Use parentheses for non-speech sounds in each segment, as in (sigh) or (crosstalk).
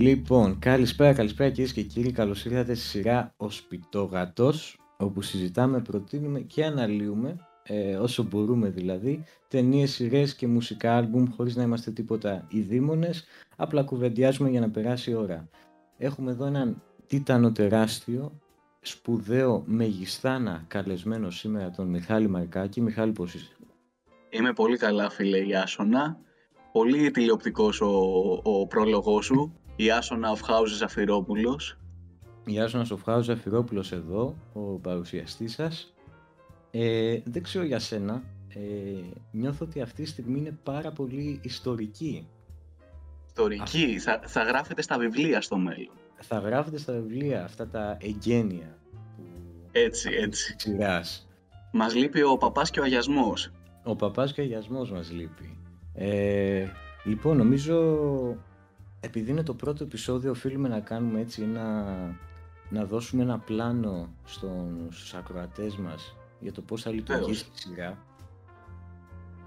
Λοιπόν, καλησπέρα, καλησπέρα κυρίες και κύριοι. Καλώς ήρθατε στη σειρά Ο Σπιτόγατο, όπου συζητάμε, προτείνουμε και αναλύουμε, ε, όσο μπορούμε δηλαδή, ταινίες, σειρές και μουσικά άλμπουμ χωρίς να είμαστε τίποτα ειδήμονε. Απλά κουβεντιάζουμε για να περάσει η ώρα. Έχουμε εδώ έναν τίτανο τεράστιο, σπουδαίο μεγιστάνα καλεσμένο σήμερα τον Μιχάλη Μαρκάκη. Μιχάλη, πώς είσαι; Είμαι πολύ καλά φίλε Ιάσονα. Πολύ τηλεοπτικός ο, ο πρόλογός σου. Ιάσονα of House Ζαφυρόπουλος. Ιάσονας of House Ζαφυρόπουλος εδώ, ο παρουσιαστής σας. Ε, δεν ξέρω για σένα, ε, νιώθω ότι αυτή τη στιγμή είναι πάρα πολύ ιστορική. Ιστορική, θα, θα γράφετε στα βιβλία στο μέλλον. Θα γράφετε στα βιβλία αυτά τα εγγένεια. Έτσι, έτσι. Σειράς. Μας λείπει ο παπάς και ο αγιασμός. Ο παπάς και ο αγιασμός μας λείπει. Ε, λοιπόν, νομίζω επειδή είναι το πρώτο επεισόδιο οφείλουμε να κάνουμε έτσι ένα, να δώσουμε ένα πλάνο στον, στους ακροατές μας για το πώς θα λειτουργήσει η σειρά.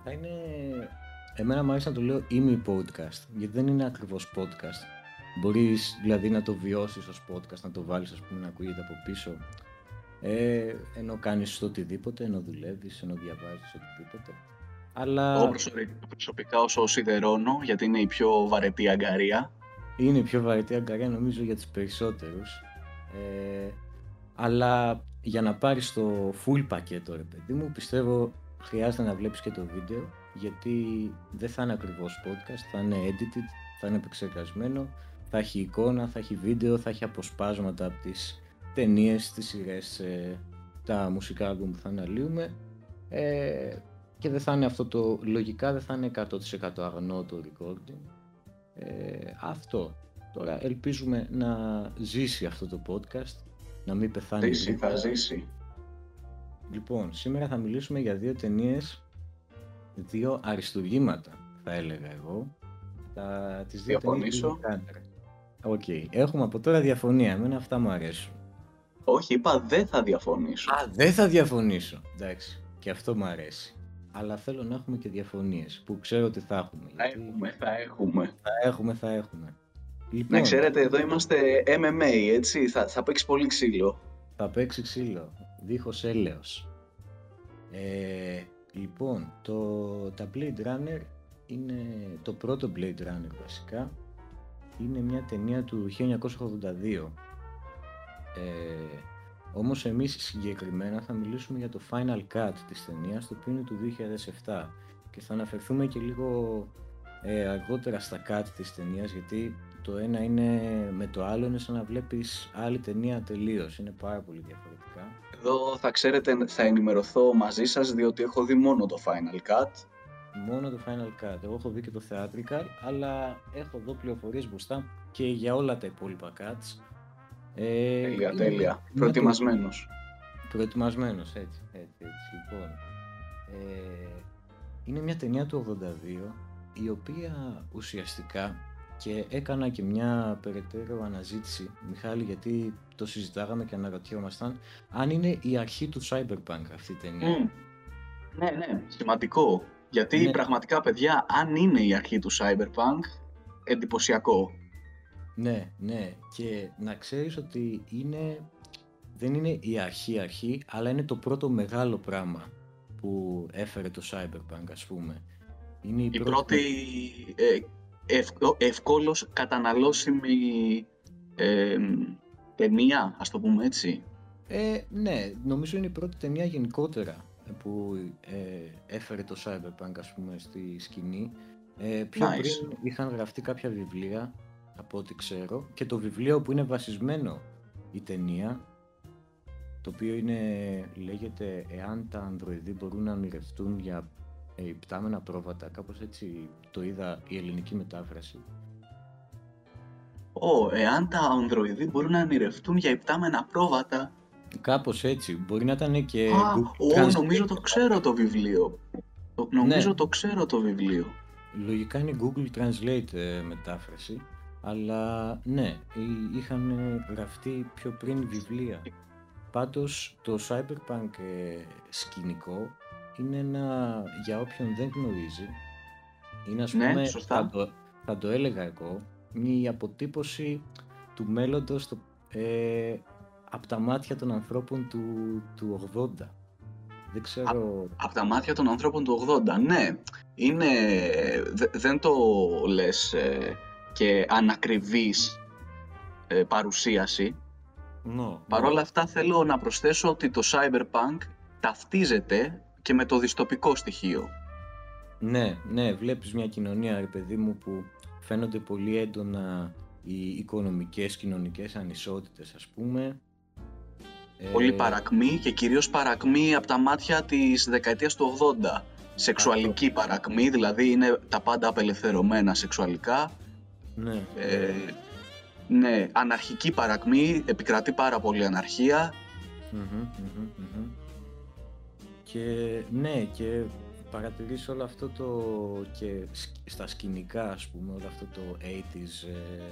Θα είναι... Εμένα μου αρέσει να το λέω ημι-podcast, γιατί δεν είναι ακριβώς podcast. Μπορείς δηλαδή να το βιώσεις ως podcast, να το βάλεις ας πούμε να ακούγεται από πίσω. Ε, ενώ κάνεις το οτιδήποτε, ενώ δουλεύεις, ενώ διαβάζεις οτιδήποτε. Αλλά... Εγώ προσωπικά όσο σιδερώνω, γιατί είναι η πιο βαρετή αγκαρία. Είναι η πιο βαρετή αγκαρία νομίζω για τους περισσότερους. Ε, αλλά για να πάρεις το full πακέτο ρε παιδί μου, πιστεύω χρειάζεται να βλέπεις και το βίντεο γιατί δεν θα είναι ακριβώς podcast, θα είναι edited, θα είναι επεξεργασμένο, θα έχει εικόνα, θα έχει βίντεο, θα έχει αποσπάσματα από τις ταινίες, τις σειρές, ε, τα μουσικά άλμπουμ που θα αναλύουμε ε, και δεν θα είναι αυτό το, λογικά δεν θα είναι 100% αγνό το recording. Ε, αυτό. Τώρα ελπίζουμε να ζήσει αυτό το podcast, να μην πεθάνει. Ζήσει, θα ζήσει. Λοιπόν, σήμερα θα μιλήσουμε για δύο ταινίες, δύο αριστουργήματα θα έλεγα εγώ. Τα, τις δύο Διαφωνήσω. Οκ, okay. έχουμε από τώρα διαφωνία, εμένα αυτά μου αρέσουν. Όχι, είπα δεν θα διαφωνήσω. Α, δεν θα διαφωνήσω. Εντάξει, και αυτό μου αρέσει αλλά θέλω να έχουμε και διαφωνίες που ξέρω ότι θα έχουμε. Θα έχουμε, θα έχουμε. Θα έχουμε, θα έχουμε. Λοιπόν, να ξέρετε, εδώ είμαστε MMA, έτσι, θα, θα παίξει πολύ ξύλο. Θα παίξει ξύλο, δίχως έλεος. Ε, λοιπόν, το, τα Blade Runner είναι το πρώτο Blade Runner βασικά. Είναι μια ταινία του 1982. Ε, όμως εμείς συγκεκριμένα θα μιλήσουμε για το Final Cut της ταινίας, το οποίο είναι του 2007 και θα αναφερθούμε και λίγο ε, αργότερα στα cut της ταινίας γιατί το ένα είναι με το άλλο είναι σαν να βλέπεις άλλη ταινία τελείως, είναι πάρα πολύ διαφορετικά. Εδώ θα ξέρετε, θα ενημερωθώ μαζί σας διότι έχω δει μόνο το Final Cut. Μόνο το Final Cut, εγώ έχω δει και το Theatrical, αλλά έχω εδώ πληροφορίες μπροστά και για όλα τα υπόλοιπα cuts ε, τέλεια, τέλεια. Προετοιμασμένος. Προετοιμασμένος, έτσι, έτσι, έτσι. Λοιπόν, ε, είναι μια ταινία του 82, η οποία ουσιαστικά και έκανα και μια περαιτέρω αναζήτηση, Μιχάλη, γιατί το συζητάγαμε και αναρωτιόμασταν αν είναι η αρχή του Cyberpunk αυτή η ταινία. Ναι, ναι, σημαντικό. Γιατί ναι. πραγματικά, παιδιά, αν είναι η αρχή του Cyberpunk, εντυπωσιακό. Ναι, ναι. Και να ξέρεις ότι είναι, δεν είναι η αρχή-αρχή, αλλά είναι το πρώτο μεγάλο πράγμα που έφερε το Cyberpunk, ας πούμε. Είναι η, η πρώτη, ε, ευκόλως καταναλώσιμη ε, ταινία, ας το πούμε έτσι. Ε, ναι, νομίζω είναι η πρώτη ταινία γενικότερα που ε, έφερε το Cyberpunk, ας πούμε, στη σκηνή. Ε, πιο nice. πριν είχαν γραφτεί κάποια βιβλία από ό,τι ξέρω και το βιβλίο που είναι βασισμένο η ταινία το οποίο είναι, λέγεται «Εάν τα ανδροειδή μπορούν να ονειρευτούν για υπτάμενα πρόβατα», κάπως έτσι το είδα η ελληνική μετάφραση. Ω, εάν τα ανδροειδή μπορούν να ονειρευτούν για υπτάμενα πρόβατα. Κάπως έτσι, μπορεί να ήταν και... Α, ο, νομίζω το ξέρω το βιβλίο. Νομίζω ναι. το ξέρω το βιβλίο. Λογικά είναι Google Translate ε, μετάφραση αλλά ναι, είχαν γραφτεί πιο πριν βιβλία. Πάντως το cyberpunk ε, σκηνικό είναι ένα, για όποιον δεν γνωρίζει, είναι ας ναι, πούμε, σωστά. Θα, το, θα το έλεγα εγώ, μια αποτύπωση του μέλλοντος το, ε, από τα μάτια των ανθρώπων του, του 80. Δεν ξέρω... Από τα μάτια των ανθρώπων του 80, ναι. Είναι, δεν το λες ε, και ανακριβής ε, παρουσίαση. No, Παρ' όλα αυτά θέλω να προσθέσω ότι το cyberpunk ταυτίζεται και με το διστοπικό στοιχείο. Ναι, ναι, βλέπεις μια κοινωνία, ρε παιδί μου, που φαίνονται πολύ έντονα οι οικονομικές, κοινωνικές ανισότητες, ας πούμε. Πολύ Ε, παρακμή και κυρίως παρακμή από τα μάτια της δεκαετίας του 80. Σεξουαλική παρακμή, δηλαδή είναι τα πάντα απελευθερωμένα σεξουαλικά. Ναι, Ε, ναι, αναρχική παρακμή, επικρατεί πάρα πολύ αναρχία. Μμμ, μμμ, μμμ. Και ναι, και παρατηρείς όλο αυτό το και σκ- στα σκηνικά ας πούμε, όλο αυτό το 80s ε,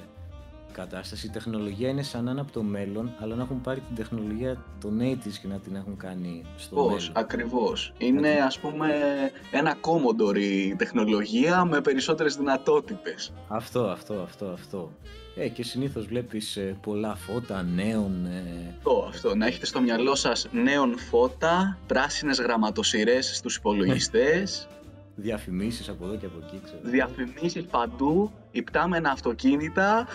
κατάσταση. Η τεχνολογία είναι σαν να είναι από το μέλλον, αλλά να έχουν πάρει την τεχνολογία των 80s και να την έχουν κάνει στο Πώς, μέλλον. ακριβώς. Είναι Δηλαδή- ας πούμε ένα Commodore η τεχνολογία με περισσότερες δυνατότητες. Αυτό, αυτό, αυτό, αυτό. Ε, και συνήθως βλέπεις ε, πολλά φώτα, νέων, ε, Αυτό, αυτό. Να έχετε στο μυαλό σας νέων φώτα, πράσινες γραμματοσυρές στους υπολογιστές, (laughs) διαφημίσεις από εδώ και από εκεί, ξέρω. διαφημίσεις παντού, υπτάμενα αυτοκίνητα.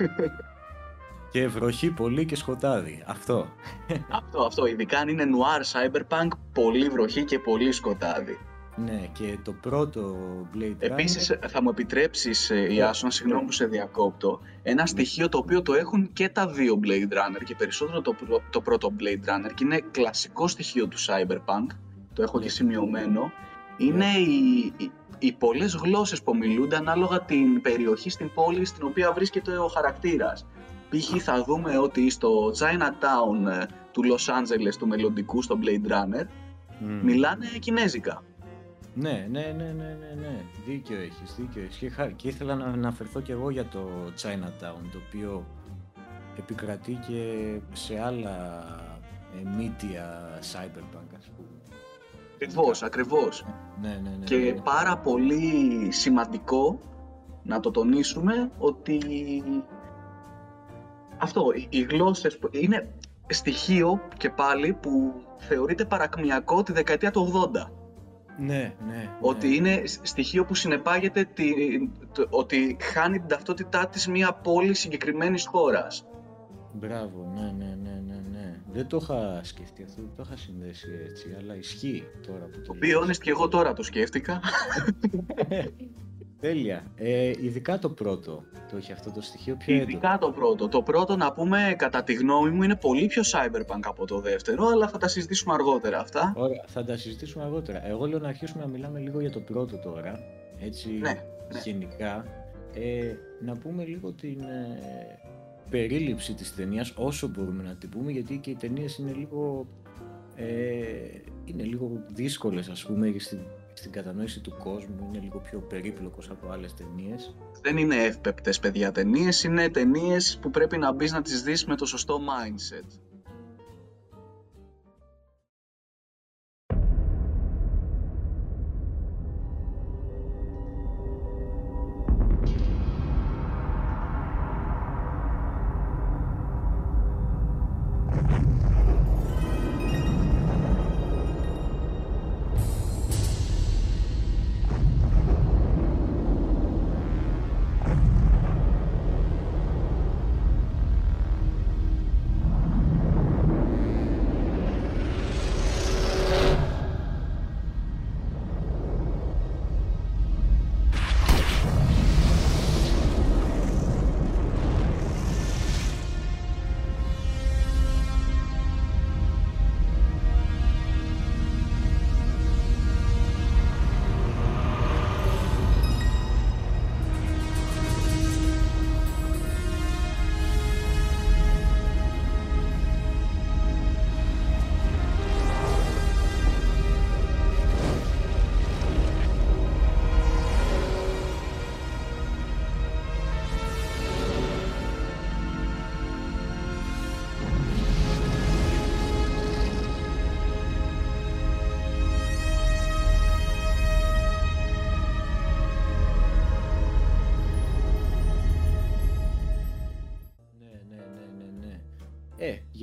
(laughs) Και βροχή πολύ και σκοτάδι. Αυτό. (laughs) αυτό, αυτό. Ειδικά αν είναι noir cyberpunk, πολύ βροχή και πολύ σκοτάδι. Ναι, και το πρώτο Blade Runner... Επίσης, θα μου επιτρέψεις, ε, Ιάσονα, συγγνώμη που σε διακόπτω, ένα στοιχείο το οποίο το έχουν και τα δύο Blade Runner και περισσότερο το, πρω- το πρώτο Blade Runner και είναι κλασικό στοιχείο του Cyberpunk, το έχω Ναι. και σημειωμένο, είναι οι, οι, οι πολλές γλώσσες που μιλούνται ανάλογα την περιοχή στην πόλη στην οποία βρίσκεται ο χαρακτήρας. Π.χ. θα δούμε ότι στο Chinatown ε, του Los Angeles του μελλοντικού, στο Blade Runner, Μμ. μιλάνε κινέζικα. Ναι, ναι, ναι, ναι, ναι, ναι. Δίκιο έχεις, δίκιο έχεις. Και, χα- και ήθελα να αναφερθώ και εγώ για το Chinatown, το οποίο επικρατεί και σε άλλα ε, media cyberpunk, ας πούμε. Ακριβώς, ακριβώς. Ναι, ναι, ναι. Και ναι. πάρα πολύ σημαντικό να το τονίσουμε ότι αυτό, οι- οι γλώσσες που- είναι στοιχείο και πάλι που θεωρείται παρακμιακό τη δεκαετία του 80. Ναι, ναι. Ότι ναι. είναι σ- στοιχείο που συνεπάγεται τη, το- ότι χάνει την ταυτότητά της μια πόλη συγκεκριμένης χώρας. Μπράβο, ναι, ναι, ναι, ναι, ναι. Δεν το είχα σκεφτεί αυτό, δεν το είχα συνδέσει έτσι, αλλά ισχύει τώρα που Το το οποίο λες. honest και εγώ τώρα το σκέφτηκα. (laughs) Τέλεια. Ε, ειδικά το πρώτο το έχει αυτό το στοιχείο πιο έντονο. Ειδικά το πρώτο. Το πρώτο να πούμε κατά τη γνώμη μου είναι πολύ πιο cyberpunk από το δεύτερο, αλλά θα τα συζητήσουμε αργότερα αυτά. Ωραία, θα τα συζητήσουμε αργότερα. Εγώ λέω να αρχίσουμε να μιλάμε λίγο για το πρώτο τώρα. Έτσι, Ναι, ναι. γενικά. Ε, να πούμε λίγο την ε, περίληψη της ταινίας, όσο μπορούμε να την πούμε, γιατί και οι ταινίες είναι λίγο, ε, είναι λίγο δύσκολες, ας πούμε, στην, στην κατανόηση του κόσμου. Είναι λίγο πιο περίπλοκος από άλλες ταινίες. Δεν είναι εύπεπτες παιδιά ταινίες, είναι ταινίες που πρέπει να μπεις να τις δεις με το σωστό mindset.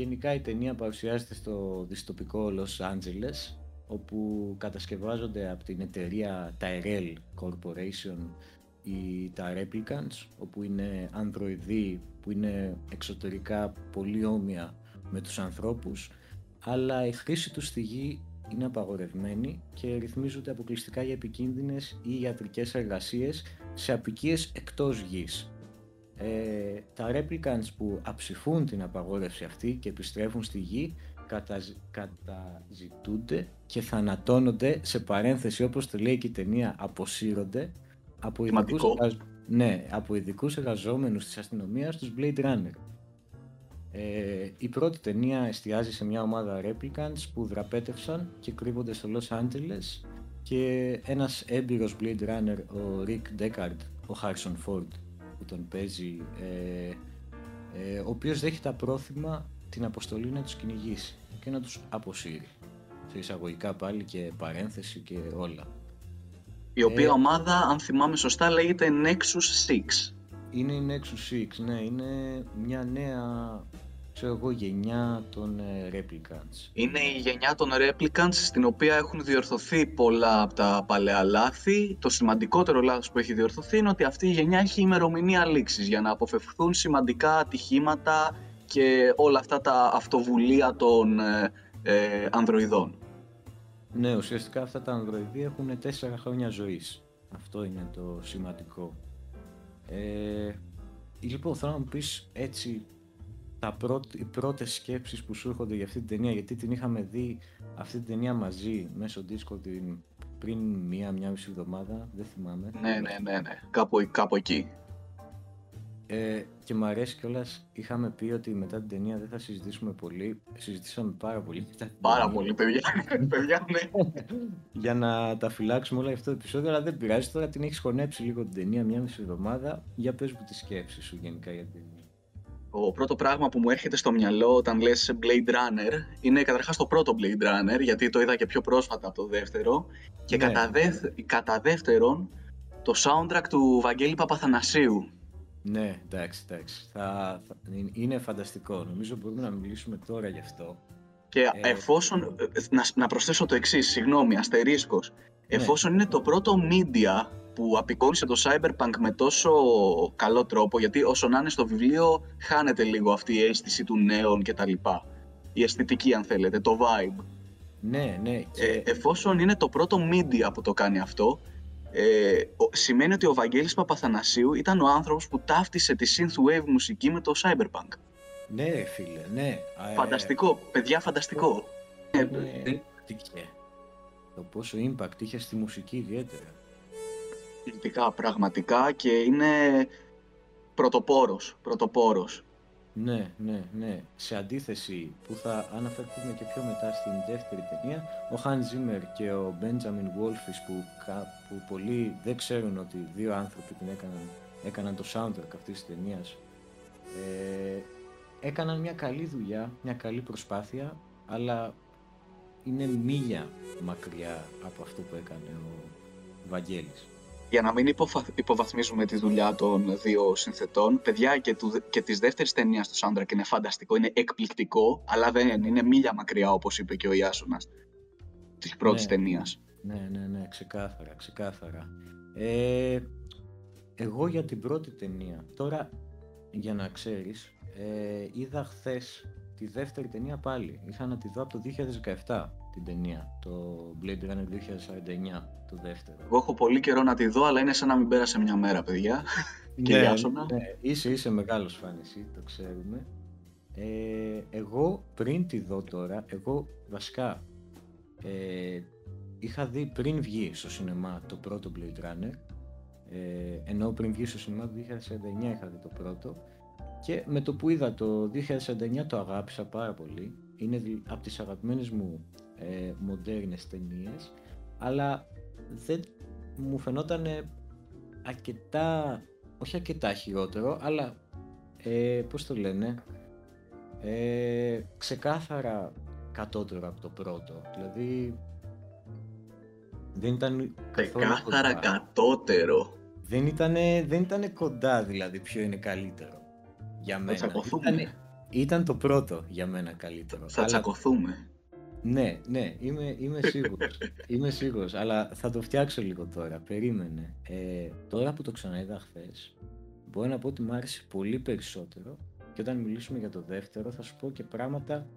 Γενικά η ταινία παρουσιάζεται στο δυστοπικό Los Angeles, όπου κατασκευάζονται από την εταιρεία Tyrell Corporation ή τα Replicants, όπου είναι ανδροειδοί που είναι εξωτερικά πολύ όμοια με τους ανθρώπους, αλλά η χρήση τους στη γη είναι απαγορευμένη και ρυθμίζονται αποκλειστικά για επικίνδυνες ή ιατρικές εργασίες σε απικίες εκτός γης. Ε, τα replicants που αψηφούν την απαγόρευση αυτή και επιστρέφουν στη γη καταζητούνται και θανατώνονται σε παρένθεση όπως το λέει και η ταινία αποσύρονται από ειδικούς, ναι, από ειδικούς εργαζόμενους της αστυνομίας τους Blade Runner. Ε, η πρώτη ταινία εστιάζει σε μια ομάδα replicants που δραπέτευσαν και κρύβονται στο Los Angeles και ένας έμπειρος Blade Runner, ο Rick Deckard, ο Harrison Ford που τον παίζει, ε, ε, ο οποίος δέχεται πρόθυμα την αποστολή να τους κυνηγήσει και να τους αποσύρει. Σε εισαγωγικά πάλι και παρένθεση και όλα. Η οποία ε, ομάδα, αν θυμάμαι σωστά, λέγεται Nexus 6. Είναι η Nexus 6, ναι. Είναι μια νέα ξέρω εγώ, γενιά των ε, Replicants. Είναι η γενιά των Replicants στην οποία έχουν διορθωθεί πολλά από τα παλαιά λάθη. Το σημαντικότερο λάθος που έχει διορθωθεί είναι ότι αυτή η γενιά έχει ημερομηνία λήξης για να αποφευχθούν σημαντικά ατυχήματα και όλα αυτά τα αυτοβουλία των ε, ε, ανδροειδών. Ναι, ουσιαστικά αυτά τα ανδροειδή έχουν τέσσερα χρόνια ζωής. Αυτό είναι το σημαντικό. Ε, λοιπόν, θέλω να μου πεις έτσι τα πρώτ, οι πρώτες σκέψεις που σου έρχονται για αυτή την ταινία, γιατί την είχαμε δει αυτή την ταινία μαζί μέσω Discord πριν μία, μία μισή εβδομάδα, δεν θυμάμαι. Ναι, ναι, ναι, ναι. Κάπου, κάπου εκεί. Ε, και μου αρέσει κιόλας. Είχαμε πει ότι μετά την ταινία δεν θα συζητήσουμε πολύ. Συζητήσαμε πάρα πολύ. Πάρα πολύ, παιδιά. (laughs) παιδιά ναι. για να τα φυλάξουμε όλα για αυτό το επεισόδιο, αλλά δεν πειράζει. Τώρα την έχεις χωνέψει λίγο την ταινία μια μισή εβδομάδα. Για πες μου τη σκέψη σου γενικά για την ταινία. Το πρώτο πράγμα που μου έρχεται στο μυαλό όταν λες Blade Runner είναι καταρχάς το πρώτο Blade Runner, γιατί το είδα και πιο πρόσφατα από το δεύτερο. Και ναι. κατά, κατά δεύτερον, το soundtrack του Βαγγέλη Παπαθανασίου. Ναι, εντάξει, εντάξει. Θα, είναι φανταστικό. Νομίζω μπορούμε να μιλήσουμε τώρα γι' αυτό. Και ε, εφόσον, ε, να, να προσθέσω το εξής, συγγνώμη, αστερίσκος. Ναι. Εφόσον είναι το πρώτο media που απεικόνισε το Cyberpunk με τόσο καλό τρόπο, γιατί όσο να είναι στο βιβλίο χάνεται λίγο αυτή η αίσθηση του νέων και τα λοιπά. Η αισθητική αν θέλετε, το vibe. Ναι, ναι. Και... Ε, εφόσον είναι το πρώτο media που το κάνει αυτό, ε, σημαίνει ότι ο Βαγγέλης Παπαθανασίου ήταν ο άνθρωπος που ταύτισε τη synthwave μουσική με το Cyberpunk. Ναι, φίλε, ναι. Φανταστικό, παιδιά, φανταστικό. Ναι, ναι, το πόσο impact είχε στη μουσική ιδιαίτερα πραγματικά και είναι πρωτοπόρος, πρωτοπόρος. Ναι, ναι, ναι. Σε αντίθεση που θα αναφερθούμε και πιο μετά στην δεύτερη ταινία, ο Χάν Ζίμερ και ο Μπέντζαμιν Βόλφις που, που πολλοί δεν ξέρουν ότι δύο άνθρωποι την έκαναν, έκαναν το soundtrack αυτής της ταινίας ε, έκαναν μια καλή δουλειά, μια καλή προσπάθεια αλλά είναι μίλια μακριά από αυτό που έκανε ο Βαγγέλης για να μην υποβαθμίζουμε τη δουλειά των δύο συνθετών, παιδιά και, του, και της δεύτερης ταινίας του soundtrack είναι φανταστικό, είναι εκπληκτικό, αλλά δεν είναι μίλια μακριά όπως είπε και ο Ιάσονας της πρώτης ναι, ταινίας. Ναι, ναι, ναι, ξεκάθαρα, ξεκάθαρα. Ε, εγώ για την πρώτη ταινία, τώρα για να ξέρεις, ε, είδα χθες τη δεύτερη ταινία πάλι. Είχα να τη δω από το 2017 την ταινία, το Blade Runner 2049, το δεύτερο. Εγώ έχω πολύ καιρό να τη δω, αλλά είναι σαν να μην πέρασε μια μέρα, παιδιά. (laughs) και ναι, ναι, είσαι, είσαι μεγάλος φαν εσύ, το ξέρουμε. Ε, εγώ πριν τη δω τώρα, εγώ βασικά ε, είχα δει πριν βγει στο σινεμά το πρώτο Blade Runner, ε, ενώ πριν βγει στο σινεμά το 2049 είχα δει το πρώτο και με το που είδα το 2049 το αγάπησα πάρα πολύ. Είναι από τις αγαπημένες μου ε, μοντέρνες ταινίες αλλά δεν μου φαινόταν αρκετά, όχι αρκετά χειρότερο αλλά ε, πώς το λένε ε, ξεκάθαρα κατώτερο από το πρώτο δηλαδή δεν ήταν ξεκάθαρα κατώτερο δεν ήταν, δεν κοντά δηλαδή ποιο είναι καλύτερο για μένα. Ήτανε, ήταν το πρώτο για μένα καλύτερο. Θα τσακωθούμε. Ναι, ναι, είμαι, είμαι σίγουρος. είμαι σίγουρος, αλλά θα το φτιάξω λίγο τώρα. Περίμενε. Ε, τώρα που το ξαναείδα χθες, μπορώ να πω ότι μου άρεσε πολύ περισσότερο και όταν μιλήσουμε για το δεύτερο θα σου πω και πράγματα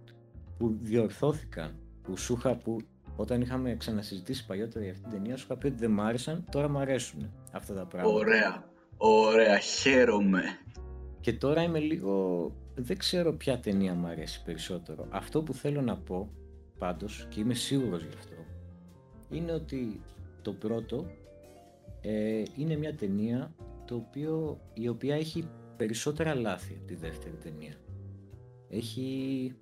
που διορθώθηκαν, που σου είχα, που όταν είχαμε ξανασυζητήσει παλιότερα για αυτή την ταινία, σου είχα πει ότι δεν μ' άρεσαν, τώρα μου αρέσουν αυτά τα πράγματα. Ωραία, ωραία, χαίρομαι. Και τώρα είμαι λίγο, δεν ξέρω ποια ταινία μου αρέσει περισσότερο. Αυτό που θέλω να πω, πάντως, και είμαι σίγουρος γι' αυτό, είναι ότι το πρώτο ε, είναι μια ταινία το οποίο, η οποία έχει περισσότερα λάθη από τη δεύτερη ταινία. Έχει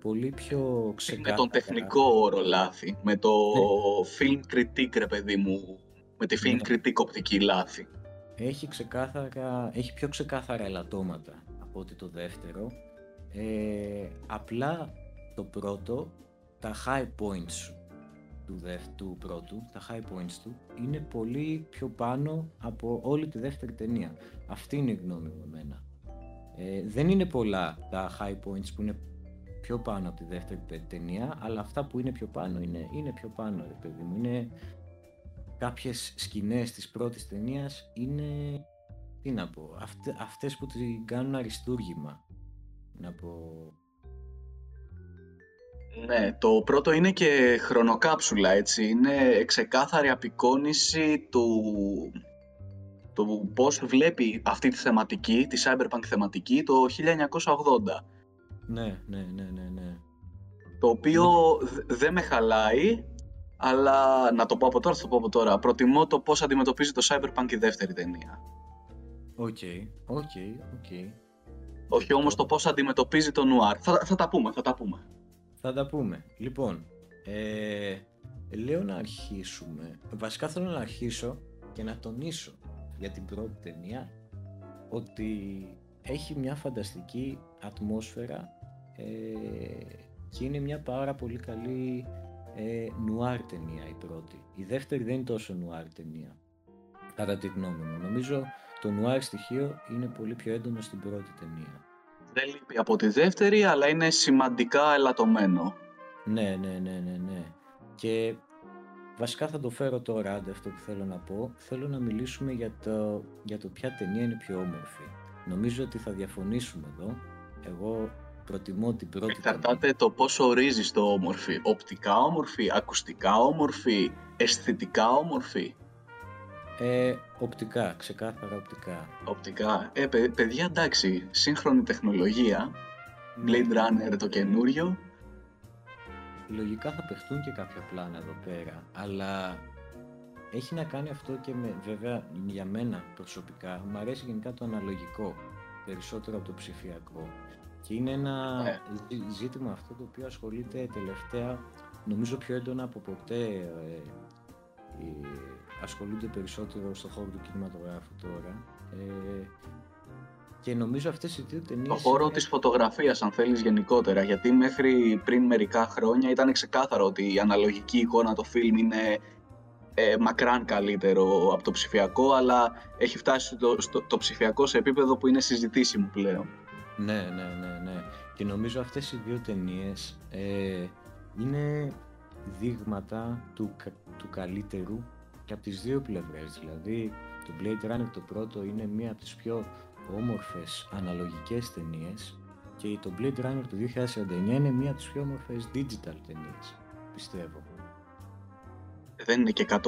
πολύ πιο ξεκάθαρα. Με τον τεχνικό όρο λάθη, με το ναι. film critique ρε παιδί μου, με τη film ναι. critique οπτική λάθη. Έχει, ξεκάθαρα, έχει πιο ξεκάθαρα ελαττώματα από ότι το δεύτερο. Ε, απλά το πρώτο, τα high points του, του πρώτου, τα high points του, είναι πολύ πιο πάνω από όλη τη δεύτερη ταινία. Αυτή είναι η γνώμη μου εμένα. Ε, δεν είναι πολλά τα high points που είναι πιο πάνω από τη δεύτερη ταινία, αλλά αυτά που είναι πιο πάνω είναι, είναι πιο πάνω, ρε παιδί μου. Είναι κάποιες σκηνές της πρώτης ταινίας είναι, τι να πω, αυτές που την κάνουν αριστούργημα, να πω. Ναι, το πρώτο είναι και χρονοκάψουλα, έτσι. Είναι ξεκάθαρη απεικόνηση του, του πώς βλέπει αυτή τη θεματική, τη cyberpunk θεματική, το 1980. Ναι, ναι, ναι, ναι, ναι. Το οποίο δεν με χαλάει, αλλά να το πω από τώρα, θα το πω από τώρα. Προτιμώ το πώς αντιμετωπίζει το Cyberpunk η δεύτερη ταινία. Οκ, οκ, οκ. Όχι όμως το πώς αντιμετωπίζει το Noir. Θα, θα τα πούμε, θα τα πούμε. Θα τα πούμε. Λοιπόν, ε, λέω να αρχίσουμε. Βασικά θέλω να αρχίσω και να τονίσω για την πρώτη ταινία ότι έχει μια φανταστική ατμόσφαιρα ε, και είναι μια πάρα πολύ καλή ε, νουάρ ταινία η πρώτη. Η δεύτερη δεν είναι τόσο νουάρ ταινία, κατά τη γνώμη μου. Νομίζω το νουάρ στοιχείο είναι πολύ πιο έντονο στην πρώτη ταινία. Δεν λείπει από τη δεύτερη, αλλά είναι σημαντικά ελαττωμένο. Ναι, ναι, ναι, ναι, ναι. Και βασικά θα το φέρω τώρα, άντε αυτό που θέλω να πω. Θέλω να μιλήσουμε για το, για το ποια ταινία είναι πιο όμορφη. Νομίζω ότι θα διαφωνήσουμε εδώ. Εγώ προτιμώ την πρώτη Εξαρτάται το πώς ορίζεις το όμορφη. Οπτικά όμορφη, ακουστικά όμορφη, αισθητικά όμορφη. Ε, οπτικά, ξεκάθαρα οπτικά. Οπτικά. Ε, παιδιά, εντάξει, σύγχρονη τεχνολογία, ναι. Blade Runner το καινούριο. Λογικά θα παιχτούν και κάποια πλάνα εδώ πέρα, αλλά έχει να κάνει αυτό και με, βέβαια για μένα προσωπικά, μου αρέσει γενικά το αναλογικό περισσότερο από το ψηφιακό. Και είναι ένα ναι. ζήτημα αυτό το οποίο ασχολείται τελευταία, νομίζω πιο έντονα από ποτέ, ε, ασχολούνται περισσότερο στο χώρο του κινηματογράφου τώρα. Ε, και νομίζω αυτές οι δύο ταινίες... Το χώρο είναι... της φωτογραφίας αν θέλεις γενικότερα, γιατί μέχρι πριν μερικά χρόνια ήταν ξεκάθαρο ότι η αναλογική εικόνα το φιλμ είναι ε, μακράν καλύτερο από το ψηφιακό, αλλά έχει φτάσει το, στο, το ψηφιακό σε επίπεδο που είναι συζητήσιμο πλέον. Ναι, ναι, ναι, ναι. Και νομίζω αυτές οι δύο ταινίες ε, είναι δείγματα του, του καλύτερου και από τις δύο πλευρές. Δηλαδή, το Blade Runner το πρώτο είναι μία από τις πιο όμορφες αναλογικές ταινίες και το Blade Runner του 2049 είναι μία από τις πιο όμορφες digital ταινίες, πιστεύω δεν είναι και 100%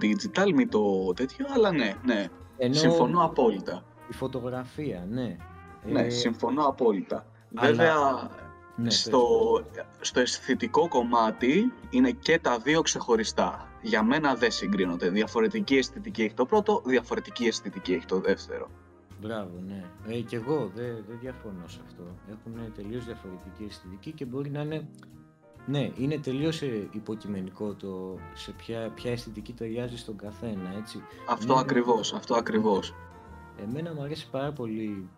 digital, μη το τέτοιο, αλλά ναι, ναι. συμφωνώ απόλυτα. Η φωτογραφία, ναι. Ναι, ε... συμφωνώ απόλυτα. Βέβαια, ναι, στο, στο αισθητικό κομμάτι είναι και τα δύο ξεχωριστά. Για μένα δεν συγκρίνονται. Διαφορετική αισθητική έχει το πρώτο, διαφορετική αισθητική έχει το δεύτερο. Μπράβο, ναι. Ε, και εγώ δεν, δεν διαφωνώ σε αυτό. Έχουν τελείως διαφορετική αισθητική και μπορεί να είναι ναι, είναι τελείως ε, υποκειμενικό το σε ποια, ποια αισθητική ταιριάζει στον καθένα, έτσι. Αυτό ναι, ακριβώς, αυτό ακριβώς. Εμένα μου αρέσει πάρα πολύ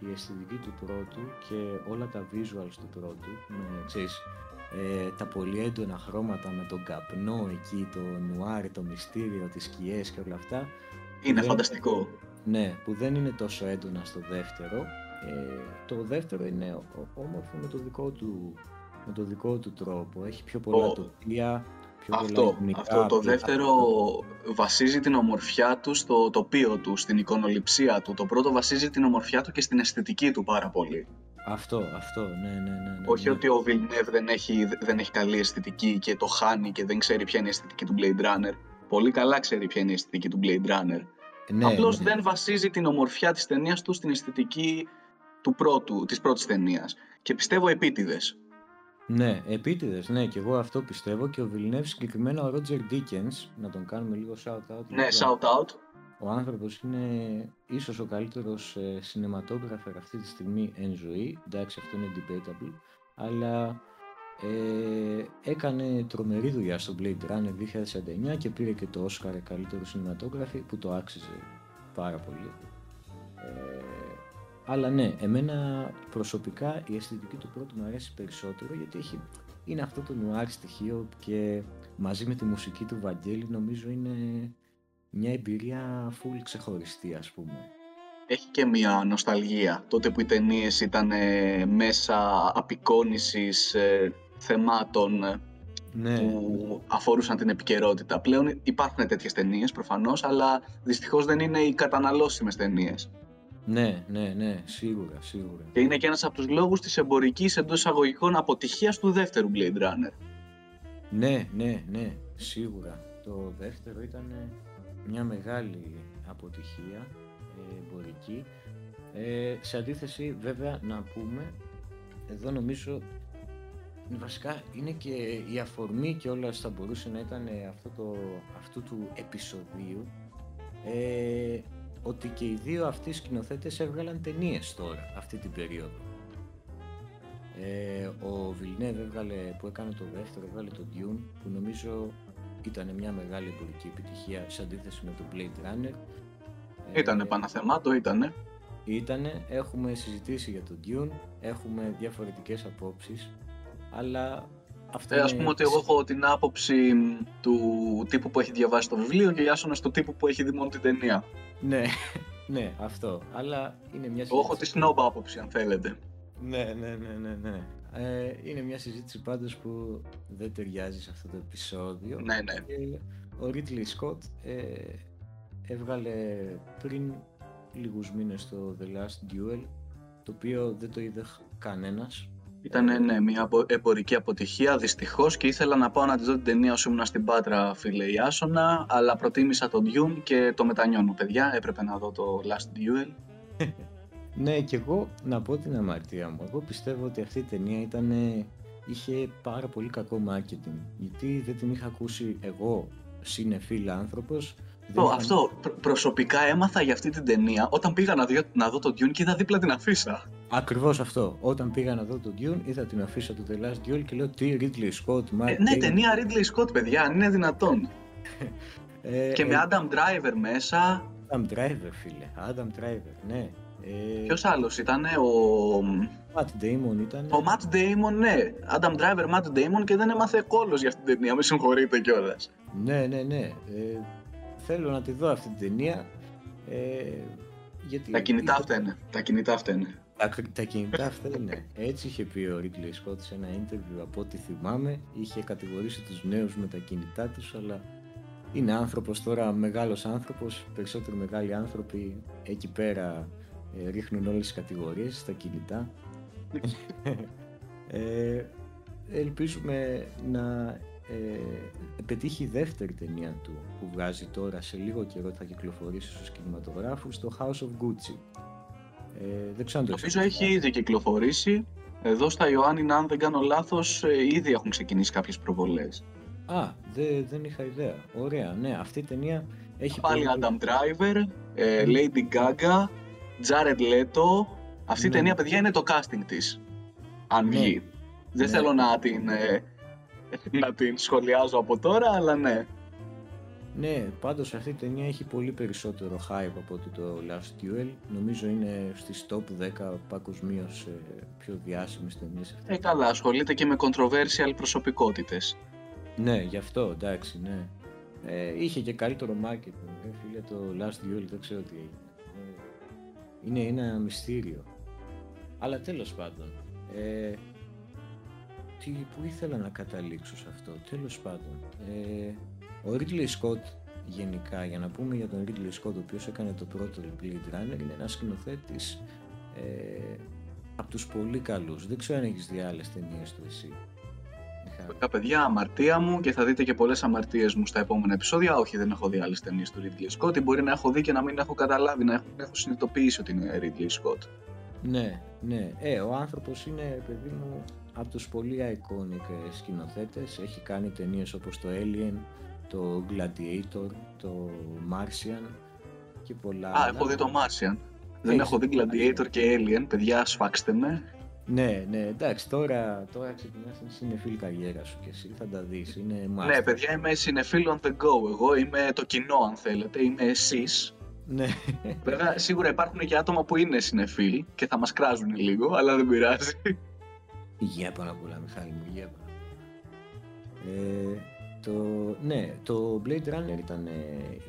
η αισθητική του πρώτου και όλα τα visuals του πρώτου, με, ξέρεις, ε, τα πολύ έντονα χρώματα με τον καπνό εκεί, το νουάρι, το μυστήριο, τις σκιές και όλα αυτά. Είναι φανταστικό. Ναι, που δεν είναι τόσο έντονα στο δεύτερο Ε, το δεύτερο είναι όμορφο με το δικό του, με το δικό του τρόπο. Έχει πιο πολλά Ο- τοπία, πιο Αυτό, πολλά εθνικά, αυτό το πιο- δεύτερο βασίζει την ομορφιά του στο τοπίο του, στην εικονοληψία του. Το πρώτο βασίζει την ομορφιά του και στην αισθητική του πάρα πολύ. Αυτό, αυτό, ναι, ναι, ναι. ναι, Όχι ναι. ότι ο Villeneuve δεν έχει, δεν έχει καλή αισθητική και το χάνει και δεν ξέρει ποια είναι η αισθητική του Blade Runner. Πολύ καλά ξέρει ποια είναι η αισθητική του Blade Runner. ναι, Απλώς ναι. δεν βασίζει την ομορφιά της ταινίας του στην αισθητική του πρώτου, της πρώτης ταινίας. Και πιστεύω επίτηδες. Ναι, επίτηδες, ναι, και εγώ αυτό πιστεύω και ο Villeneuve συγκεκριμένα ο Roger Dickens, να τον κάνουμε λίγο shout-out. Ναι, γιατί shout out. Ο άνθρωπος είναι ίσως ο καλύτερος ε, cinematographer αυτή τη στιγμή εν ζωή, εντάξει αυτό είναι debatable, αλλά ε, έκανε τρομερή δουλειά στο Blade Runner 2009 και πήρε και το Oscar καλύτερο cinematography που το άξιζε πάρα πολύ. Ε, αλλά ναι, εμένα προσωπικά η αισθητική του πρώτου μου αρέσει περισσότερο γιατί έχει, είναι αυτό το νουάρ στοιχείο και μαζί με τη μουσική του Βαγγέλη νομίζω είναι μια εμπειρία full ξεχωριστή ας πούμε. Έχει και μια νοσταλγία. Τότε που οι ταινίες ήταν ε, μέσα απεικόνησης ε, θεμάτων ε, Ναι, που αφορούσαν την επικαιρότητα. Πλέον υπάρχουν τέτοιες ταινίες προφανώς, αλλά δυστυχώς δεν είναι οι καταναλώσιμες ταινίες. ναι, ναι, ναι, σίγουρα, σίγουρα. Και είναι και ένας από τους λόγους της εμπορικής εντός εισαγωγικών αποτυχίας του δεύτερου Blade Runner. Ναι, ναι, ναι, σίγουρα. Το δεύτερο ήταν μια μεγάλη αποτυχία ε, εμπορική. Ε, σε αντίθεση βέβαια να πούμε, εδώ νομίζω βασικά είναι και η αφορμή και όλα θα μπορούσε να ήταν αυτό το, αυτού του επεισοδίου ε, ότι και οι δύο αυτοί σκηνοθέτες έβγαλαν ταινίες τώρα αυτή την περίοδο. Ε, ο Villeneuve έβγαλε, που έκανε το δεύτερο, έβγαλε το Dune, που νομίζω ήταν μια μεγάλη εμπορική επιτυχία σε αντίθεση με το Blade Runner. Ήτανε Παναθεμάτο, ήτανε. Ήτανε, έχουμε συζητήσει για το Dune, έχουμε διαφορετικές απόψεις, αλλά αυτό Ε, ας είναι- πούμε ότι εγώ έχω την άποψη μ, του τύπου που έχει διαβάσει το βιβλίο και Ιάσονας του τύπου που έχει δει μόνο την ταινία. Ναι, (laughs) ναι, αυτό, αλλά είναι μια Εγώ έχω τη snob άποψη αν θέλετε. Ναι, ναι, ναι, ναι, ναι. Ε, είναι μια συζήτηση πάντως που δεν ταιριάζει σε αυτό το επεισόδιο. Ναι, ναι. Και ο Ridley Scott ε, έβγαλε πριν λίγους μήνες το The Last Duel, το οποίο δεν το είδε χ- κανένας. Ήταν ναι, μια απο- εμπορική αποτυχία δυστυχώς και ήθελα να πάω να τη δω την ταινία όσο ήμουν στην Πάτρα, φίλε Ιάσονα, αλλά προτίμησα τον Dune και το μετανιώνω, παιδιά. Έπρεπε να δω το Last Duel. (laughs) Ναι, και εγώ να πω την αμαρτία μου. Εγώ πιστεύω ότι αυτή η ταινία ήταν, είχε πάρα πολύ κακό marketing. Γιατί δεν την είχα ακούσει εγώ, συνεφίλ άνθρωπος. δεν Το, είχα- αυτό, προ- προσωπικά έμαθα για αυτή την ταινία όταν πήγα να, δω, να δω τον Dune και είδα δίπλα την αφίσα. Ακριβώς αυτό. Όταν πήγα να δω τον Dune, είδα την αφίσα του The Last Duel και λέω τι Ridley Scott, Mark Ε, ναι, Damon». ταινία Ridley Scott, παιδιά, αν είναι δυνατόν. Ε, και με ε, Adam Driver μέσα. Adam Driver, φίλε. Adam Driver, ναι. Ε, Ποιος άλλος ήταν, ο. Matt Damon ήταν. Ο Matt Damon, ναι. Adam Driver, Matt Damon και δεν έμαθε κόλλος για αυτή την ταινία. Με συγχωρείτε κιόλας. Ναι, ναι, ναι. Ε, θέλω να τη δω αυτή την ταινία. Ε, γιατί Τα κινητά είχε- αυτά είναι. Τα κινητά αυτά είναι. Τα, τα κινητά αυτά είναι. Έτσι είχε πει ο Ridley Scott σε ένα interview από ό,τι θυμάμαι. Είχε κατηγορήσει τους νέους με τα κινητά τους, αλλά είναι άνθρωπος τώρα, μεγάλος άνθρωπος. Περισσότεροι μεγάλοι άνθρωποι εκεί πέρα ε, ρίχνουν όλες τις κατηγορίες στα κινητά. (laughs) ε, ελπίζουμε να ε, πετύχει η δεύτερη ταινία του που βγάζει τώρα σε λίγο καιρό θα κυκλοφορήσει στους κινηματογράφους το House of Gucci. Ε, δεν ξέρω αν το Νομίζω έχεις ήδη κυκλοφορήσει. Εδώ στα Ιωάννη, αν δεν κάνω λάθος, ήδη έχουν ξεκινήσει κάποιες προβολές. Α, δε, δεν είχα ιδέα. Ωραία, ναι, αυτή η ταινία έχει Πάλι πολύ- Adam Driver, ε, Lady Gaga, Jared Leto. Αυτή η Ναι. ταινία, παιδιά, είναι το casting της. Αν Ναι. βγει. Δεν Ναι. θέλω να την, ε, (laughs) να την σχολιάζω από τώρα, αλλά ναι. Ναι, πάντως αυτή η ταινία έχει πολύ περισσότερο hype από ότι το Last Duel. Νομίζω είναι στις top 10 παγκοσμίως πιο διάσημες ταινίες αυτή. Ε, καλά, ασχολείται και με controversial προσωπικότητες. Ναι, γι' αυτό, εντάξει, ναι. Ε, είχε και καλύτερο marketing, ε, φίλε, το Last Duel, δεν ξέρω τι έγινε. Ε, Είναι ένα μυστήριο. Αλλά τέλος πάντων, ε, τι, που ήθελα να καταλήξω σε αυτό, τέλος πάντων. Ε, ο Ridley Scott γενικά, για να πούμε για τον Ridley Scott, ο οποίος έκανε το πρώτο Blade Runner, είναι ένας σκηνοθέτης ε, από τους πολύ καλούς. Δεν ξέρω αν έχεις δει άλλες ταινίες του εσύ. Τα παιδιά, αμαρτία μου και θα δείτε και πολλές αμαρτίες μου στα επόμενα επεισόδια. Όχι, δεν έχω δει άλλες ταινίες του Ridley Scott. Μπορεί να έχω δει και να μην έχω καταλάβει, να έχω, να έχω συνειδητοποιήσει ότι είναι Ridley Scott. Ναι, ναι. Ε, ο άνθρωπος είναι, παιδί μου, από τους πολύ iconic σκηνοθέτες. Έχει κάνει ταινίες όπως το Alien, το Gladiator, το Martian και πολλά Α, έχω δει το Martian. Δεν έχω δει Gladiator και Alien, παιδιά, σφάξτε με. Ναι, ναι, εντάξει, τώρα, τώρα ξεκινάς την συνεφίλ καριέρα σου και εσύ θα τα δεις, είναι master. Ναι, παιδιά, είμαι συνεφίλ on the go, εγώ είμαι το κοινό αν θέλετε, είμαι εσείς. Ναι. Βέβαια, σίγουρα υπάρχουν και άτομα που είναι συνεφίλ και θα μας κράζουν λίγο, αλλά δεν πειράζει. Υγεία πάνω απ' όλα, Μιχάλη μου, υγεία πάνω. Ε, το, ναι, το Blade Runner ήταν ε,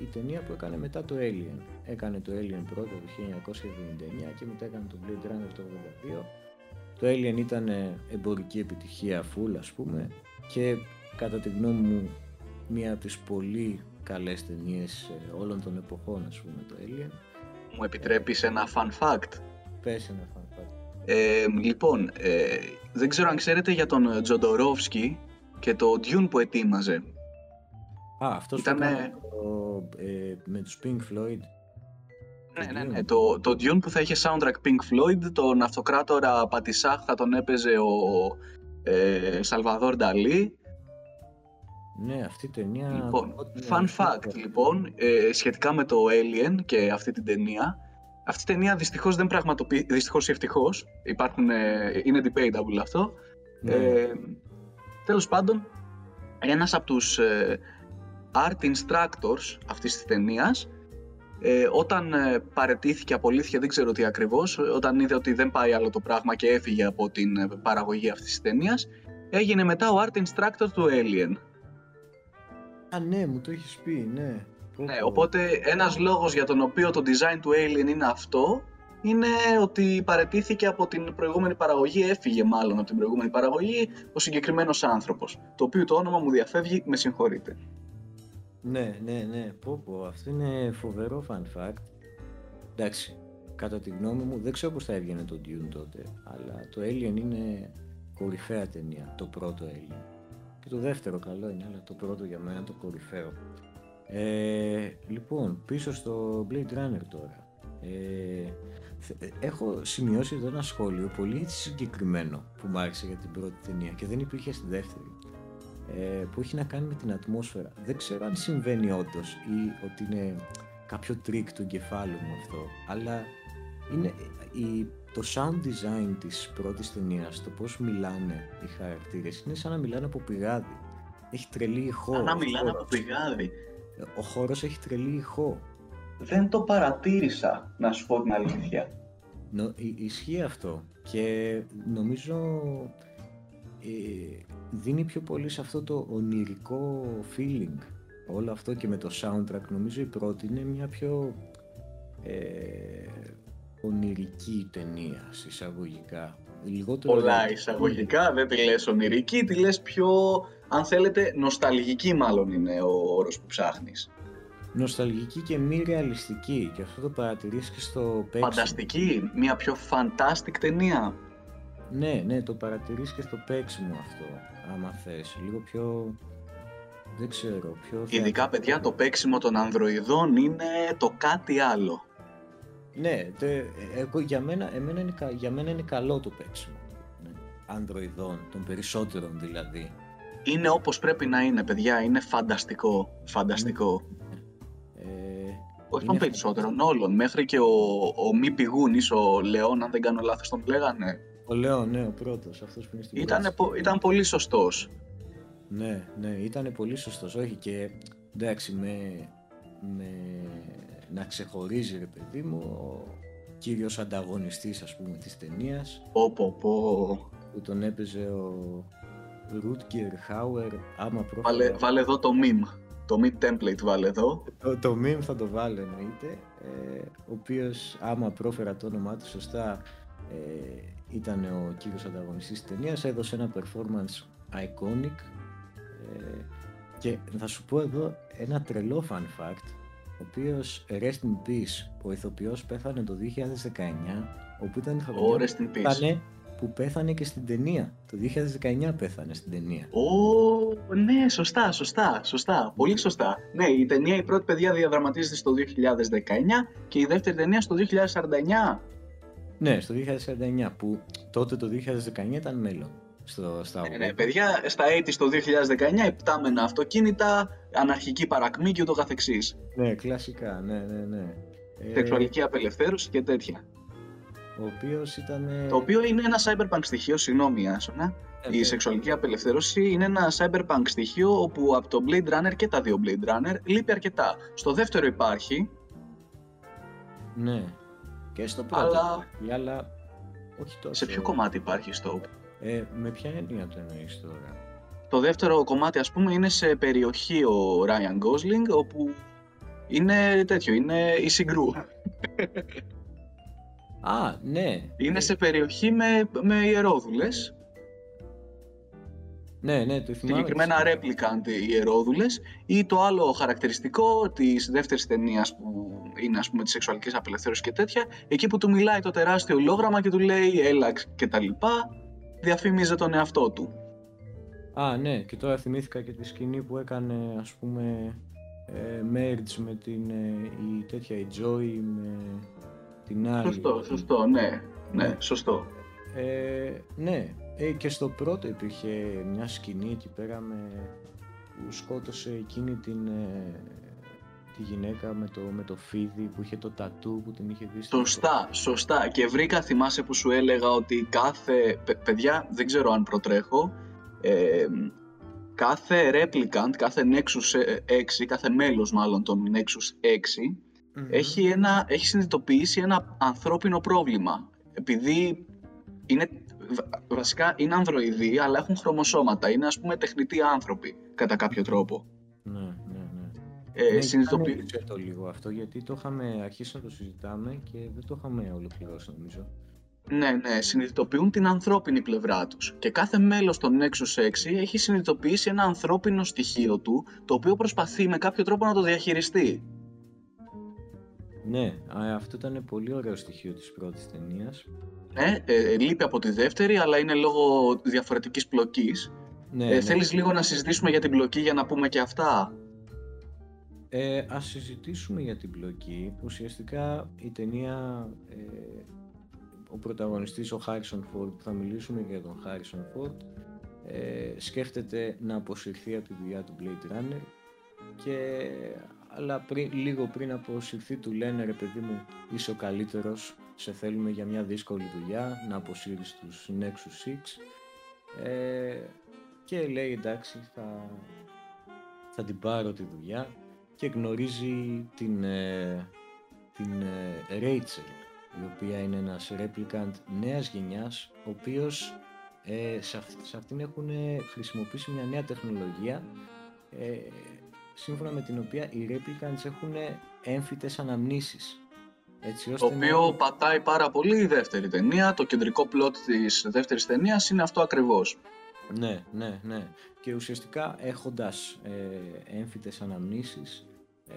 η ταινία που έκανε μετά το Alien. Έκανε το Alien πρώτο το 1979 και μετά έκανε το Blade Runner το 1982 το Alien ήταν εμπορική επιτυχία full ας πούμε και κατά τη γνώμη μου μία από τις πολύ καλές ταινίες ε, όλων των εποχών ας πούμε το Alien. Μου επιτρέπεις ένα fun fact; Πες ένα fun fact. Ε, λοιπόν, ε, δεν ξέρω αν ξέρετε για τον Τζοντορόφσκι και το Dune που ετοίμαζε. Α, αυτός Ήτανε... που έκανε το, ε, με τους Pink Floyd. Ναι, ναι, ναι. Το, το Dune που θα είχε soundtrack Pink Floyd, τον αυτοκράτορα Πατισάχ θα τον έπαιζε ο ε, Σαλβαδόρ Νταλή. Ναι, αυτή η ταινία... Λοιπόν, fun fact, λοιπόν, ε, σχετικά με το Alien και αυτή την ταινία, αυτή η ταινία δυστυχώς δεν πραγματοποιεί, δυστυχώς ή ευτυχώς, υπάρχουν, ε, είναι debatable αυτό. Ναι. Ε, τέλος πάντων, ένας από τους ε, art instructors αυτής της ταινίας ε, όταν ε, παρετήθηκε, απολύθηκε, δεν ξέρω τι ακριβώς, όταν είδε ότι δεν πάει άλλο το πράγμα και έφυγε από την ε, παραγωγή αυτής της ταινίας, έγινε μετά ο art instructor του Alien. Α, ναι, μου το έχεις πει, ναι. Ναι, οπότε ένας λόγος για τον οποίο το design του Alien είναι αυτό, είναι ότι παρετήθηκε από την προηγούμενη παραγωγή, έφυγε μάλλον από την προηγούμενη παραγωγή ο συγκεκριμένος άνθρωπος, το οποίο το όνομα μου διαφεύγει, με συγχωρείτε. Ναι, ναι, ναι. Πω, πω. Αυτό είναι φοβερό fun fact. Εντάξει, κατά τη γνώμη μου, δεν ξέρω πώς θα έβγαινε το Dune τότε, αλλά το Alien είναι κορυφαία ταινία, το πρώτο Alien. Και το δεύτερο καλό είναι, αλλά το πρώτο για μένα το κορυφαίο. Ε, λοιπόν, πίσω στο Blade Runner τώρα. Ε, έχω σημειώσει εδώ ένα σχόλιο πολύ συγκεκριμένο που μου άρεσε για την πρώτη ταινία και δεν υπήρχε στη δεύτερη ε, που έχει να κάνει με την ατμόσφαιρα. Δεν ξέρω αν συμβαίνει όντως ή ότι είναι κάποιο τρικ του εγκεφάλου μου αυτό, αλλά είναι η, το sound design της πρώτης ταινίας, το πώς μιλάνε οι χαρακτήρες, είναι σαν να μιλάνε από πηγάδι. Έχει τρελή ηχώ. Σαν να μιλάνε από πηγάδι. Ο χώρος έχει τρελή ηχώ. Δεν το παρατήρησα, να σου πω την αλήθεια. No, ισχύει αυτό και νομίζω ε, δίνει πιο πολύ σε αυτό το ονειρικό feeling. Όλο αυτό και με το soundtrack νομίζω η πρώτη είναι μια πιο ε, ονειρική ταινία εισαγωγικά. Λιγότερο πολλά εισαγωγικά δεν τη λες ονειρική τη λες πιο αν θέλετε νοσταλγική μάλλον είναι ο όρος που ψάχνεις. Νοσταλγική και μη ρεαλιστική. Και αυτό το παρατηρείς και στο παίξιμο. Φανταστική, μια πιο fantastic ταινία. Ναι, ναι, το παρατηρείς και στο παίξιμο αυτό, άμα θες. Λίγο πιο... Δεν ξέρω, πιο... Ειδικά, παιδιά, το παίξιμο των ανδροειδών είναι το κάτι άλλο. Ναι, τε, εγώ, για, μένα, εμένα είναι, για μένα είναι καλό το παίξιμο. Ναι. Ανδροειδών, των περισσότερων δηλαδή. Είναι όπως πρέπει να είναι, παιδιά. Είναι φανταστικό. Φανταστικό. Ε, Όχι των περισσότερων, όλων. Μέχρι και ο, ο μη πηγούνης, ο Λεόν, αν δεν κάνω λάθος, τον λέγανε. Ο Λέων, ναι, ο πρώτος. Αυτός που είναι στην ήταν, ήταν πολύ σωστός. Ναι, ναι, ήταν πολύ σωστός. Όχι και εντάξει, με, με να ξεχωρίζει ρε παιδί μου ο κύριος ανταγωνιστής ας πούμε της ταινίας. Πω, πω, πω. Που τον έπαιζε ο Ρουτκερ Χάουερ. Άμα πρόφερα... βάλε, βάλε εδώ το meme. Το meme template βάλε εδώ. Το, το meme θα το βάλω εννοείται. Ε, ο οποίος άμα πρόφερα το όνομά του σωστά ε, ήταν ο κύριος ανταγωνιστής της ταινίας, έδωσε ένα performance iconic ε, και θα σου πω εδώ ένα τρελό fun fact ο οποίος Rest in Peace ο ηθοποιός πέθανε το 2019 όπου ήταν oh, Rest in Peace που πέθανε και στην ταινία. Το 2019 πέθανε στην ταινία. Ω, ναι, σωστά, σωστά, σωστά. Πολύ σωστά. Ναι, η ταινία η πρώτη παιδιά διαδραματίζεται στο 2019 και η δεύτερη ταινία στο 2049. Ναι, στο 2049 που τότε το 2019 ήταν μέλλον. Στο, στα ναι, ναι, παιδιά, στα έτη το 2019 υπτάμενα αυτοκίνητα, αναρχική παρακμή και ούτω καθεξής. Ναι, κλασικά, ναι, ναι, ναι. Σεξουαλική απελευθέρωση και τέτοια. Ο οποίος ήταν... Το οποίο είναι ένα cyberpunk στοιχείο, συγγνώμη Άσονα. Ε, η σεξουαλική απελευθέρωση είναι ένα cyberpunk στοιχείο όπου από το Blade Runner και τα δύο Blade Runner λείπει αρκετά. Στο δεύτερο υπάρχει. Ναι. Και στο πρώτο αλλά... υπάρχει, αλλά όχι τόσο. Σε ποιο κομμάτι υπάρχει στο... Ε, με ποια έννοια το εννοείς τώρα; Το δεύτερο κομμάτι ας πούμε είναι σε περιοχή ο Ryan Gosling όπου είναι τέτοιο, είναι η συγκρού. Α, ναι. Είναι σε περιοχή με, με ιερόδουλες. Ναι, ναι, το θυμάμαι. Συγκεκριμένα replicant ιερόδουλες ή το άλλο χαρακτηριστικό της δεύτερης ταινίας που είναι ας πούμε της σεξουαλικής απελευθέρωσης και τέτοια, εκεί που του μιλάει το τεράστιο ολόγραμμα και του λέει έλαξ και τα λοιπά, διαφήμιζε τον εαυτό του. Α, ναι, και τώρα θυμήθηκα και τη σκηνή που έκανε ας πούμε ε, merge με την ε, η τέτοια η Joy με την άλλη. Σωστό, σωστό, ναι, ναι, σωστό. Ε, ναι, ε, και στο πρώτο υπήρχε μια σκηνή εκεί πέρα με, που σκότωσε εκείνη την, ε, τη γυναίκα με το, με το φίδι που είχε το τατού που την είχε δει. Σωστά, σωστά. Και βρήκα, θυμάσαι που σου έλεγα ότι κάθε, παιδιά, δεν ξέρω αν προτρέχω, ε, κάθε replicant, κάθε Nexus 6, κάθε μέλος μάλλον των Nexus 6, έχει, ένα, έχει συνειδητοποιήσει ένα ανθρώπινο πρόβλημα. Επειδή είναι, βασικά είναι ανδροειδοί, αλλά έχουν χρωμοσώματα. Είναι ας πούμε τεχνητοί άνθρωποι, κατά κάποιο τρόπο. Ναι, ναι, ναι. Ε, ναι, συνειδητοποιεί... το λίγο αυτό, γιατί το είχαμε αρχίσει να το συζητάμε και δεν το είχαμε ολοκληρώσει νομίζω. Ναι, ναι, συνειδητοποιούν την ανθρώπινη πλευρά τους. Και κάθε μέλος των Nexus 6 έχει συνειδητοποιήσει ένα ανθρώπινο στοιχείο του, το οποίο προσπαθεί με κάποιο τρόπο να το διαχειριστεί. Ναι, αυτό ήταν πολύ ωραίο στοιχείο της πρώτης ταινίας. Ναι, ε, λείπει από τη δεύτερη, αλλά είναι λόγω διαφορετικής πλοκής. Ναι, ε, ναι. Θέλεις λίγο να συζητήσουμε για την πλοκή για να πούμε και αυτά; Ε, ας συζητήσουμε για την πλοκή. Ουσιαστικά η ταινία, ε, ο πρωταγωνιστής ο Χάρισον Φόρτ, που θα μιλήσουμε για τον Χάρισον Φόρτ, ε, σκέφτεται να αποσυρθεί από τη δουλειά του Blade Runner και αλλά πριν, λίγο πριν αποσυρθεί του λένε ρε παιδί μου είσαι ο καλύτερος, σε θέλουμε για μια δύσκολη δουλειά να αποσύρεις τους Nexus 6 ε, και λέει εντάξει θα, θα την πάρω τη δουλειά και γνωρίζει την, ε, την ε, Rachel η οποία είναι ένας replicant νέας γενιάς ο οποίος ε, σε, σε αυτήν έχουν χρησιμοποιήσει μια νέα τεχνολογία ε, σύμφωνα με την οποία οι Replicants έχουν έμφυτες αναμνήσεις. Έτσι, ώστε το οποίο πατάει πάρα πολύ η δεύτερη ταινία. Το κεντρικό πλότ της δεύτερης ταινίας είναι αυτό ακριβώς. Ναι, ναι, ναι. Και ουσιαστικά έχοντας ε, έμφυτες αναμνήσεις ε,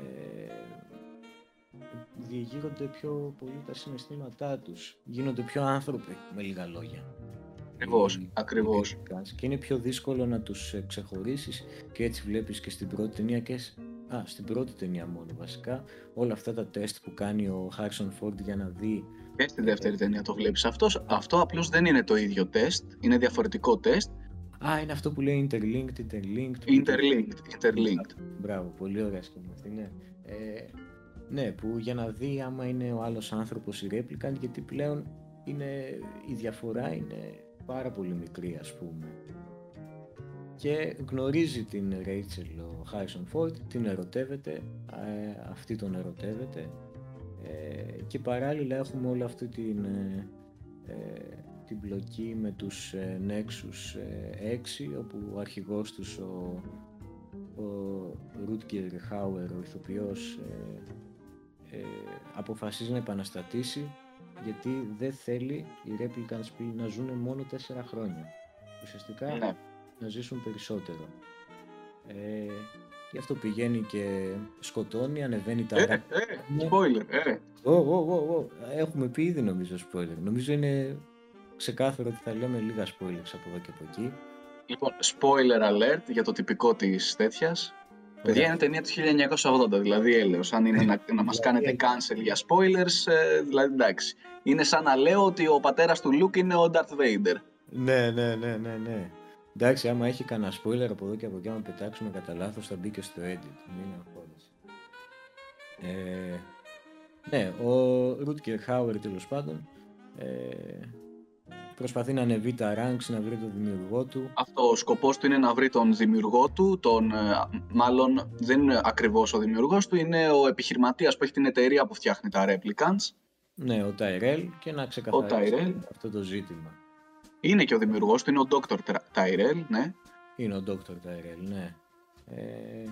διεγείρονται πιο πολύ τα συναισθήματά τους. Γίνονται πιο άνθρωποι, με λίγα λόγια. Ακριβώς, ακριβώς. Και είναι πιο δύσκολο να τους ε, ξεχωρίσεις και έτσι βλέπεις και στην πρώτη ταινία και Α, στην πρώτη ταινία μόνο βασικά, όλα αυτά τα τεστ που κάνει ο Harrison Ford για να δει... Και στη δεύτερη ταινία το βλέπεις. Αυτός, αυτό απλώς δεν είναι το ίδιο τεστ, είναι διαφορετικό τεστ. Α, είναι αυτό που λέει interlinked, interlinked. Interlinked, interlinked. Μπράβο, πολύ ωραία σκηνή αυτή, ναι. Ε, ναι, που για να δει άμα είναι ο άλλος άνθρωπος η replicant, γιατί πλέον είναι, η διαφορά είναι πάρα πολύ μικρή ας πούμε. Και γνωρίζει την Rachel ο Harrison Ford, την ερωτεύεται, ε, αυτή τον ερωτεύεται ε, και παράλληλα έχουμε όλη αυτή την, ε, την μπλοκή με τους Nexus 6 όπου ο αρχηγός τους ο, ο Rutger Hauer, ο ηθοποιός αποφασίζει να επαναστατήσει γιατί δεν θέλει οι Replicants να ζουν μόνο 4 χρόνια. Ουσιαστικά Ναι. να ζήσουν περισσότερο. Ε, γι' αυτό πηγαίνει και σκοτώνει, ανεβαίνει τα Ε, ρα- ε, Ναι. spoiler, ε. Ω, ω, ω, ω. Έχουμε πει ήδη νομίζω spoiler. Νομίζω είναι ξεκάθαρο ότι θα λέμε λίγα spoilers από εδώ και από εκεί. Λοιπόν, spoiler alert για το τυπικό της τέτοιας. Παιδιά, Ωραία. είναι ταινία του 1980, δηλαδή έλεος. Αν είναι να, να μας κάνετε cancel για spoilers, ε, δηλαδή εντάξει. Είναι σαν να λέω ότι ο πατέρας του Luke είναι ο Darth Vader. Ναι, ναι, ναι, ναι, ναι. Εντάξει, άμα έχει κανένα spoiler από εδώ και από εκεί, άμα πετάξουμε κατά λάθος, θα μπει και στο edit. Μην αγχώνεσαι. Ε, ναι, ο Ρούτκερ Χάουερ τέλος πάντων ε, προσπαθεί να ανεβεί τα ranks, να βρει τον δημιουργό του. Αυτό, ο σκοπός του είναι να βρει τον δημιουργό του, τον, ε, μάλλον δεν είναι ακριβώς ο δημιουργός του, είναι ο επιχειρηματίας που έχει την εταιρεία που φτιάχνει τα Replicants. Ναι, ο Τάιρελ και να ξεκαθαρίσει Tyrell. αυτό το ζήτημα. Είναι και ο δημιουργός του, είναι ο Dr. Tyrell, ναι. Είναι ο Dr. Τάιρελ, ναι. Ε,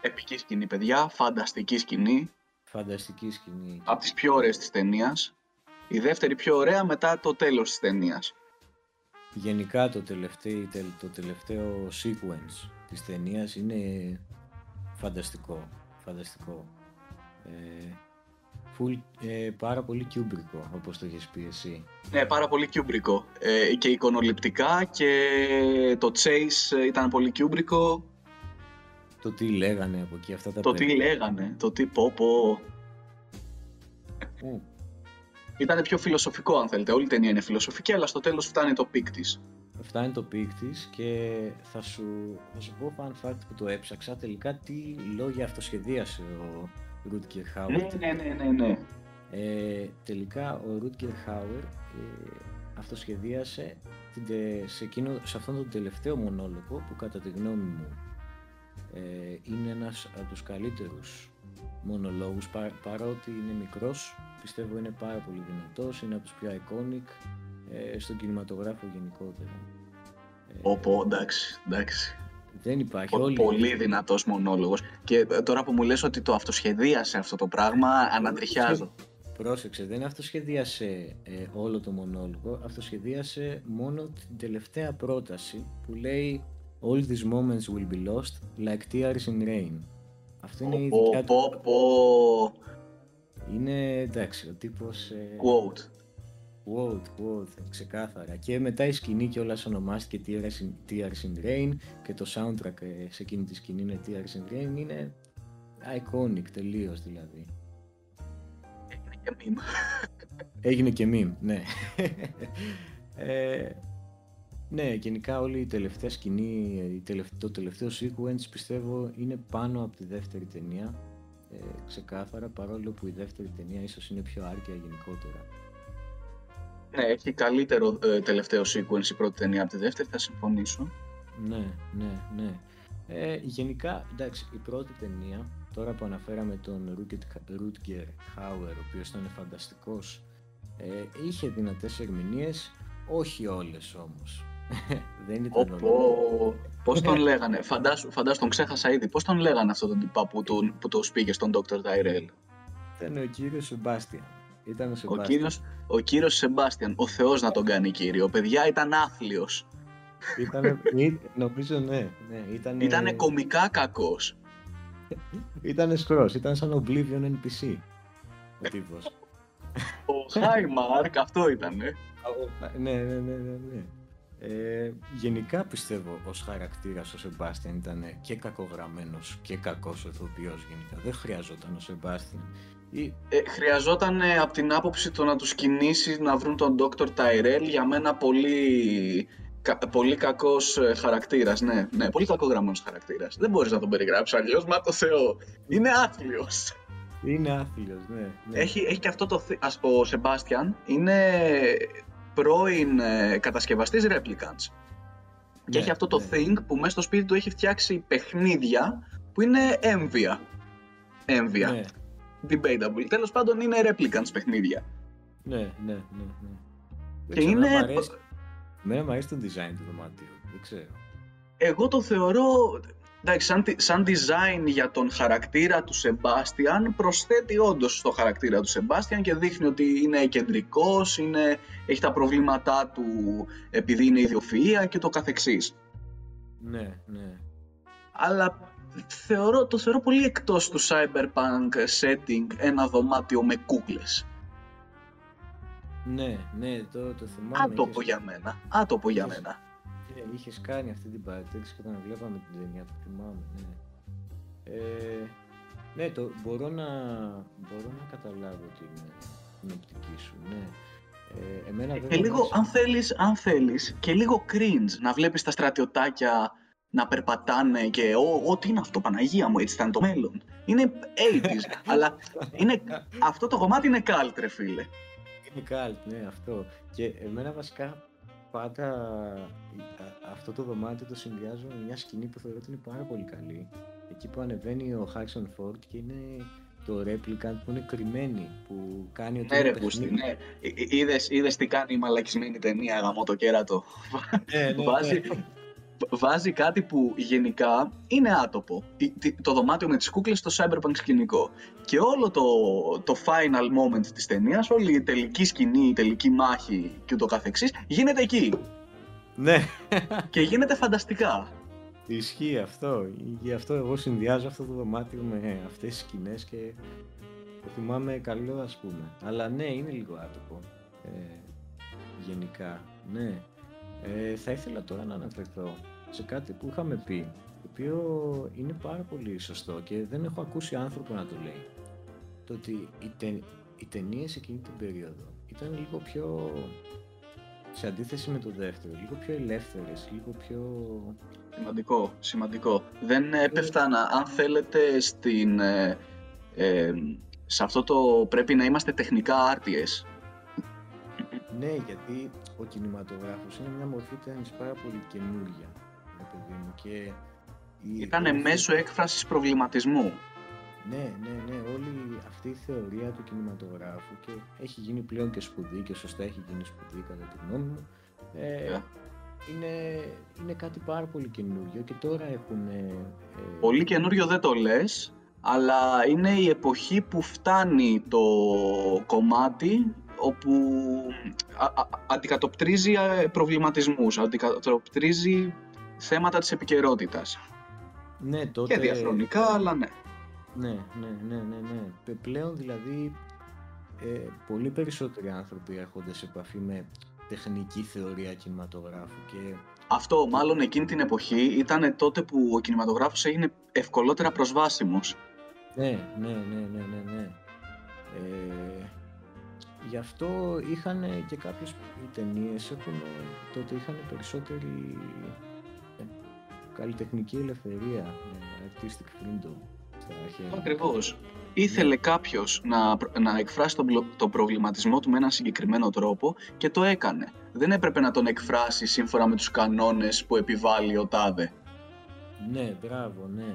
Επική σκηνή, παιδιά, φανταστική σκηνή. φανταστική σκηνή. από τις πιο ωραίες της ταινίας. Η δεύτερη πιο ωραία μετά το τέλος της ταινίας. Γενικά το τελευταίο, το τελευταίο sequence της ταινίας είναι φανταστικό. Φανταστικό. Ε, full, ε, πάρα πολύ κιούμπρικο, όπως το έχεις πει εσύ. Ναι, πάρα πολύ κιούμπρικο. Ε, και εικονοληπτικά και το chase ε, ήταν πολύ κιούμπρικο. Το τι λέγανε από εκεί αυτά τα Το τι παιδιά. λέγανε, το τι πω πω. Μμ. Ήταν πιο φιλοσοφικό αν θέλετε. Όλη η ταινία είναι φιλοσοφική, αλλά στο τέλος φτάνει το peak της. Φτάνει το peak της και θα σου, θα σου πω fun fact που το έψαξα τελικά τι λόγια αυτοσχεδίασε ο Rutger Hauer. Ναι, ναι, ναι, ναι, ναι. Ε, τελικά ο Rutger Hauer ε, αυτοσχεδίασε την, τε- σε, εκείνο, σε αυτόν τον τελευταίο μονόλογο που κατά τη γνώμη μου ε, είναι ένας από τους καλύτερους μονολόγους πα, παρότι είναι μικρός πιστεύω είναι πάρα πολύ δυνατός είναι από τους πιο iconic ε, στον κινηματογράφο γενικότερα Ε, Πω πω, εντάξει, εντάξει. δεν υπάρχει Πο- όλοι Πολύ δυνατός μονόλογος. Και ε, τώρα που μου λες ότι το αυτοσχεδίασε αυτό το πράγμα, ανατριχιάζω. Πρόσεξε, δεν αυτοσχεδίασε ε, όλο το μονόλογο, αυτοσχεδίασε μόνο την τελευταία πρόταση που λέει All these moments will be lost like tears in rain. Αυτό είναι η Πω, δικιά πω, του. Πω. Είναι εντάξει, ο τύπος ε, Quote. quote, quote, ξεκάθαρα. Και μετά η σκηνή κιόλας ονομάστηκε Tears in, Tears in Rain και το soundtrack ε, σε εκείνη τη σκηνή είναι Tears in Rain. Είναι iconic τελείως δηλαδή. Έγινε και meme. Έγινε και meme, ναι. ε, ναι, γενικά όλη η τελευταία σκηνή, η τελευ- το τελευταίο sequence πιστεύω είναι πάνω από τη δεύτερη ταινία. Ε, ξεκάθαρα, παρόλο που η δεύτερη ταινία ίσως είναι πιο άρκεια γενικότερα. Ναι, έχει καλύτερο ε, τελευταίο sequence η πρώτη ταινία από τη δεύτερη, θα συμφωνήσω. Ναι, ναι, ναι. Ε, γενικά, εντάξει, η πρώτη ταινία, τώρα που αναφέραμε τον Ρούτγκερ Χάουερ, ο οποίος ήταν φανταστικός, ε, είχε δυνατές ερμηνείες, όχι όλες όμως. (laughs) Δεν ήταν όλες. Οπό, πώς τον λέγανε, φαντάσου, φαντάσου τον ξέχασα ήδη, πώς τον λέγανε αυτόν τον τυπά που, τον, που το σπήγε στον Dr. Tyrell; Ήταν ο κύριος Σεμπάστιαν. Ήταν ο Ο Σεμπάστιαν. κύριος, ο κύριος Σεμπάστιαν, ο Θεός να τον κάνει κύριο, παιδιά ήταν άθλιος, Ήτανε, ή- νομίζω ναι, ναι. Ήτανε, ήτανε κομικά κακός. Ήτανε σκρός, ήταν σαν Oblivion NPC. Ο τύπος. Ο Highmark αυτό ήτανε. ναι, ναι, ναι, ναι, ναι. Ε, γενικά πιστεύω ως χαρακτήρας ο Σεμπάστιαν ήταν και κακογραμμένος και κακός ηθοποιός γενικά. Δεν χρειαζόταν ο Σεμπάστιαν. Ή, Ε, χρειαζόταν ε, από την άποψη το να τους κινήσει να βρουν τον Dr. Tyrell για μένα πολύ, κα, πολύ κακός ε, χαρακτήρας, ναι, ναι, πολύ κακογραμμένος χαρακτήρας. Δεν μπορείς να τον περιγράψεις αλλιώς, μα το Θεό. Είναι άθλιος. είναι άθλιος, ναι. ναι. Έχει, έχει και αυτό το... θη- ας, ο Σεμπάστιαν είναι πρώην ε, κατασκευαστής Replicants. Και Ναι, έχει αυτό το ναι. thing που μέσα στο σπίτι του έχει φτιάξει παιχνίδια που είναι έμβια. Έμβια. Ναι, Debatable. Τέλος πάντων είναι Replicants παιχνίδια. ναι, ναι, ναι. ναι. Δεν Και ξέρω, είναι- εμένα Μ' αρέσει, εμένα μ' αρέσει το design του δωματίου. Δεν ξέρω. Εγώ το θεωρώ εντάξει, σαν, σαν design για τον χαρακτήρα του Σεμπάστιαν προσθέτει όντως στο χαρακτήρα του Σεμπάστιαν και δείχνει ότι είναι κεντρικός, είναι, έχει τα προβλήματά του επειδή είναι ιδιοφυΐα και το καθεξής. Ναι, ναι. Αλλά θεωρώ, το θεωρώ πολύ εκτός του cyberpunk setting ένα δωμάτιο με κούκλες. Ναι, ναι, το, το θυμάμαι. Άτοπο είχες- για μένα. Άτοπο για Είχες- μένα. Ναι, είχες κάνει αυτή την παρατήρηση και όταν βλέπαμε την ταινία, το θυμάμαι, ναι. Ε, ναι, το, μπορώ, να, μπορώ να καταλάβω την, την οπτική σου, ναι. Ε, εμένα Και βέβαια λίγο, μου αν θέλεις, αν θέλεις, και λίγο cringe να βλέπεις τα στρατιωτάκια να περπατάνε και «Ω, ό, τι είναι αυτό, Παναγία μου, έτσι ήταν το μέλλον». Είναι 80s, (laughs) αλλά είναι, αυτό το κομμάτι είναι cult, ρε φίλε. Είναι cult, ναι, αυτό. Και εμένα βασικά πάντα α- αυτό το δωμάτιο το συνδυάζω με μια σκηνή που θεωρώ ότι είναι πάρα πολύ καλή. Εκεί που ανεβαίνει ο Harrison Ford και είναι το replicant που είναι κρυμμένη, που κάνει ότι Ναι είναι ρε Πούστη, παιχνίδι. ναι. Ε, ε, Είδες, είδες τι κάνει η μαλακισμένη ταινία γαμό το κέρατο. Ναι, ναι, ναι. Βάζει, βάζει κάτι που γενικά είναι άτοπο. Η- τι- Το δωμάτιο με τις κούκλες στο cyberpunk σκηνικό. Και όλο το, το final moment της ταινίας, όλη η τελική σκηνή, η τελική μάχη και ούτω καθεξής, γίνεται εκεί. Ναι, Και γίνεται φανταστικά. ισχύει αυτό. Γι' αυτό εγώ συνδυάζω αυτό το δωμάτιο με αυτές τις σκηνές και το θυμάμαι καλό ας πούμε. Αλλά ναι, είναι λίγο άτομο. Ε, γενικά, ναι. Ε, θα ήθελα τώρα να αναφερθώ σε κάτι που είχαμε πει, το οποίο είναι πάρα πολύ σωστό και δεν έχω ακούσει άνθρωπο να το λέει. Το ότι οι, τε, οι ταινίες εκείνη την περίοδο ήταν λίγο πιο, σε αντίθεση με το δεύτερο, λίγο πιο ελεύθερες, λίγο πιο... Σημαντικό, σημαντικό. Δεν έπεφταν, αν θέλετε, στην, ε, ε, σε αυτό το πρέπει να είμαστε τεχνικά άρτιες. Ναι, γιατί ο κινηματογράφος είναι μια μορφή τέχνης πάρα πολύ καινούργια, ρε παιδί μου, και... η- Ήτανε όλη- μέσω έκφρασης προβληματισμού. Ναι, ναι, ναι, όλη αυτή η θεωρία του κινηματογράφου και έχει γίνει πλέον και σπουδή και σωστά έχει γίνει σπουδή κατά τη γνώμη μου. Ε, Yeah. είναι, είναι κάτι πάρα πολύ καινούργιο και τώρα έχουν... ε, Πολύ καινούριο δεν το λες, αλλά είναι η εποχή που φτάνει το κομμάτι όπου α, α, αντικατοπτρίζει ε, προβληματισμούς, αντικατοπτρίζει θέματα της επικαιρότητας. ναι, τότε... Και διαχρονικά, αλλά ναι. Ναι, ναι, ναι, ναι, ναι. Πε- Πλέον δηλαδή ε, πολύ περισσότεροι άνθρωποι έρχονται σε επαφή με τεχνική θεωρία κινηματογράφου και Αυτό μάλλον εκείνη την εποχή ήταν τότε που ο κινηματογράφος έγινε ευκολότερα προσβάσιμος. ναι, ναι, ναι, ναι, ναι, ναι. Ε, γι' αυτό είχαν και κάποιες οι ταινίες έχουν, τότε είχαν περισσότερη ε, καλλιτεχνική ελευθερία, ε, artistic freedom στα χέρια. Ακριβώς. Ήθελε κάποιος να, προ- να εκφράσει τον, πλο- τον προβληματισμό του με έναν συγκεκριμένο τρόπο και το έκανε. Δεν έπρεπε να τον εκφράσει σύμφωνα με τους κανόνες που επιβάλλει ο τάδε. Ναι, μπράβο, ναι.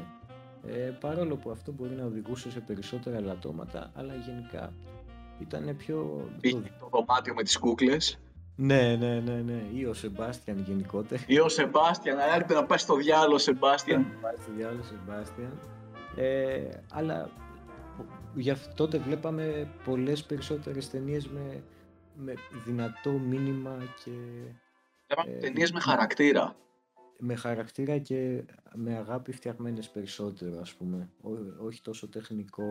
Ε, παρόλο που αυτό μπορεί να οδηγούσε σε περισσότερα λατώματα, αλλά γενικά ήταν πιο... Πήγε το δωμάτιο με τις κούκλες Ναι, ναι, ναι, ναι. Ή ο Σεμπάστιαν γενικότερα. ή ο Σεμπάστιαν, να έρθει να πάει στο διάλογο Σεμπάστιαν. Πάει στο διάλογο Σεμπάστιαν. Ε, αλλά γι' αυτό τότε βλέπαμε πολλές περισσότερες ταινίες με, με δυνατό μήνυμα και Βλέπαμε Ε, ταινίες με χαρακτήρα. με χαρακτήρα και με αγάπη φτιαγμένες περισσότερο, ας πούμε. Ό- όχι τόσο τεχνικό,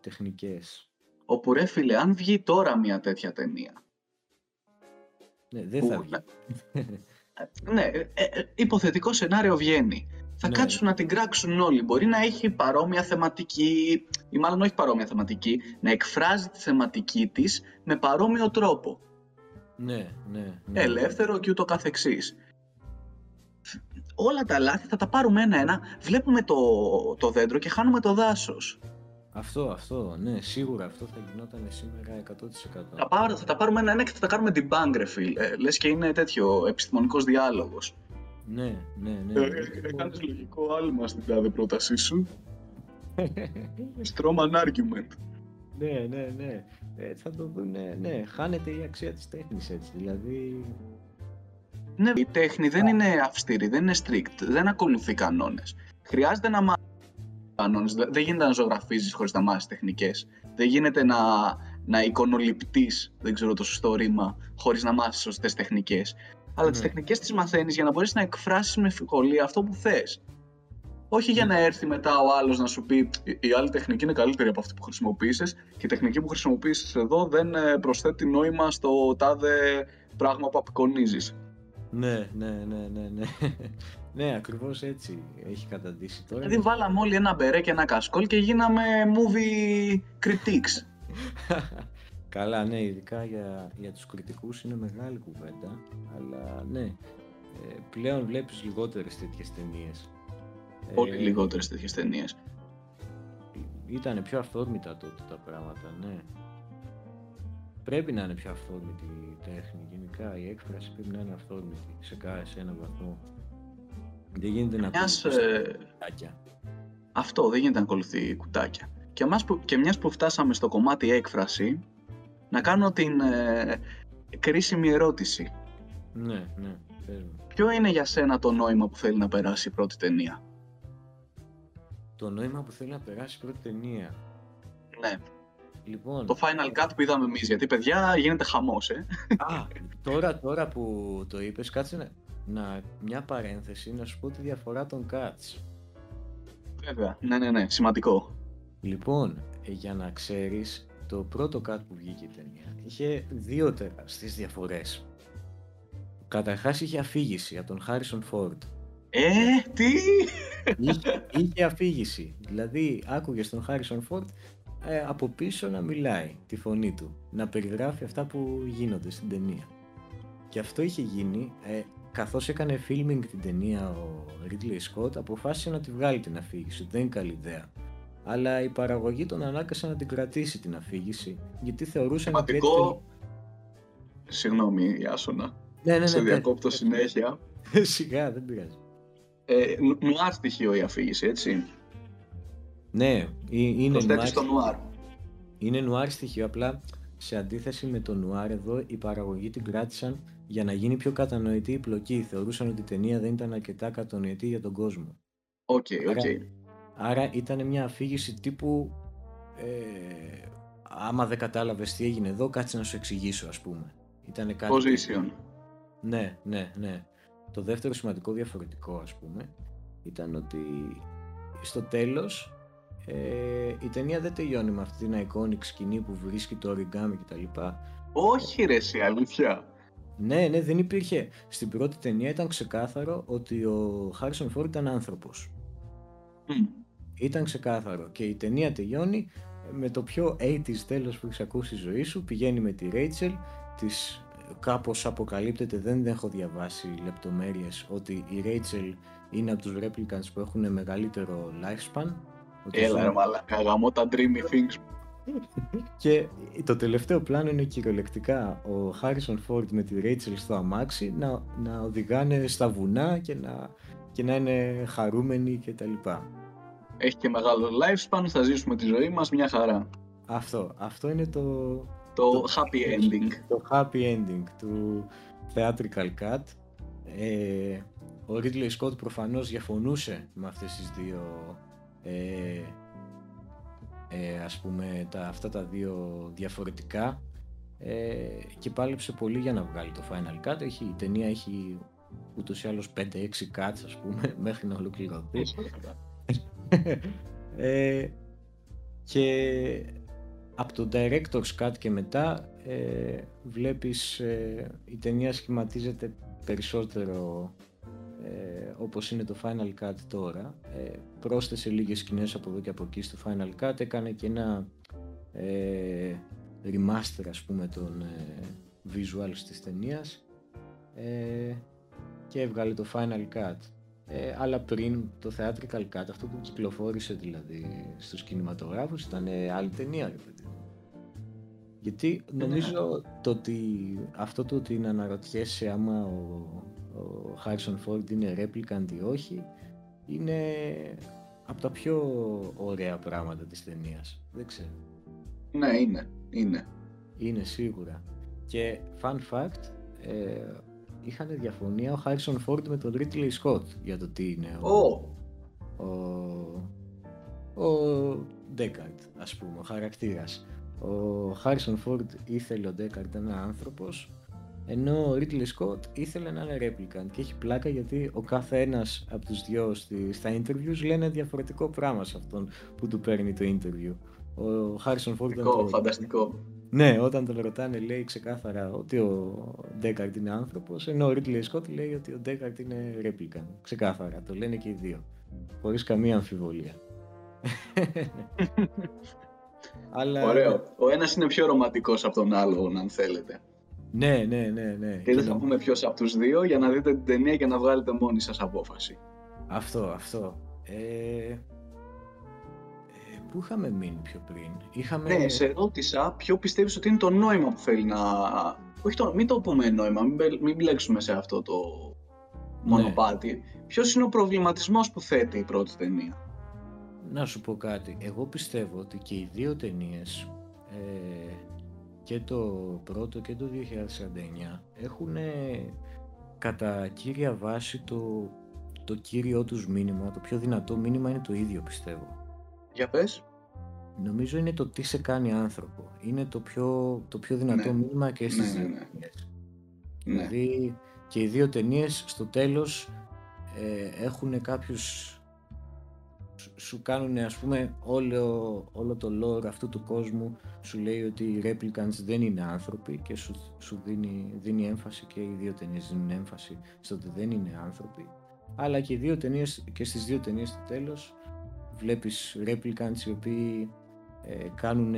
τεχνικές. Όπου ρε φίλε, αν βγει τώρα μια τέτοια ταινία. Ναι, δεν Που- θα βγει. (laughs) Ναι, ε, ε, υποθετικό σενάριο βγαίνει. Θα Ναι. κάτσουν να την κράξουν όλοι. Μπορεί να έχει παρόμοια θεματική, ή μάλλον όχι παρόμοια θεματική, να εκφράζει τη θεματική της με παρόμοιο τρόπο. ναι, ναι, ναι. Ελεύθερο και ούτω καθεξής. Όλα τα λάθη θα τα πάρουμε ένα-ένα, βλέπουμε το, το δέντρο και χάνουμε το δάσος. Αυτό, αυτό, ναι, σίγουρα αυτό θα γινόταν σήμερα 100%. Θα, πάρ- θα τα πάρουμε ένα-ένα και θα τα κάνουμε debunk, ρε φίλε. Λες και είναι τέτοιο επιστημονικός διάλογος. Ναι, ναι, ναι. Ε, Έκανες λογικό άλμα στην τάδε πρότασή σου. (laughs) Strawman argument. ναι, ναι, ναι. Ε, θα το δουν, ναι, ναι. Χάνεται η αξία της τέχνης έτσι. Δηλαδή, Ναι, η τέχνη δεν είναι αυστηρή, δεν είναι strict, δεν ακολουθεί κανόνες. Χρειάζεται να μάθει κανόνες. Δεν γίνεται να ζωγραφίζεις χωρίς να μάθεις τεχνικές. Δεν γίνεται να, να εικονοληπτείς, δεν ξέρω το σωστό ρήμα, χωρίς να μάθεις σωστές τεχνικές. Αλλά τις Ναι. τεχνικές τις μαθαίνεις για να μπορείς να εκφράσεις με ευκολία αυτό που θες. Όχι για να έρθει μετά ο άλλος να σου πει «Η- η άλλη τεχνική είναι καλύτερη από αυτή που χρησιμοποίησες και η τεχνική που χρησιμοποίησες εδώ δεν ε, προσθέτει νόημα στο τάδε πράγμα που απεικονίζεις. Ναι, ναι, ναι, ναι, ναι. Ναι, ακριβώς έτσι έχει καταντήσει τώρα. Δηλαδή βάλαμε όλοι ένα μπερέ και ένα κασκόλ και γίναμε movie critiques. (laughs) Καλά, ναι, ειδικά για, για τους κριτικούς είναι μεγάλη κουβέντα, αλλά ναι, ε, πλέον βλέπεις λιγότερες τέτοιες ταινίες. Πολύ λιγότερες τέτοιες ταινίες. Ήταν πιο αυθόρμητα τότε τα πράγματα, ναι. Πρέπει να είναι πιο αυθόρμητη η τέχνη, γενικά η έκφραση πρέπει να είναι αυθόρμητη σε, κα- σε έναν βαθμό. Δεν γίνεται να Μιας, ακολουθείς ε, κουτάκια. αυτό δεν γίνεται να ακολουθεί κουτάκια. Και, μας που, και μιας που φτάσαμε στο κομμάτι έκφραση, να κάνω την ε, κρίσιμη ερώτηση. Ναι, ναι, πες μου. Ποιο είναι για σένα το νόημα που θέλει να περάσει η πρώτη ταινία; Το νόημα που θέλει να περάσει η πρώτη ταινία. Ναι, Λοιπόν, το final cut που είδαμε εμείς, γιατί παιδιά γίνεται χαμός, ε. Α, τώρα, τώρα που το είπες, κάτσε να, να, μια παρένθεση να σου πω τη διαφορά των cuts. Βέβαια. Ναι, ναι, ναι, σημαντικό. Λοιπόν, ε, για να ξέρεις, το πρώτο cut που βγήκε η ταινία είχε δύο τεράστιες διαφορές. Καταρχάς είχε αφήγηση από τον Χάρισον Φόρντ. Ε, τι! Είχε, είχε αφήγηση. Δηλαδή, άκουγες τον Χάρισον Φόρντ ε, από πίσω να μιλάει τη φωνή του, να περιγράφει αυτά που γίνονται στην ταινία. Και αυτό είχε γίνει ε, καθώς έκανε filming την ταινία ο Ridley Scott αποφάσισε να τη βγάλει την αφήγηση, ότι δεν είναι καλή ιδέα. Αλλά η παραγωγή τον ανάγκασε να την κρατήσει την αφήγηση γιατί θεωρούσαν ότι έτσι... Σημαντικό. Συγγνώμη, Ιάσονα. Ναι, ναι, Σε ναι, διακόπτω πες, συνέχεια. πες. (laughs) Σιγά, δεν πειράζει. Ε, νου- νουάρ στοιχείο η αφήγηση, έτσι. Ναι, ε- είναι Προσθέτεις νουάρ στο νουάρ. Είναι νουάρ στοιχείο, απλά σε αντίθεση με το νουάρ εδώ, οι παραγωγοί την κράτησαν για να γίνει πιο κατανοητή η πλοκή. Θεωρούσαν ότι η ταινία δεν ήταν αρκετά κατανοητή για τον κόσμο. Οκ, οκ. Άρα- Άρα ήταν μια αφήγηση τύπου ε, άμα δεν κατάλαβες τι έγινε εδώ, κάτσε να σου εξηγήσω ας πούμε. Ήτανε κάτι τέτοιο. Exposition. Ναι, ναι, ναι. Το δεύτερο σημαντικό διαφορετικό ας πούμε ήταν ότι στο τέλος ε, η ταινία δεν τελειώνει με αυτή την iconic σκηνή που βρίσκει το origami κτλ. Όχι ρε εσύ, αλήθεια. Ναι, ναι, δεν υπήρχε. Στην πρώτη ταινία ήταν ξεκάθαρο ότι ο Harrison Ford ήταν άνθρωπος. Μμ. Ήταν ξεκάθαρο και η ταινία τελειώνει με το πιο 80s τέλος που έχεις ακούσει στη ζωή σου. Πηγαίνει με τη Rachel, της κάπως αποκαλύπτεται, δεν έχω διαβάσει λεπτομέρειες, ότι η Rachel είναι από τους replicants που έχουν μεγαλύτερο lifespan. Ότι Έλα ζουν- ρε μαλάκα, γαμώ τα dreamy things. Και το τελευταίο πλάνο είναι κυριολεκτικά ο Harrison Ford με τη Rachel στο αμάξι να, να οδηγάνε στα βουνά και να, και να είναι χαρούμενοι κτλ. Έχει και μεγάλο lifespan, θα ζήσουμε τη ζωή μας μια χαρά. Αυτό, αυτό είναι το, Το Το- happy ending. το happy ending του theatrical cut. Ε, ο Ridley Scott προφανώς διαφωνούσε με αυτές τις δύο ε, ε, ας πούμε τα, αυτά τα δύο διαφορετικά ε, και πάλεψε πολύ για να βγάλει το final cut. Έχει, η ταινία έχει ούτως ή άλλως 5-6 cuts ας πούμε (laughs) μέχρι να ολοκληρωθεί. (laughs) ε, και από το director's cut και μετά ε, βλέπεις ε, η ταινία σχηματίζεται περισσότερο ε, όπως είναι το Final Cut τώρα ε, πρόσθεσε λίγες σκηνές από εδώ και από εκεί στο Final Cut. Έκανε και ένα ε, remaster ας πούμε των ε, visuals της ταινίας ε, και έβγαλε το Final Cut. Ε, αλλά πριν το Theatrical Cut, αυτό που κυκλοφόρησε δηλαδή στους κινηματογράφους ήταν ε, άλλη ταινία ρε παιδί μου. Γιατί νομίζω το ότι αυτό το ότι να αναρωτιέσαι άμα ο, ο Harrison Ford είναι replicant ή όχι είναι από τα πιο ωραία πράγματα της ταινίας. Δεν ξέρω. Ναι, είναι. Είναι. Είναι σίγουρα. Και fun fact, ε, είχαν διαφωνία ο Χάρισον Φόρντ με τον Ρίτλι Σκότ για το τι είναι ο, oh. ο, ο Ντέκαρτ, ας πούμε, ο χαρακτήρας. Ο Χάρισον Φόρντ ήθελε ο Ντέκαρτ ένα άνθρωπος ενώ ο Ρίτλι Σκότ ήθελε να είναι replicant και έχει πλάκα γιατί ο κάθε ένας από τους δυο στη, στα interviews λένε διαφορετικό πράγμα σε αυτόν που του παίρνει το interview. Ο Χάρισον Φόρντ ήταν φανταστικό. Ναι, όταν τον ρωτάνε λέει ξεκάθαρα ότι ο Ντέκαρτ είναι άνθρωπος ενώ ο Ρίτλι Σκότ λέει ότι ο Ντέκαρτ είναι replicant. Ξεκάθαρα, το λένε και οι δύο. Χωρίς καμία αμφιβολία. (laughs) Αλλά... Ωραίο. Ο ένας είναι πιο ρομαντικός από τον άλλο, αν θέλετε. Ναι, ναι, ναι. ναι. Και δεν θα πούμε ποιος από τους δύο για να δείτε την ταινία και να βγάλετε μόνοι σας απόφαση. Αυτό, αυτό. Ε, ε, πού είχαμε μείνει πιο πριν; Είχαμε... Ναι, σε ρώτησα ποιο πιστεύεις ότι είναι το νόημα που θέλει να... Όχι το, μην το πούμε νόημα, μην, μην μπλέξουμε σε αυτό το μονοπάτι. Ναι. Ποιος είναι ο προβληματισμός που θέτει η πρώτη ταινία; Να σου πω κάτι. Εγώ πιστεύω ότι και οι δύο ταινίες. ε, και το πρώτο και το 2049 έχουν κατά κύρια βάση το, το κύριο τους μήνυμα, το πιο δυνατό μήνυμα είναι το ίδιο πιστεύω. Για πες. Νομίζω είναι το τι σε κάνει άνθρωπο. Είναι το πιο, το πιο δυνατό ναι. μήνυμα και στις ναι, ναι, ναι. ναι. Δηλαδή και οι δύο ταινίες στο τέλος ε, έχουν κάποιους σου κάνουν ας πούμε όλο, όλο το lore αυτού του κόσμου σου λέει ότι οι replicants δεν είναι άνθρωποι και σου, σου δίνει, δίνει έμφαση και οι δύο ταινίες δίνουν έμφαση στο ότι δεν είναι άνθρωποι αλλά και, οι δύο ταινίες, και στις δύο ταινίες στο τέλος βλέπεις replicants οι οποίοι ε, κάνουν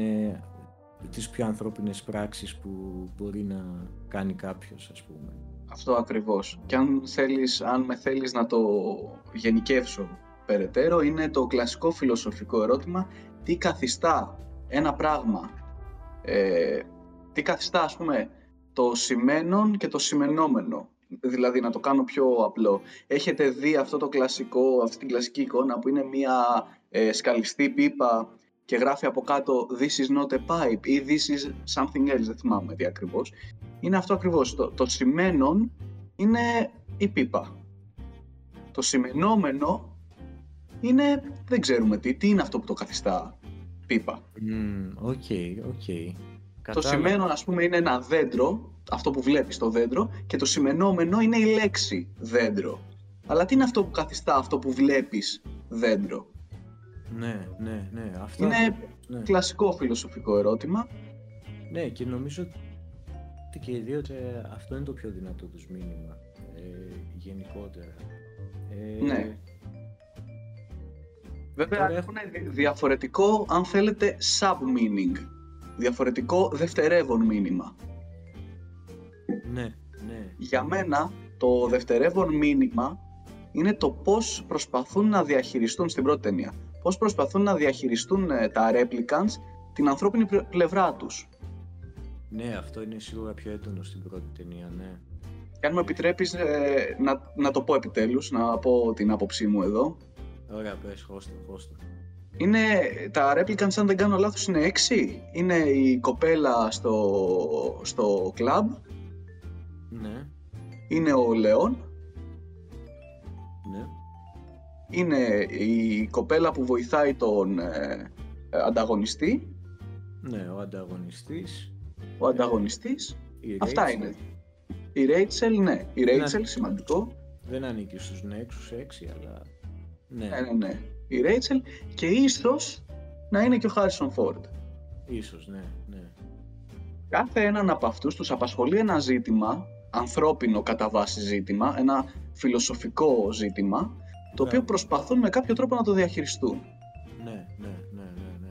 τις πιο ανθρώπινες πράξεις που μπορεί να κάνει κάποιος ας πούμε. Αυτό ακριβώς. Και αν, θέλεις, αν με θέλεις να το γενικεύσω περαιτέρω είναι το κλασικό φιλοσοφικό ερώτημα τι καθιστά ένα πράγμα, ε, τι καθιστά ας πούμε το σημαίνον και το σημενόμενο. Δηλαδή να το κάνω πιο απλό. Έχετε δει αυτό το κλασικό, αυτή την κλασική εικόνα που είναι μια ε, σκαλιστή πίπα και γράφει από κάτω This is not a pipe ή This is something else, δεν θυμάμαι τι ακριβώς. Είναι αυτό ακριβώς. Το, το σημαίνον είναι η πίπα. Το σημαινόμενο είναι, δεν ξέρουμε τι, τι είναι αυτό που το καθιστά πίπα. Οκ, okay, οκ. Okay. Το σημαίνον, ας πούμε, είναι ένα δέντρο, αυτό που βλέπεις το δέντρο, και το σημαινόμενο είναι η λέξη δέντρο. Αλλά τι είναι αυτό που καθιστά αυτό που βλέπεις δέντρο; Ναι, ναι, ναι. Αυτό είναι ναι. κλασικό φιλοσοφικό ερώτημα. Ναι, και νομίζω ότι και οι δύο αυτό είναι το πιο δυνατό τους μήνυμα ε, γενικότερα. Ε, ναι. Βέβαια έχουν διαφορετικό, αν θέλετε, sub-meaning. Διαφορετικό δευτερεύον μήνυμα. Ναι, ναι. Για μένα, το δευτερεύον μήνυμα είναι το πώς προσπαθούν να διαχειριστούν στην πρώτη ταινία. Πώς προσπαθούν να διαχειριστούν ε, τα replicants την ανθρώπινη πλευρά τους. Ναι, αυτό είναι σίγουρα πιο έντονο στην πρώτη ταινία, ναι. Και αν μου επιτρέπεις ε, να, να το πω επιτέλους, να πω την άποψή μου εδώ. Ωραία, πες, χώστε, χώστε. Είναι, τα replicants, αν δεν κάνω λάθος, είναι έξι. Είναι η κοπέλα στο, στο club. Ναι. Είναι ο Λεόν. Ναι. Είναι η κοπέλα που βοηθάει τον ε, ανταγωνιστή. Ναι, ο ανταγωνιστής. Ο ανταγωνιστής. Αυτά είναι. Η Ρέιτσελ, ναι. Η Ρέιτσελ, σημαντικό. Δεν ανήκει στους νέξους έξι, αλλά ναι. ναι, ναι, ναι. Η Ρέιτσελ και ίσως να είναι και ο Χάρισον Φόρντ. Ίσως, ναι, ναι. Κάθε έναν από αυτούς τους απασχολεί ένα ζήτημα, ανθρώπινο κατά βάση ζήτημα, ένα φιλοσοφικό ζήτημα, το οποίο προσπαθούν με κάποιο τρόπο να το διαχειριστούν. Ναι, ναι, ναι, ναι.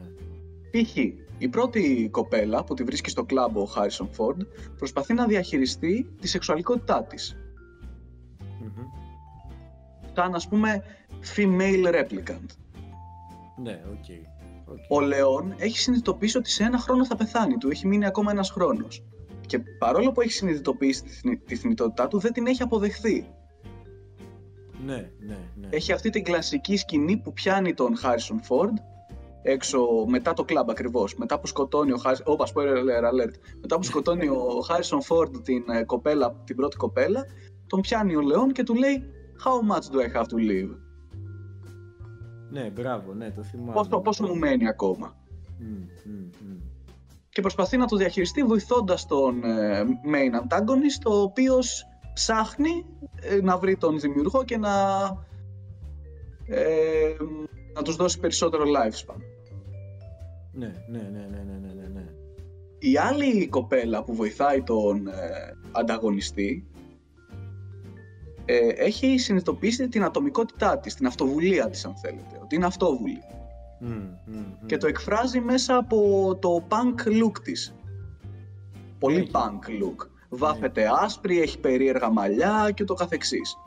ναι. Π.χ. η πρώτη κοπέλα που τη βρίσκει στο κλαμπ ο Χάρισον Φόρντ προσπαθεί να διαχειριστεί τη σεξουαλικότητά της. mm Σαν ας πούμε female replicant. Ναι, οκ. Okay. Ο Λεόν έχει συνειδητοποιήσει ότι σε ένα χρόνο θα πεθάνει, του έχει μείνει ακόμα ένας χρόνος. Και παρόλο που έχει συνειδητοποιήσει τη θνητότητά του, δεν την έχει αποδεχθεί. Ναι, ναι, ναι. Έχει αυτή την κλασική σκηνή που πιάνει τον Harrison Ford έξω μετά το κλαμπ ακριβώς. Μετά που σκοτώνει ο Χάρισον. Όπα, spoiler alert. Μετά που σκοτώνει ο (laughs) Χάρισον Φόρντ την, ε, κοπέλα, την πρώτη κοπέλα, τον πιάνει ο Λεόν και του λέει How much do I have to live? Ναι, μπράβο, ναι, το θυμάμαι. Πόσο, πόσο μου μένει ακόμα. Mm, mm, mm. Και προσπαθεί να το διαχειριστεί βοηθώντας τον ε, main antagonist, ο οποίος ψάχνει ε, να βρει τον δημιουργό και να, ε, να τους δώσει περισσότερο lifespan. Ναι, ναι, ναι, ναι, ναι, ναι, ναι. Η άλλη κοπέλα που βοηθάει τον ε, ανταγωνιστή ε, έχει συνειδητοποιήσει την ατομικότητά της, την αυτοβουλία της αν θέλετε, ότι είναι αυτόβουλη. Mm, mm, mm. Και το εκφράζει μέσα από το punk look της. Πολύ Έχει. punk look. Βάφεται άσπρη, έχει περίεργα μαλλιά και το καθεξής.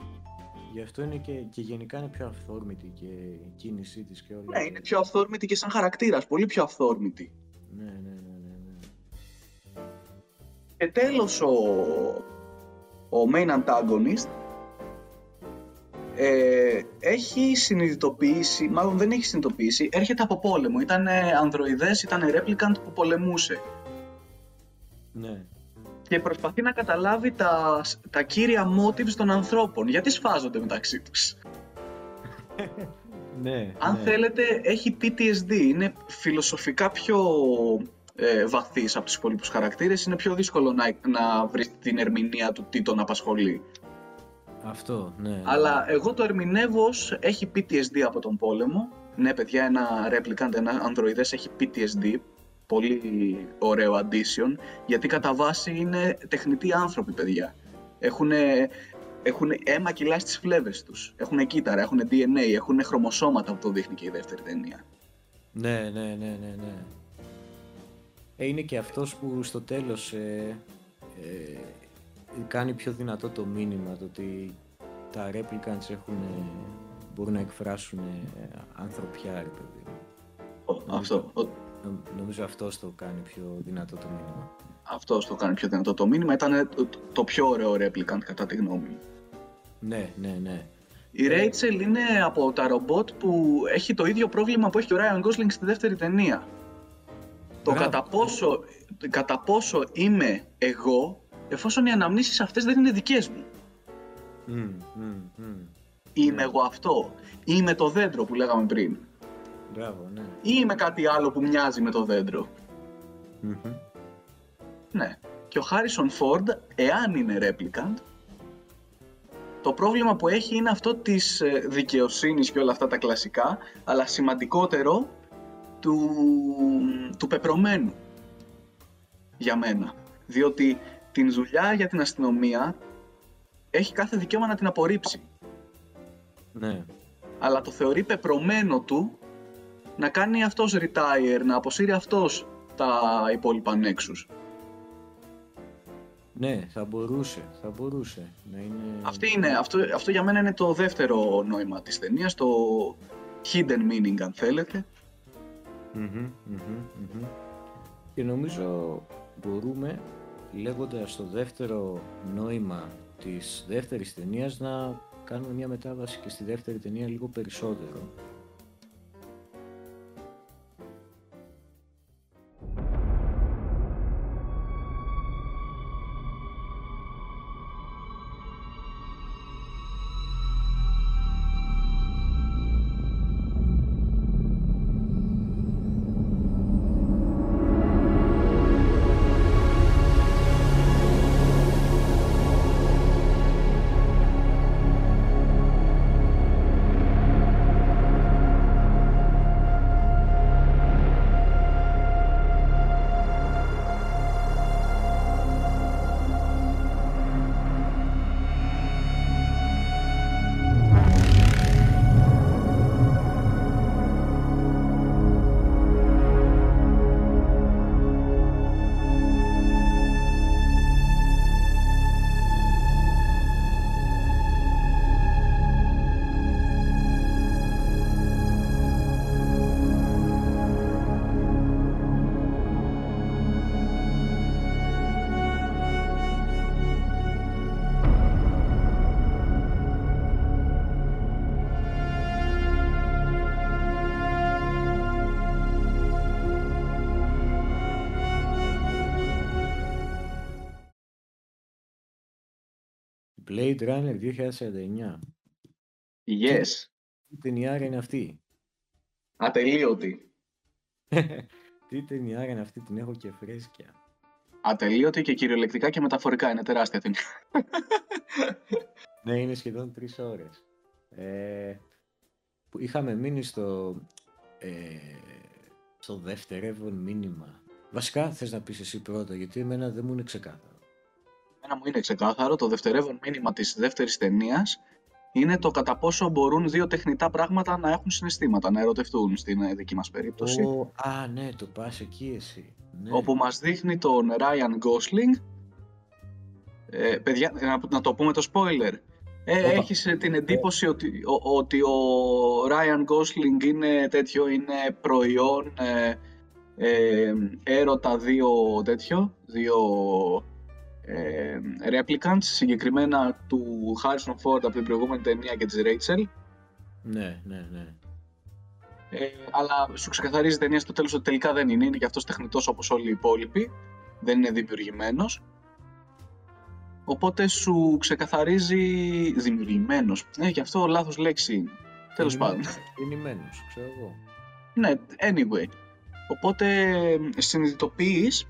Γι' αυτό είναι και, και γενικά είναι πιο αυθόρμητη και η κίνησή της και όλα. Ναι, είναι πιο αυθόρμητη και σαν χαρακτήρας, πολύ πιο αυθόρμητη. Ναι, ναι, ναι, ναι, ναι. Και τέλος ο, ο main antagonist ε, έχει συνειδητοποιήσει, μάλλον δεν έχει συνειδητοποιήσει, έρχεται από πόλεμο. Ήταν ανδροειδές, ήταν replicant που πολεμούσε. Ναι, Και προσπαθεί να καταλάβει τα, τα κύρια motives των ανθρώπων. Γιατί σφάζονται μεταξύ τους. (laughs) ναι. Αν ναι. θέλετε, έχει PTSD. Είναι φιλοσοφικά πιο ε, βαθύς από τους υπόλοιπους χαρακτήρες. Είναι πιο δύσκολο να, να βρεις την ερμηνεία του τι τον απασχολεί. Αυτό, ναι. Αλλά εγώ το ερμηνεύω ως έχει PTSD από τον πόλεμο. Ναι, παιδιά, ένα replicant, ένα ανδροειδές έχει PTSD. Πολύ ωραίο addition. Γιατί κατά βάση είναι τεχνητοί άνθρωποι, παιδιά. Έχουν έχουν αίμα κιλά στις φλέβες τους. Έχουν κύτταρα, έχουν DNA, έχουν χρωμοσώματα που το δείχνει και η δεύτερη ταινία. Ναι, ναι, ναι, ναι, ναι. Ε, είναι και αυτός που στο τέλος ε, ε, κάνει πιο δυνατό το μήνυμα το ότι τα replicants έχουν, ε, μπορούν να εκφράσουν ε, ανθρωπιά, ρε παιδί. μου. Ο- Αυτό, ο- Νο- Νομίζω αυτός το κάνει πιο δυνατό το μήνυμα. αυτός το κάνει πιο δυνατό το μήνυμα. Ήταν το, το πιο ωραίο replicant κατά τη γνώμη μου. Ναι, ναι, ναι. Η Rachel είναι από τα ρομπότ που έχει το ίδιο πρόβλημα που έχει και ο Ryan Gosling στη δεύτερη ταινία. Το Μπράβο. κατά πόσο, κατά πόσο είμαι εγώ, εφόσον οι αναμνήσεις αυτές δεν είναι δικές μου. Μμ, μμ, μμ. Είμαι εγώ αυτό; Είμαι το δέντρο που λέγαμε πριν; Μπράβο, ναι. Ή είμαι κάτι άλλο που μοιάζει με το δέντρο; Μμμ. Ναι. Και ο Harrison Ford, εάν είναι replicant, το πρόβλημα που έχει είναι αυτό της ε, δικαιοσύνης και όλα αυτά τα κλασικά, αλλά σημαντικότερο του, του πεπρωμένου για μένα. Διότι την δουλειά για την αστυνομία έχει κάθε δικαίωμα να την απορρίψει. Ναι. Αλλά το θεωρεί πεπρωμένο του να κάνει αυτός retire, να αποσύρει αυτός τα υπόλοιπα nexus. Ναι, θα μπορούσε, θα μπορούσε να είναι... Αυτή είναι, αυτό, αυτό για μένα είναι το δεύτερο νόημα της ταινίας, το hidden meaning αν θέλετε. Μμμ, μμμ, μμμ. Και νομίζω μπορούμε, λέγοντας το δεύτερο νόημα της δεύτερης ταινίας, να κάνουμε μια μετάβαση και στη δεύτερη ταινία λίγο περισσότερο. Blade Runner 2049. Yes. Τι ταινιάρα είναι αυτή; Ατελείωτη. (laughs) Τι ταινιάρα είναι αυτή, την έχω και φρέσκια. Ατελείωτη και κυριολεκτικά και μεταφορικά. Είναι τεράστια ταινία. (laughs) ναι, είναι σχεδόν τρεις ώρες. Ε, που είχαμε μείνει στο, ε, στο δευτερεύον μήνυμα. Βασικά θες να πεις εσύ πρώτα, γιατί εμένα δεν μου είναι ξεκάθαρο. Εμένα μου είναι ξεκάθαρο. Το δευτερεύον μήνυμα της δεύτερης ταινίας είναι το κατά πόσο μπορούν δύο τεχνητά πράγματα να έχουν συναισθήματα, να ερωτευτούν στην ε, δική μας περίπτωση. Ω, α, ναι, το πας εκεί εσύ. Ναι. όπου μας δείχνει τον Ryan Gosling. Ε, παιδιά, να, να το πούμε το spoiler. Ε, Όπα. έχεις ε, την εντύπωση ότι, ο, ότι ο Ryan Gosling είναι τέτοιο, είναι προϊόν ε, ε, έρωτα δύο τέτοιο, δύο ε, replicants, συγκεκριμένα του Harrison Ford από την προηγούμενη ταινία και της Rachel. Ναι, ναι, ναι. Ε, αλλά σου ξεκαθαρίζει η ταινία στο τέλος ότι τελικά δεν είναι. Είναι και αυτός τεχνητός όπως όλοι οι υπόλοιποι. Δεν είναι δημιουργημένος. Οπότε σου ξεκαθαρίζει δημιουργημένος. Ε, και αυτό λάθος λέξη είναι. Τέλος πάντων. Γεννημένος, ξέρω εγώ. Ναι, anyway. Οπότε συνειδητοποιείς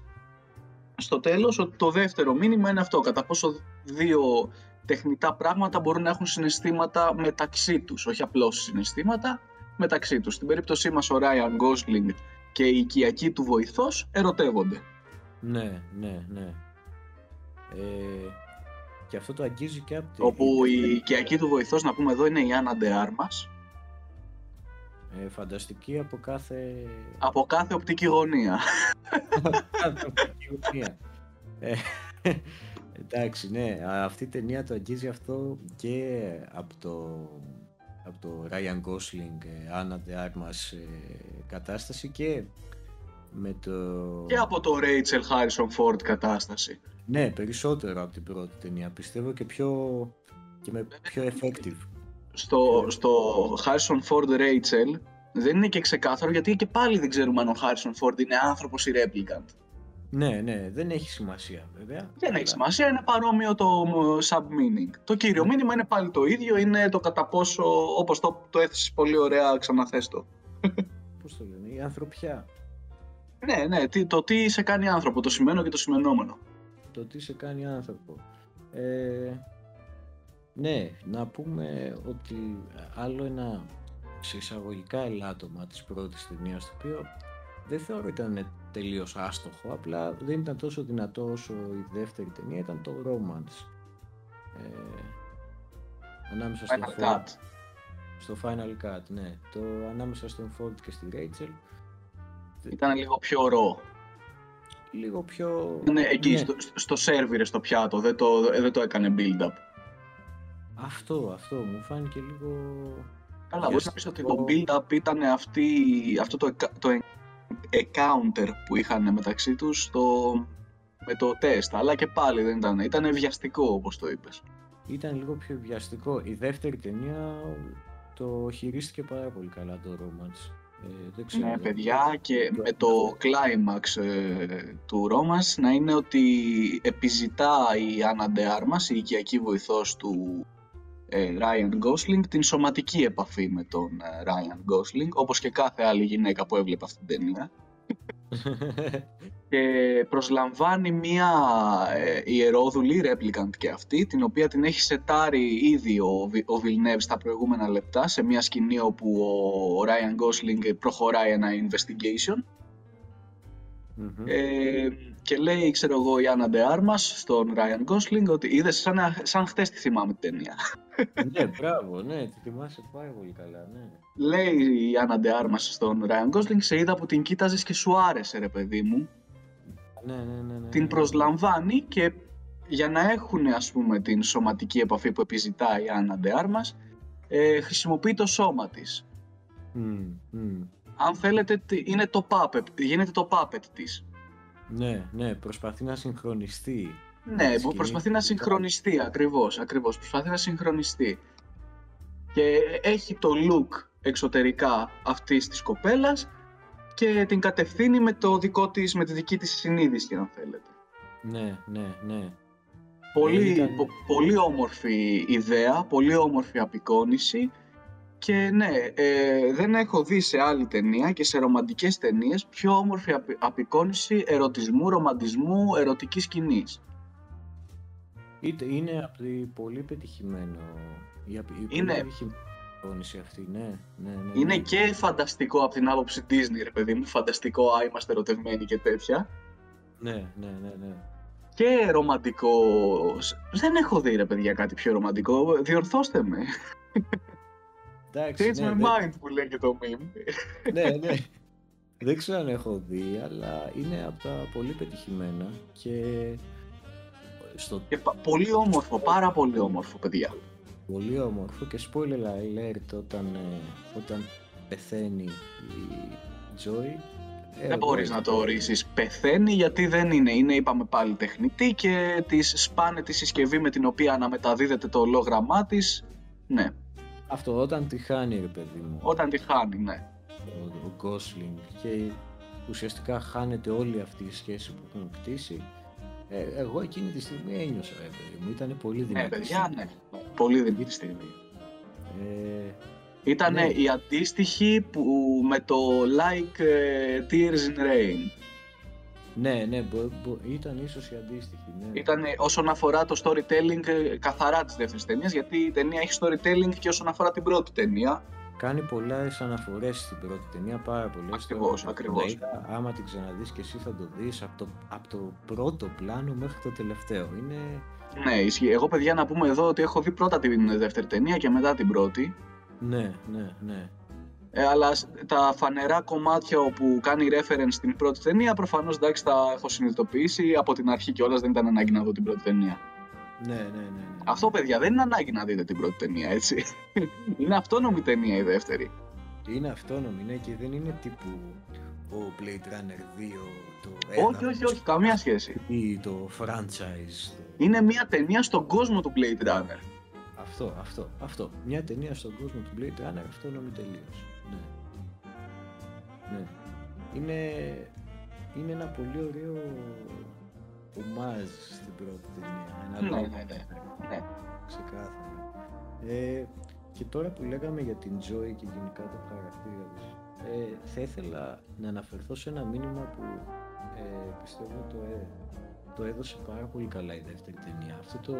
στο τέλος ότι το δεύτερο μήνυμα είναι αυτό. Κατά πόσο δύο τεχνητά πράγματα μπορούν να έχουν συναισθήματα μεταξύ τους. Όχι απλώς συναισθήματα, μεταξύ τους. Στην περίπτωσή μας ο Ryan Gosling και η οικιακή του βοηθός ερωτεύονται. Ναι, ναι, ναι. Ε, και αυτό το αγγίζει και από τη... Όπου η οικιακή του βοηθός, να πούμε εδώ, είναι η Άννα Ντεάρμας. Ε, φανταστική από κάθε... Από κάθε οπτική γωνία. κάθε οπτική γωνία. Ε, εντάξει, ναι. Αυτή η ταινία το αγγίζει αυτό και από το, από το Ryan Gosling, ε, Anna de Armas ε, κατάσταση και με το... Και από το Rachel Harrison Ford κατάσταση. Ναι, περισσότερο από την πρώτη ταινία, πιστεύω και πιο... και με πιο effective. Στο, στο Harrison Ford Rachel δεν είναι και ξεκάθαρο γιατί και πάλι δεν ξέρουμε αν ο Harrison Ford είναι άνθρωπος ή replicant. Ναι, ναι, δεν έχει σημασία βέβαια. Δεν αλλά- έχει σημασία, είναι παρόμοιο το sub-meaning. Το κύριο μήνυμα είναι πάλι το ίδιο, είναι το κατά πόσο, όπως το, το έθεσες πολύ ωραία, ξαναθες το. (laughs) Πώς το λένε, η ανθρωπιά. Ναι, ναι, τι, το τι σε κάνει άνθρωπο, το σημαίνω και το σημενόμενο. Το τι σε κάνει άνθρωπο. Ε, ναι, να πούμε ότι άλλο ένα σε εισαγωγικά ελάττωμα της πρώτης ταινίας το οποίο δεν θεωρώ ήταν τελείως άστοχο, απλά δεν ήταν τόσο δυνατό όσο η δεύτερη ταινία, ήταν το romance. Ε, ανάμεσα στον Final Ford, Cut. στο Final Cut, ναι. Το ανάμεσα στον Ford και στη Rachel, Ήταν λίγο πιο ρο. λίγο πιο... Είναι εκεί ναι, στο, στο σερβιρε στο πιάτο, δεν το, ε, δεν το έκανε build-up. Αυτό, αυτό, μου φάνηκε λίγο... Καλά, μπορείς να πεις ότι το βιαστικό. build-up ήταν αυτή, αυτό το, εκα- το encounter που είχαν μεταξύ τους στο, με το τεστ, αλλά και πάλι δεν ήταν, ήταν βιαστικό όπως το είπες. Ήταν λίγο πιο βιαστικό. Η δεύτερη ταινία το χειρίστηκε πάρα πολύ καλά το romance. Ε, δεν ξέρω. Ναι, δεν- παιδιά, και το με το climax ε, του Ρώμας να είναι ότι επιζητά η Άννα Ντεάρμας, η οικιακή βοηθός του ε, Ryan Gosling, την σωματική επαφή με τον ε, Ryan Gosling, όπως και κάθε άλλη γυναίκα που έβλεπε αυτή την ταινία. (laughs) Και προσλαμβάνει μία ε, ιερόδουλη, replicant και αυτή, την οποία την έχει σετάρει ήδη ο, Βι- ο Villeneuve στα προηγούμενα λεπτά, σε μία σκηνή όπου ο Ryan Gosling προχωράει ένα investigation. Μμμ. Ε, και λέει, ξέρω εγώ, η Άννα Ντεάρμας στον Ryan Gosling ότι είδες σαν, σαν χτες τη θυμάμαι την ταινία. ναι, μπράβο, ναι, τη θυμάσαι πάρα πολύ καλά, ναι. λέει η Άννα Ντεάρμας στον Ryan Gosling, σε είδα που την κοίταζες και σου άρεσε ρε παιδί μου. Ναι, ναι, ναι, ναι. την ναι. προσλαμβάνει και για να έχουν ας πούμε την σωματική επαφή που επιζητάει η Άννα Ντεάρμας ε, χρησιμοποιεί το σώμα της. Μμ, μμ. Αν θέλετε τι- είναι το puppet, γίνεται το puppet της. Ναι, ναι, προσπαθεί να συγχρονιστεί. Ναι, τη που σκηνή. προσπαθεί να συγχρονιστεί ακριβώς, ακριβώς, προσπαθεί να συγχρονιστεί. Και έχει το look εξωτερικά αυτής της κοπέλας και την κατευθύνει με, το δικό της, με τη δική της συνείδηση αν θέλετε. Ναι, ναι, ναι. Πολύ, ήταν- πο- πολύ όμορφη ιδέα, πολύ όμορφη απεικόνηση και ναι, ε, δεν έχω δει σε άλλη ταινία και σε ρομαντικές ταινίες πιο όμορφη απει- απεικόνηση ερωτισμού, ρομαντισμού, ερωτικής σκηνής. Είτε- Είναι από τη πολύ πετυχημένο. Η, απ- η Είναι- πολύ πετυχημένη εικόνηση αυτή, ναι. ναι, ναι, Είναι ναι. και φανταστικό από την άποψη Disney, ρε παιδί μου, φανταστικό, α, είμαστε ερωτευμένοι και τέτοια. Ναι, ναι, ναι, ναι. Και ρομαντικό. Δεν έχω δει, ρε παιδιά, κάτι πιο ρομαντικό. Διορθώστε με. Εντάξει, Change ναι, my δεν- mind που λέει και το meme. ναι, ναι. Δεν ξέρω αν έχω δει, αλλά είναι από τα πολύ πετυχημένα και στο Και πα- πολύ όμορφο, πάρα πολύ όμορφο, παιδιά. πολύ όμορφο και spoiler alert όταν, ε, όταν πεθαίνει η Joy. ε, Δεν μπορείς εγώ- να το ορίσεις. Πεθαίνει γιατί δεν είναι. Είναι, είπαμε πάλι, τεχνητή και της σπάνε τη συσκευή με την οποία αναμεταδίδεται το ολόγραμμά της. Ναι, Αυτό όταν τη χάνει ρε παιδί μου όταν τη χάνει, ναι. ο, ο Gosling και ουσιαστικά χάνεται όλη αυτή η σχέση που έχουν κτίσει. Ε, εγώ εκείνη τη στιγμή ένιωσα ρε παιδί μου, ήταν πολύ δυνατή. Ναι, παιδιά, ναι. Πολύ δυνατή στιγμή. Ε, Ήταν Ναι. η αντίστοιχη που με το like ε, Tears in Rain. Ναι, ναι, μπο- μπο- ήταν ίσως η αντίστοιχη. Ναι. Ήταν όσον αφορά το storytelling ε, καθαρά της δεύτερης ταινίας, γιατί η ταινία έχει storytelling και όσον αφορά την πρώτη ταινία. Κάνει πολλές αναφορές στην πρώτη ταινία, πάρα πολλές. Ακριβώς, ακριβώς. Άμα την ξαναδείς και εσύ θα το δεις από το, από το πρώτο πλάνο μέχρι το τελευταίο. Είναι. Ναι, ισχύει. Εγώ, παιδιά, να πούμε εδώ ότι έχω δει πρώτα την δεύτερη ταινία και μετά την πρώτη. Ναι, ναι, ναι. Ε, αλλά σ- τα φανερά κομμάτια όπου κάνει reference στην πρώτη ταινία, προφανώς εντάξει τα έχω συνειδητοποιήσει από την αρχή κιόλας δεν ήταν ανάγκη να δω την πρώτη ταινία. Ναι, ναι, ναι. ναι. Αυτό, παιδιά, δεν είναι ανάγκη να δείτε την πρώτη ταινία, έτσι. (laughs) είναι αυτόνομη ταινία η δεύτερη. Είναι αυτόνομη, ναι, και δεν είναι τύπου ο Blade Runner 2, το όχι, όχι, όχι, καμία σχέση. ή το franchise. Το... Είναι μια ταινία στον κόσμο του Blade Runner. Αυτό, αυτό, αυτό. Μια ταινία στον κόσμο του Blade Runner αυτόνομη τελείως. Ναι. ναι. Είναι, είναι ένα πολύ ωραίο ομάζ στην πρώτη ταινία. Ένα Ναι, λόγο. ναι, ναι. ναι. Ξεκάθαρα. Ε, και τώρα που λέγαμε για την Joy και γενικά το χαρακτήρα της, ε, θα ήθελα να αναφερθώ σε ένα μήνυμα που ε, πιστεύω το, ε, το έδωσε πάρα πολύ καλά η δεύτερη ταινία. Αυτό το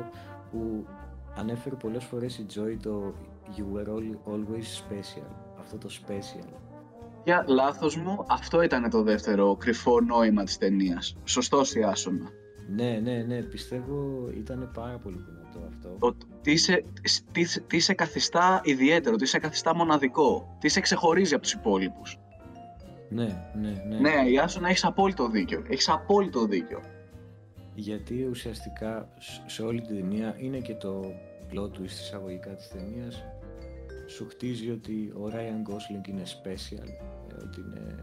που ανέφερε πολλές φορές η Joy το You were all- always special. Αυτό το special. Για λάθος μου, αυτό ήταν το δεύτερο κρυφό νόημα της ταινίας. Σωστός η Άσονα. Ναι, ναι, ναι, πιστεύω ήταν πάρα πολύ δυνατό αυτό. Το τι σε, τι, τι σε καθιστά ιδιαίτερο, τι σε καθιστά μοναδικό, τι σε ξεχωρίζει από τους υπόλοιπους. Ναι, ναι, ναι. Ναι, η Άσονα έχεις απόλυτο δίκιο. Έχεις απόλυτο δίκιο. Γιατί ουσιαστικά σ- σε όλη την ταινία είναι και το plot twist εισαγωγικά της ταινίας σου χτίζει ότι ο Ryan Gosling είναι special, ε, ότι είναι...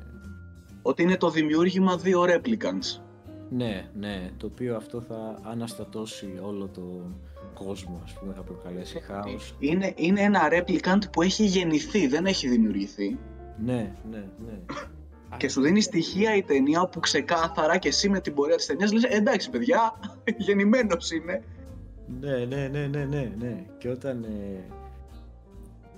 Ότι είναι το δημιούργημα δύο replicants. Ναι, ναι, το οποίο αυτό θα αναστατώσει όλο το κόσμο, ας πούμε, θα προκαλέσει χάος. Είναι, είναι ένα replicant που έχει γεννηθεί, δεν έχει δημιουργηθεί. Ναι, ναι, ναι. Και σου δίνει στοιχεία η ταινία όπου ξεκάθαρα και εσύ με την πορεία της ταινίας λες εντάξει παιδιά, (laughs) γεννημένος είναι. Ναι, ναι, ναι, ναι, ναι, ναι. Και όταν ε,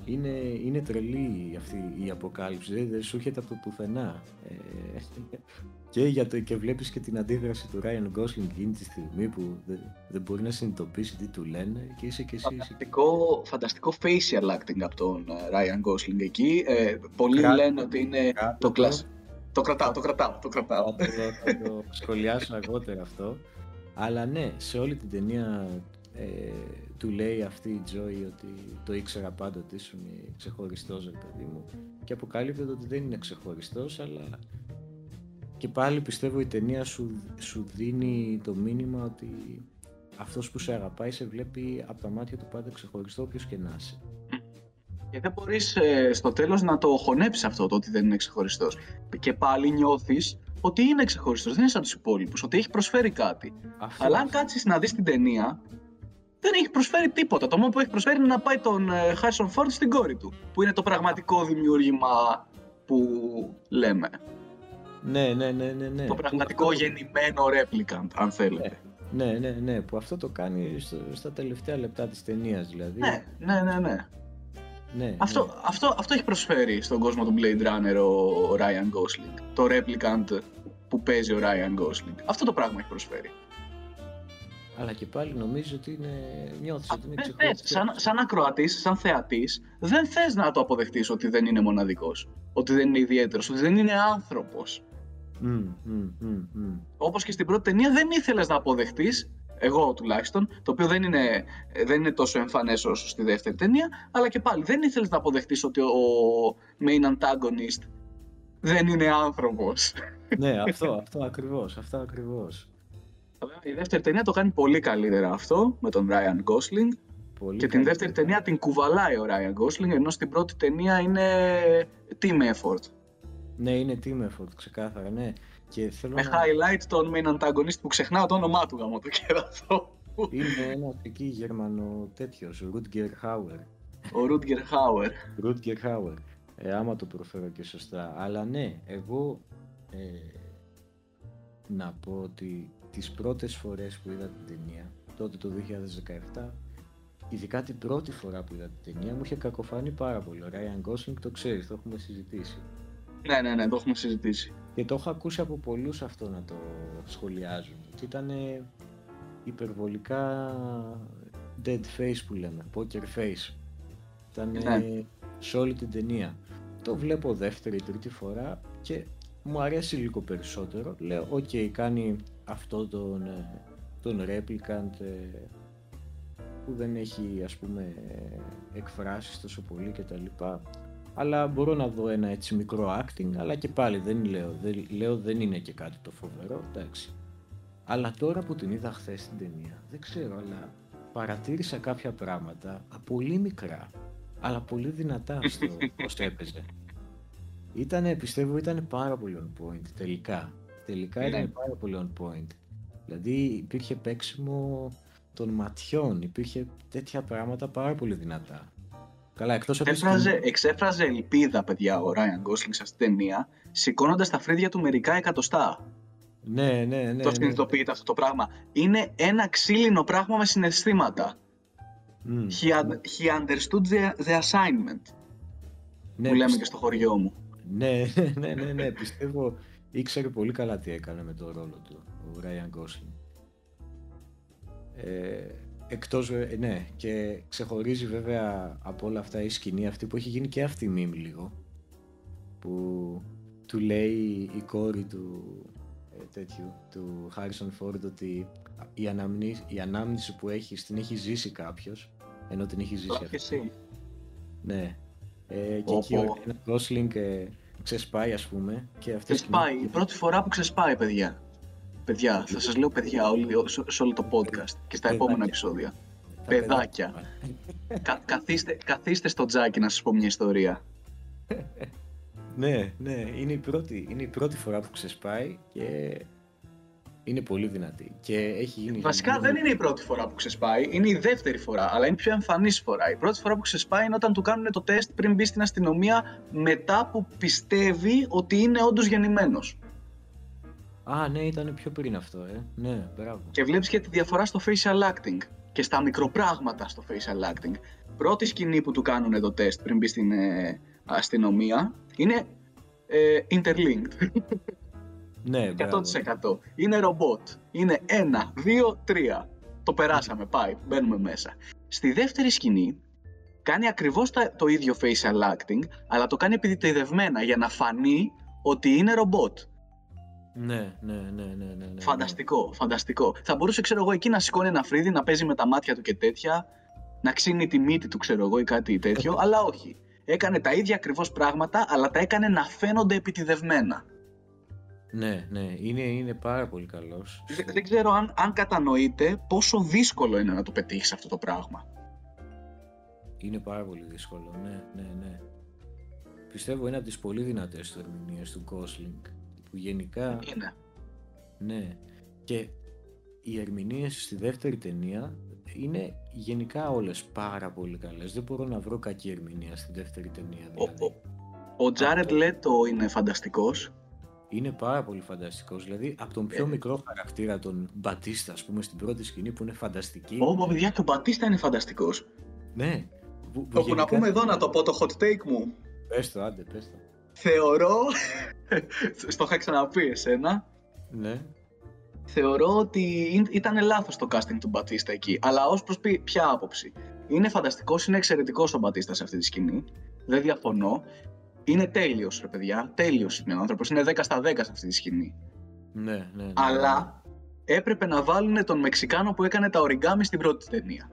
είναι, είναι τρελή αυτή η αποκάλυψη, δεν, δεν σου έρχεται από το πουθενά. Ε, και, για το, και βλέπεις και την αντίδραση του Ryan Gosling εκείνη τη στιγμή που δεν, δεν μπορεί να συνειδητοποιήσει τι του λένε και είσαι και εσύ. είσαι- Φανταστικό, φανταστικό facial acting από τον ε, Ryan Gosling εκεί. Ε, πολλοί Κράτο. λένε ότι είναι Κράτο το το. κλασ... Το κρατάω, το κρατάω, το κρατάω. Θα το, θα το σχολιάσω αργότερα αυτό. Αλλά ναι, σε όλη την ταινία ε, του λέει αυτή η Joy ότι το ήξερα πάντα ότι ήσουν ξεχωριστός ρε παιδί μου και αποκαλύπτεται ότι δεν είναι ξεχωριστός αλλά και πάλι πιστεύω η ταινία σου, σου δίνει το μήνυμα ότι αυτός που σε αγαπάει σε βλέπει από τα μάτια του πάντα ξεχωριστό όποιος και να είσαι. Και δεν μπορείς στο τέλος να το χωνέψεις αυτό το ότι δεν είναι ξεχωριστός. Και πάλι νιώθεις ότι είναι ξεχωριστός, δεν είναι σαν τους υπόλοιπους, ότι έχει προσφέρει κάτι. Αυτό, Αλλά αν κάτσεις να δεις την ταινία, δεν έχει προσφέρει τίποτα. Το μόνο που έχει προσφέρει είναι να πάει τον ε, Harrison Ford στην κόρη του, που είναι το πραγματικό δημιούργημα που λέμε. Ναι, ναι, ναι, ναι, ναι. το πραγματικό γεννημένο replicant, αν θέλετε. Ναι, ναι, ναι, που αυτό το κάνει στο, στα τελευταία λεπτά της ταινίας, δηλαδή. Ναι, ναι, ναι, ναι. ναι αυτό, ναι. Αυτό, αυτό έχει προσφέρει στον κόσμο του Blade Runner ο Ryan Gosling. Το replicant που παίζει ο Ryan Gosling. Αυτό το πράγμα έχει προσφέρει. Αλλά και πάλι νομίζω ότι είναι. Νιώθεις ότι είναι Ε, ξεχωριστό. σαν, σαν ακροατής, σαν θεατής, δεν θες να το αποδεχτείς ότι δεν είναι μοναδικός. Ότι δεν είναι ιδιαίτερος, ότι δεν είναι άνθρωπος. Μμ, μμ, μμ, μμ. Όπως και στην πρώτη ταινία δεν ήθελες να αποδεχτείς, εγώ τουλάχιστον, το οποίο δεν είναι, δεν είναι τόσο εμφανές όσο στη δεύτερη ταινία, αλλά και πάλι δεν ήθελες να αποδεχτείς ότι ο main antagonist δεν είναι άνθρωπος. ναι, αυτό, αυτό ακριβώς, αυτό ακριβώς. Βέβαια, Η δεύτερη ταινία το κάνει πολύ καλύτερα αυτό, με τον Ryan Gosling. Πολύ Και την καλύτερα. δεύτερη ταινία την κουβαλάει ο Ryan Gosling, ενώ στην πρώτη ταινία είναι team effort. Ναι, είναι team effort, ξεκάθαρα, ναι. Και θέλω Με να... highlight τον main antagonist που ξεχνάω το όνομά του γάμο το κερατό. Είναι ένας εκεί Γερμανο τέτοιος, Rutger Hauer. Ο Rutger Hauer. Rutger Hauer. Ε, άμα το προφέρω και σωστά. Αλλά ναι, εγώ ε, να πω ότι τις πρώτες φορές που είδα την ταινία, τότε το 2017, ειδικά την πρώτη φορά που είδα την ταινία, μου είχε κακοφανεί πάρα πολύ. Ο Ryan Gosling το ξέρεις, το έχουμε συζητήσει. Ναι, ναι, ναι, το έχουμε συζητήσει. Και το έχω ακούσει από πολλούς αυτό να το σχολιάζουν. Ότι ήταν υπερβολικά dead face που λέμε, poker face. Ήταν Ναι. σε όλη την ταινία. Το βλέπω δεύτερη, τρίτη φορά και μου αρέσει λίγο περισσότερο. Λέω, οκ, κάνει αυτό τον, ε, τον replicant ε, που δεν έχει ας πούμε ε, εκφράσεις τόσο πολύ και τα λοιπά. Αλλά μπορώ να δω ένα έτσι μικρό acting αλλά και πάλι δεν λέω, δεν, λέω δεν είναι και κάτι το φοβερό εντάξει. Αλλά τώρα που την είδα χθες την ταινία δεν ξέρω αλλά παρατήρησα κάποια πράγματα α, πολύ μικρά αλλά πολύ δυνατά στο πώς το έπαιζε. Ήτανε, πιστεύω ήταν πάρα πολύ on point τελικά τελικά Ναι. ήταν πάρα πολύ on point δηλαδή υπήρχε παίξιμο των ματιών υπήρχε τέτοια πράγματα πάρα πολύ δυνατά Καλά, εκτός από τη Εξέφραζε, σκηνή- εξέφραζε ελπίδα, παιδιά, ο Ryan Gosling σε αυτή την ταινία, σηκώνοντας τα φρύδια του μερικά εκατοστά. Ναι, ναι, ναι. το ναι. συνειδητοποιείτε αυτό το πράγμα. Είναι ένα ξύλινο πράγμα με συναισθήματα. Μμ. He, un- he understood the, the assignment, Ναι, που λέμε πιστε- και στο χωριό μου. Ναι, (laughs) ναι, ναι, ναι, πιστεύω ήξερε πολύ καλά τι έκανε με το ρόλο του ο Ryan Gosling. Ε, εκτός, ε, ναι, και ξεχωρίζει βέβαια από όλα αυτά η σκηνή αυτή που έχει γίνει και αυτή meme λίγο. Που του λέει η κόρη του ε, τέτοιου, του Harrison Ford ότι η, αναμνή, η ανάμνηση που έχει την έχει ζήσει κάποιος ενώ την έχει ζήσει Όχι αυτή. εσύ. Ναι. Ε, και Πω, εκεί ο πω. Ryan Gosling ε, ξεσπάει ας πούμε και αυτή η Ξεσπάει. σκηνή- Η πρώτη φορά που ξεσπάει, παιδιά. Παιδιά, θα σας λέω παιδιά όλη, σε, σε όλο το podcast και στα επόμενα Παιδάκια. επεισόδια. τα παιδάκια. παιδάκια. Κα, καθίστε, καθίστε στο τζάκι να σας πω μια ιστορία. (laughs) Ναι, ναι, είναι η, πρώτη, είναι η πρώτη φορά που ξεσπάει και είναι πολύ δυνατή. Και έχει γίνει... Βασικά δεν είναι η πρώτη φορά που ξεσπάει, είναι η δεύτερη φορά, αλλά είναι η πιο εμφανής φορά. Η πρώτη φορά που ξεσπάει είναι όταν του κάνουν το τεστ πριν μπει στην αστυνομία μετά που πιστεύει ότι είναι όντως γεννημένος. Α, ναι, ήταν πιο πριν αυτό, ε. Ναι, μπράβο. Και βλέπεις και τη διαφορά στο facial acting και στα μικροπράγματα στο facial acting. Πρώτη σκηνή που του κάνουν το τεστ πριν μπει στην ε, αστυνομία είναι ε, interlinked. (laughs) Ναι, μπράβο. 100%. Είναι ρομπότ. Είναι 1, 2, 3. Το περάσαμε, πάει, μπαίνουμε μέσα. Στη δεύτερη σκηνή κάνει ακριβώς τα- το ίδιο facial acting, αλλά το κάνει επιτεδευμένα για να φανεί ότι είναι ρομπότ. Ναι, ναι, ναι, ναι, ναι, ναι. Φανταστικό, φανταστικό. Θα μπορούσε, ξέρω εγώ, εκεί να σηκώνει ένα φρύδι, να παίζει με τα μάτια του και τέτοια, να ξύνει τη μύτη του, ξέρω εγώ, ή κάτι τέτοιο, (laughs) αλλά όχι. Έκανε τα ίδια ακριβώς πράγματα, αλλά τα έκανε να φαίνονται επιτιδευμένα. Ναι, ναι, είναι, είναι πάρα πολύ καλός. Δεν, δεν ξέρω αν, αν κατανοείτε πόσο δύσκολο είναι να το πετύχεις αυτό το πράγμα. Είναι πάρα πολύ δύσκολο, ναι, ναι, ναι. Πιστεύω είναι από τις πολύ δυνατές του ερμηνείες του Gosling, που γενικά, Είναι. ναι, και οι ερμηνείες στη δεύτερη ταινία είναι γενικά όλες πάρα πολύ καλές. Δεν μπορώ να βρω κακή ερμηνεία στη δεύτερη ταινία. Ο, Δηλαδή. ο, ο Jared Leto είναι φανταστικός. Είναι πάρα πολύ φανταστικός. Δηλαδή, από τον πιο Ε. μικρό χαρακτήρα, τον Μπατίστα, ας πούμε, στην πρώτη σκηνή που είναι φανταστική. Ω, παιδιά, και ο Μπατίστα είναι φανταστικός. Ναι. Που, που Το που να γενικά- πούμε εδώ να το πω το hot take μου. Πες το, άντε, πες το. Θεωρώ, (laughs) στο είχα ξαναπεί εσένα, Ναι. θεωρώ ότι εί- ήταν λάθος το casting του Μπατίστα εκεί. Αλλά ως προς ποι- ποια άποψη. Είναι φανταστικός, είναι εξαιρετικός ο Μπατίστα σε αυτή τη σκηνή. Δεν διαφωνώ. Είναι τέλειος, ρε παιδιά. Τέλειος είναι ο άνθρωπος. Είναι 10 στα 10 σε αυτή τη σκηνή. Ναι, ναι, ναι. Αλλά έπρεπε να βάλουν τον Μεξικάνο που έκανε τα οριγκάμι στην πρώτη ταινία.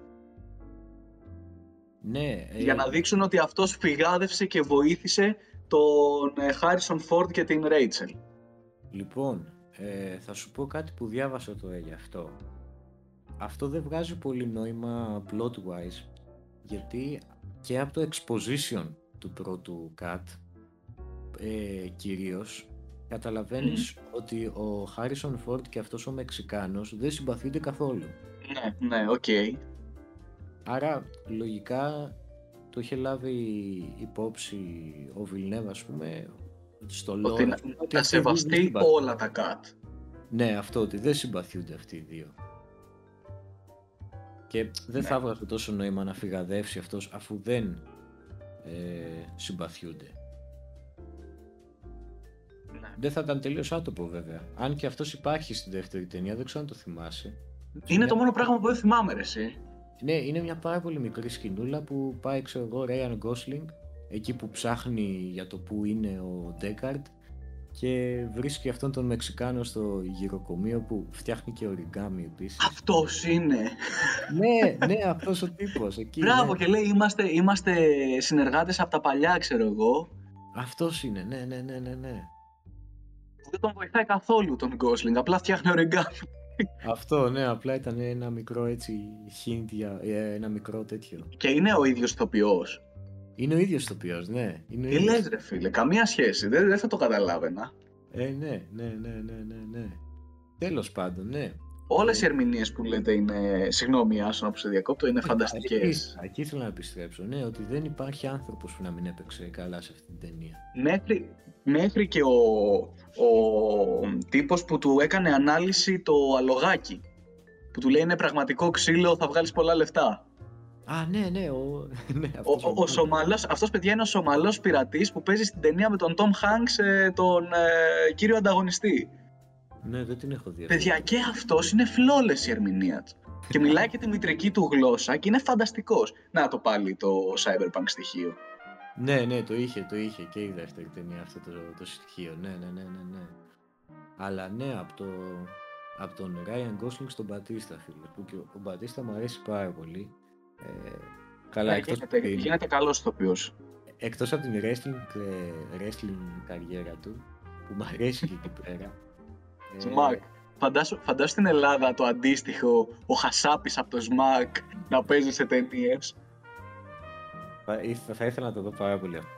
Ναι, ε, Για να δείξουν ότι αυτός φυγάδευσε και βοήθησε τον Χάρισον Φόρντ και την Ρέιτσελ. Λοιπόν, ε, θα σου πω κάτι που διάβασα τώρα γι' αυτό. Αυτό δεν βγάζει πολύ νόημα plot-wise, γιατί και από το exposition του πρώτου cut, ε, κυρίως, καταλαβαίνεις ότι ο Χάρισον Φόρντ και αυτός ο Μεξικάνος δεν συμπαθούνται καθόλου. Ναι, ναι, οκ. Άρα, λογικά, το είχε λάβει υπόψη ο Βιλνέβ, ας πούμε, στο Ότι λόγο. να, να σεβαστεί όλα τα cut. Ναι, αυτό ότι δεν συμπαθιούνται αυτοί οι δύο. Και δεν Ναι. θα έβγαζε τόσο νόημα να φυγαδεύσει αυτός αφού δεν ε, συμπαθιούνται. Ναι. Δεν θα ήταν τελείως άτοπο βέβαια. Αν και αυτός υπάρχει στη δεύτερη ταινία, δεν ξέρω αν το θυμάσαι. Είναι το μόνο πράγμα που δεν θυμάμαι, ρε, εσύ. Ναι, είναι μια πάρα πολύ μικρή σκηνούλα που πάει, ξέρω εγώ, Ryan Gosling, εκεί που ψάχνει για το που είναι ο Ντέκαρτ και βρίσκει αυτόν τον Μεξικάνο στο γυροκομείο που φτιάχνει και οριγκάμι επίσης. Αυτός είναι. ναι, ναι, αυτός ο τύπος εκεί. Μπράβο, ναι. και λέει είμαστε, είμαστε συνεργάτες από τα παλιά, ξέρω εγώ. Αυτός είναι, ναι, ναι, ναι, ναι, ναι. Δεν τον βοηθάει καθόλου τον Gosling, απλά φτιάχνει οριγκάμι. Αυτό, ναι, απλά ήταν ένα μικρό έτσι hint για ε, ένα μικρό τέτοιο. Και είναι ο ίδιος ηθοποιός. Είναι ο ίδιος τοπιός, ναι. Είναι ο Τι ίδιος. λες ρε φίλε, καμία σχέση, δεν, δεν θα το καταλάβαινα. Ε, ναι, ναι, ναι, ναι, ναι, ναι. Τέλος πάντων, ναι. Όλες οι ερμηνείες που λέτε είναι, συγγνώμη Άσονα που σε διακόπτω, είναι Εκεί, φανταστικές. εκεί ήθελα να επιστρέψω, ναι, ότι δεν υπάρχει άνθρωπος που να μην έπαιξε καλά σε αυτή την ταινία. Μέχρι, μέχρι και ο, ο τύπος που του έκανε ανάλυση το αλογάκι. Που του λέει είναι πραγματικό ξύλο, θα βγάλεις πολλά λεφτά. Α, ναι, ναι, ο, (laughs) ναι Ο, αυτός ο, ο Σομαλός, αυτός παιδιά είναι ο Σομαλός πειρατής που παίζει στην ταινία με τον Τόμ Χάνξ τον ε, κύριο ανταγωνιστή. Ναι, δεν την έχω δει. Παιδιά και αυτός είναι φλόλες η ερμηνεία του. Και μιλάει (laughs) και τη μητρική του γλώσσα και είναι φανταστικός. Να το πάλι το cyberpunk στοιχείο. Ναι, ναι, το είχε, το είχε και η δεύτερη ταινία αυτό το, το στοιχείο. Ναι, ναι, ναι, ναι, ναι. Αλλά ναι, από, το, από τον Ryan Gosling στον Μπατίστα, φίλε. Που και ο, ο Μπατίστα μου αρέσει πάρα πολύ. Ε, καλά, Ναι, εκτός, γίνεται, από την, γίνεται καλός ηθοποιός. εκτός από την wrestling, ε, wrestling καριέρα του, που μου αρέσει και εκεί πέρα. Ε, Σμακ. Φαντάσου, φαντάσου στην Ελλάδα το αντίστοιχο, ο Χασάπης από το ΣΜΑΚ να παίζει σε ταινίες. Θα, ήθ- θα ήθελα να το δω πάρα πολύ αυτό.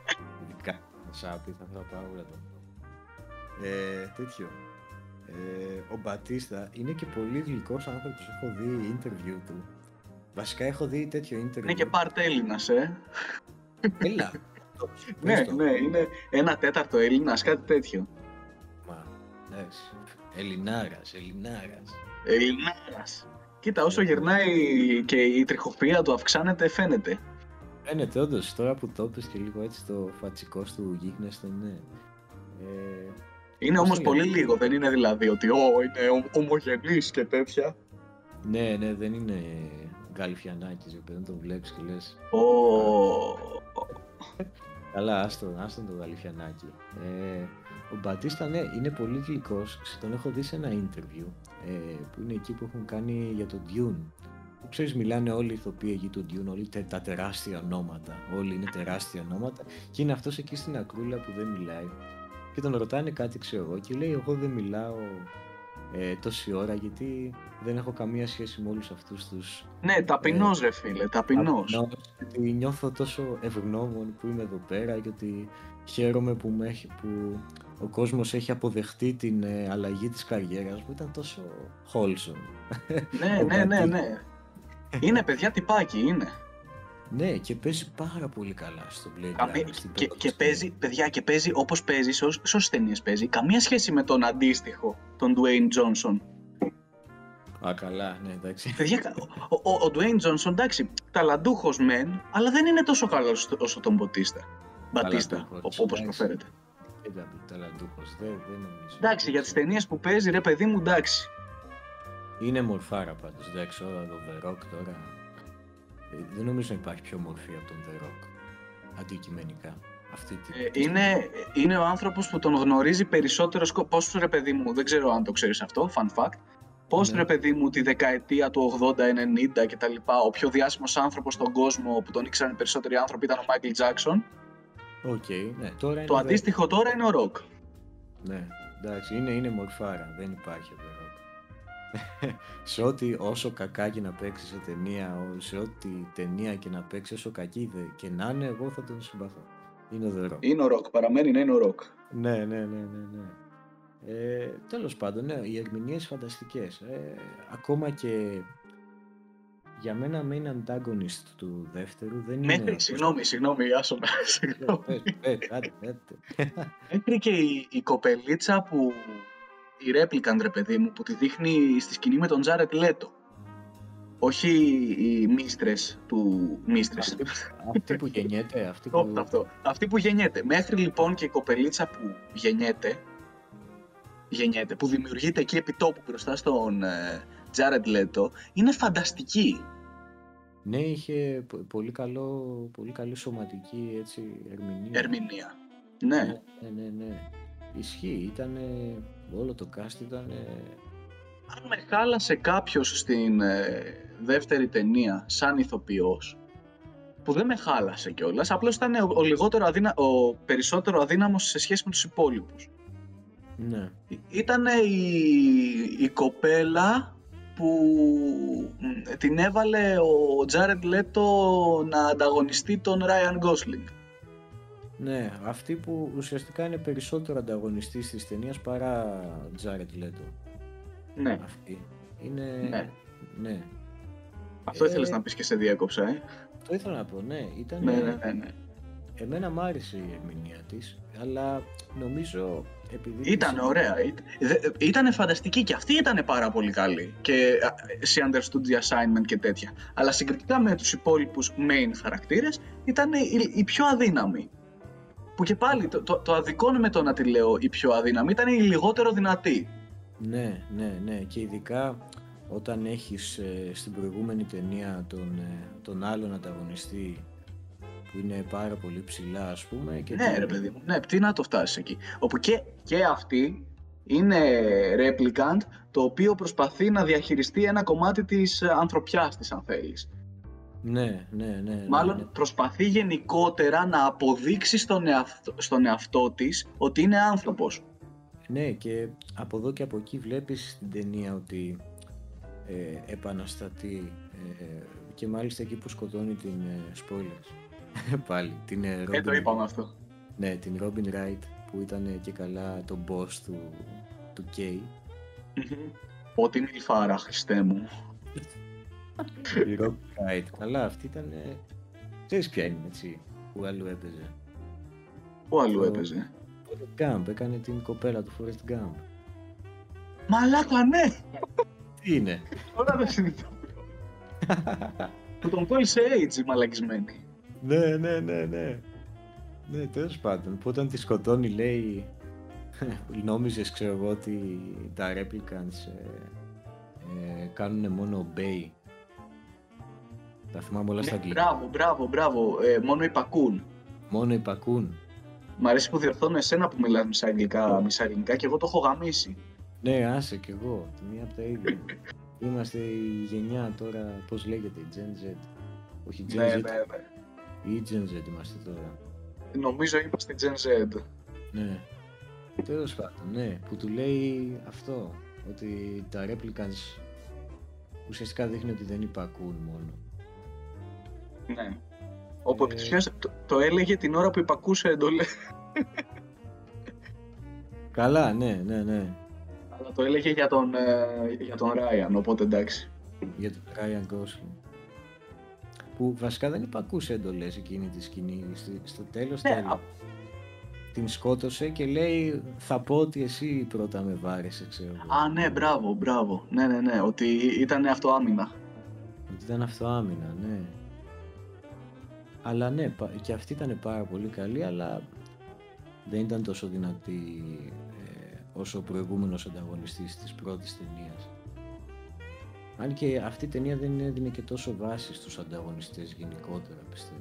Ειδικά το Σάπι, θα ήθελα πάρα πολύ να το δω. Ε, τέτοιο. Ε, ο Μπατίστα είναι και πολύ γλυκός άνθρωπος. Έχω δει interview του. Βασικά έχω δει τέτοιο interview. Είναι και πάρτε Έλληνα, ε. Έλα. (laughs) Ναι, Πες το. ναι, είναι ένα τέταρτο Έλληνας, κάτι τέτοιο. Μα, εντάξει. Ελληνάρας, Ελληνάρας. Ελληνάρας. Κοίτα, όσο γυρνάει και η τριχοφυΐα του αυξάνεται, φαίνεται. Φαίνεται όντω τώρα που το είπες και λίγο έτσι το φατσικό του γίγνεσθε, ναι. Ε, Είναι Πώς όμως το πολύ λένε; λίγο, δεν είναι δηλαδή ότι «Ω, είναι ομ- ομογενής και τέτοια». ναι, ναι, δεν είναι γκαλφιανάκης, ρε παιδί, τον βλέπεις και λες Ω, Καλά, άστο, άστο το Γαλιφιανάκι. Ε, ο Μπατίστα, ναι, είναι πολύ γλυκός. Τον έχω δει σε ένα interview ε, που είναι εκεί που έχουν κάνει για τον Dune. Που ξέρεις, μιλάνε όλοι οι ηθοποιοί εκεί του Dune, όλοι τε- τα τεράστια ονόματα. Όλοι είναι τεράστια ονόματα. Και είναι αυτός εκεί στην ακρούλα που δεν μιλάει. Και τον ρωτάνε κάτι, ξέρω εγώ, και λέει: Εγώ δεν μιλάω ε, τόση ώρα γιατί δεν έχω καμία σχέση με όλους αυτούς τους ναι, ταπεινός ρε φίλε, ταπεινός. Απλώς, ότι νιώθω τόσο ευγνώμων που είμαι εδώ πέρα και ότι χαίρομαι που, με έχει, που ο κόσμος έχει αποδεχτεί την ε, αλλαγή της καριέρας μου. Ήταν τόσο wholesome. Ναι, (laughs) Ο ναι, ναι, Μπατίστα. ναι. Είναι παιδιά τυπάκι, είναι. Ναι, και παίζει πάρα πολύ καλά στο Blade Καμία- Runner. στην και, πρώτη και σκηνή. παίζει, παιδιά, και παίζει όπως παίζει, σε όσο- σε όσες ταινίες παίζει, καμία σχέση με τον αντίστοιχο, τον Dwayne Johnson. Α, καλά, ναι, εντάξει. Παιδιά, κα- ο, ο, ο Dwayne Johnson, εντάξει, ταλαντούχος μεν, αλλά δεν είναι τόσο καλός όσο τον Μποτίστα. Μπατίστα, Ταλαντούχος, ο- όπως εντάξει. προφέρεται. Ήταν ταλαντούχος, δεν, δεν νομίζω. Εντάξει, για τις ταινίες που παίζει, ρε παιδί μου, εντάξει. Είναι μορφάρα πάντως, εντάξει, όλα το The Rock τώρα. ε, Δεν νομίζω να υπάρχει πιο μορφή από τον The Rock. Αντικειμενικά. Αυτή τη... Ε, είναι, είναι ο άνθρωπος που τον γνωρίζει περισσότερο, σκο- πώς ρε παιδί μου, δεν ξέρω αν το ξέρεις αυτό, fun fact, πώς Ναι. ρε παιδί μου τη δεκαετία του 80-90 και τα λοιπά, ο πιο διάσημος άνθρωπος στον κόσμο που τον ήξεραν περισσότεροι άνθρωποι ήταν ο Michael Jackson, Οκ, ναι, τώρα είναι το The- αντίστοιχο τώρα είναι ο Rock. Ναι, εντάξει, είναι, είναι μορφάρα, δεν υπάρχει ο The Rock. (laughs) σε ό,τι όσο κακά και να παίξεις σε ταινία, ο- σε ό,τι ταινία και να παίξεις, όσο κακή δε- και να είναι, εγώ θα τον συμπαθώ. Είναι ο The Rock. Είναι ο Rock, παραμένει να είναι ο Rock. Ναι, ναι, ναι, ναι, ναι. Ε, τέλος πάντων, ναι, οι ερμηνείες φανταστικές. Ε, ακόμα και για μένα main antagonist του δεύτερου δεν είναι... Μέχρι, συγγνώμη, συγγνώμη, άσονα, συγγνώμη. Πες, πες, άντε, άντε. Μέχρι και η, η κοπελίτσα που, η Replicant ρε παιδί μου, που τη δείχνει στη σκηνή με τον Τζάρετ Λέτο. Όχι οι μίστρες του... Μίστρες. Αυτή που γεννιέται, αυτή που... Αυτό, αυτό. Αυτή που γεννιέται. Μέχρι λοιπόν και η κοπελίτσα που γεννιέται, γεννιέται που δημιουργείται εκεί επί τόπου μπροστά στον Τζάρετ Λέτο, είναι φανταστική. Ναι, είχε πο- πολύ, καλό, πολύ καλή σωματική έτσι, ερμηνεία. Ερμηνεία. Ναι. Ναι, ναι, ναι. Ισχύει, ήταν όλο το cast ήταν... Αν με χάλασε κάποιος στην ε, δεύτερη ταινία σαν ηθοποιός, που δεν με χάλασε κιόλας, απλώς ήταν ο, ο, λιγότερο αδύνα, ο περισσότερο αδύναμος σε σχέση με τους υπόλοιπους. Ναι. Ήταν η, η κοπέλα που μ, την έβαλε ο Τζάρετ Λέτο να ανταγωνιστεί τον Ράιαν Γκόσλινγκ. Ναι, αυτή που ουσιαστικά είναι περισσότερο ανταγωνιστής της ταινίας παρά Τζάρετ Λέτο. Ναι, Αυτή. Είναι... Ναι. ναι. αυτό Ε, ήθελες να πεις και σε διέκοψα, ε; Το ήθελα να πω, ναι. Ήταν... Ναι, ναι, ναι, ναι. Εμένα μ' άρεσε η ερμηνεία της, αλλά νομίζω επειδή... Ήταν της- ωραία. Ήταν φανταστική και αυτή ήταν πάρα πολύ καλή. Και α, σε understood the assignment και τέτοια. Αλλά συγκριτικά με τους υπόλοιπους main χαρακτήρες ήταν η, η πιο αδύναμη. Που και πάλι το, το, το αδικώνει με το να τη λέω η πιο αδύναμη ήταν η λιγότερο δυνατή. Ναι, ναι, ναι. Και ειδικά όταν έχεις ε, στην προηγούμενη ταινία τον, ε, τον άλλον ανταγωνιστή που είναι πάρα πολύ ψηλά ας πούμε και Ναι, την- ρε παιδί μου. Ναι, τι να το φτάσεις εκεί. Όπου και, και αυτή είναι replicant το οποίο προσπαθεί να διαχειριστεί ένα κομμάτι της ε, ανθρωπιάς της αν θέλεις. Ναι, ναι, ναι. ναι, Μάλλον ναι. προσπαθεί γενικότερα να αποδείξει στον εαυτό, στον εαυτό της ότι είναι άνθρωπος. Ναι, και από εδώ και από εκεί βλέπεις στην ταινία ότι ε, επαναστατεί ε, και μάλιστα εκεί που σκοτώνει την ε, spoilers (laughs) πάλι την ε, Ε, το Robin- είπαμε αυτό. Ναι, την Robin Wright που ήταν και καλά το boss του, του Kay. Ότι είναι η φάρα, Χριστέ μου. (laughs) Η Robin Wright. Καλά, αυτή ήταν... Ε, ξέρεις ποια είναι, έτσι, που αλλού έπαιζε. Πού αλλού Το- έπαιζε. Forrest Gump, έκανε την κοπέλα του Forrest Gump. Μαλάκα, ναι! Τι είναι; Τώρα δεν συνειδητοποιώ. που τον κόλλησε AIDS η μαλακισμένη. ναι, ναι, ναι, ναι. Ναι, τέλος πάντων. Που όταν τη σκοτώνει, λέει. (laughs) Νόμιζες, ξέρω εγώ, ότι τα replicants ε, ε, κάνουν μόνο obey. Τα θυμάμαι όλα στα Ναι, αγγλικά. μπράβο, μπράβο, μπράβο. Ε, μόνο υπακούν. Μόνο υπακούν. Μ' αρέσει που διορθώνω εσένα που μιλάς μισά αγγλικά, μισά ελληνικά και εγώ το έχω γαμίσει. Ναι, άσε κι εγώ. Τη μία από τα ίδια. (laughs) Είμαστε η γενιά τώρα, πώς λέγεται, η Gen Z. Όχι η Gen Ναι, Z, ναι, ναι. ή η Gen Z είμαστε τώρα. Νομίζω είμαστε Gen Z. Ναι. Τέλος πάντων, ναι. Που του λέει αυτό. Ότι τα replicants ουσιαστικά δείχνει ότι δεν υπακούν μόνο. Ναι. Όπου Ε, επί της ουσίας το, το έλεγε την ώρα που υπακούσε εντολές. Καλά, ναι, ναι, ναι. Αλλά το έλεγε για τον, ε, για τον Ράιαν, οπότε εντάξει. Για τον Ryan Gosling. που βασικά δεν υπακούσε εντολές εκείνη τη σκηνή. Στο τέλος Ναι, τέλος, την σκότωσε και λέει θα πω ότι εσύ πρώτα με βάρεσε, ξέρω εγώ. Α, ναι, μπράβο, μπράβο. Ναι, ναι, ναι, ότι ήταν αυτοάμυνα. Ότι ήταν αυτοάμυνα, ναι. Αλλά ναι, πα- και αυτή ήταν πάρα πολύ καλή, αλλά δεν ήταν τόσο δυνατή ε, όσο ο προηγούμενος ανταγωνιστής της πρώτης ταινίας. Αν και αυτή η ταινία δεν έδινε και τόσο βάση στους ανταγωνιστές γενικότερα, πιστεύω.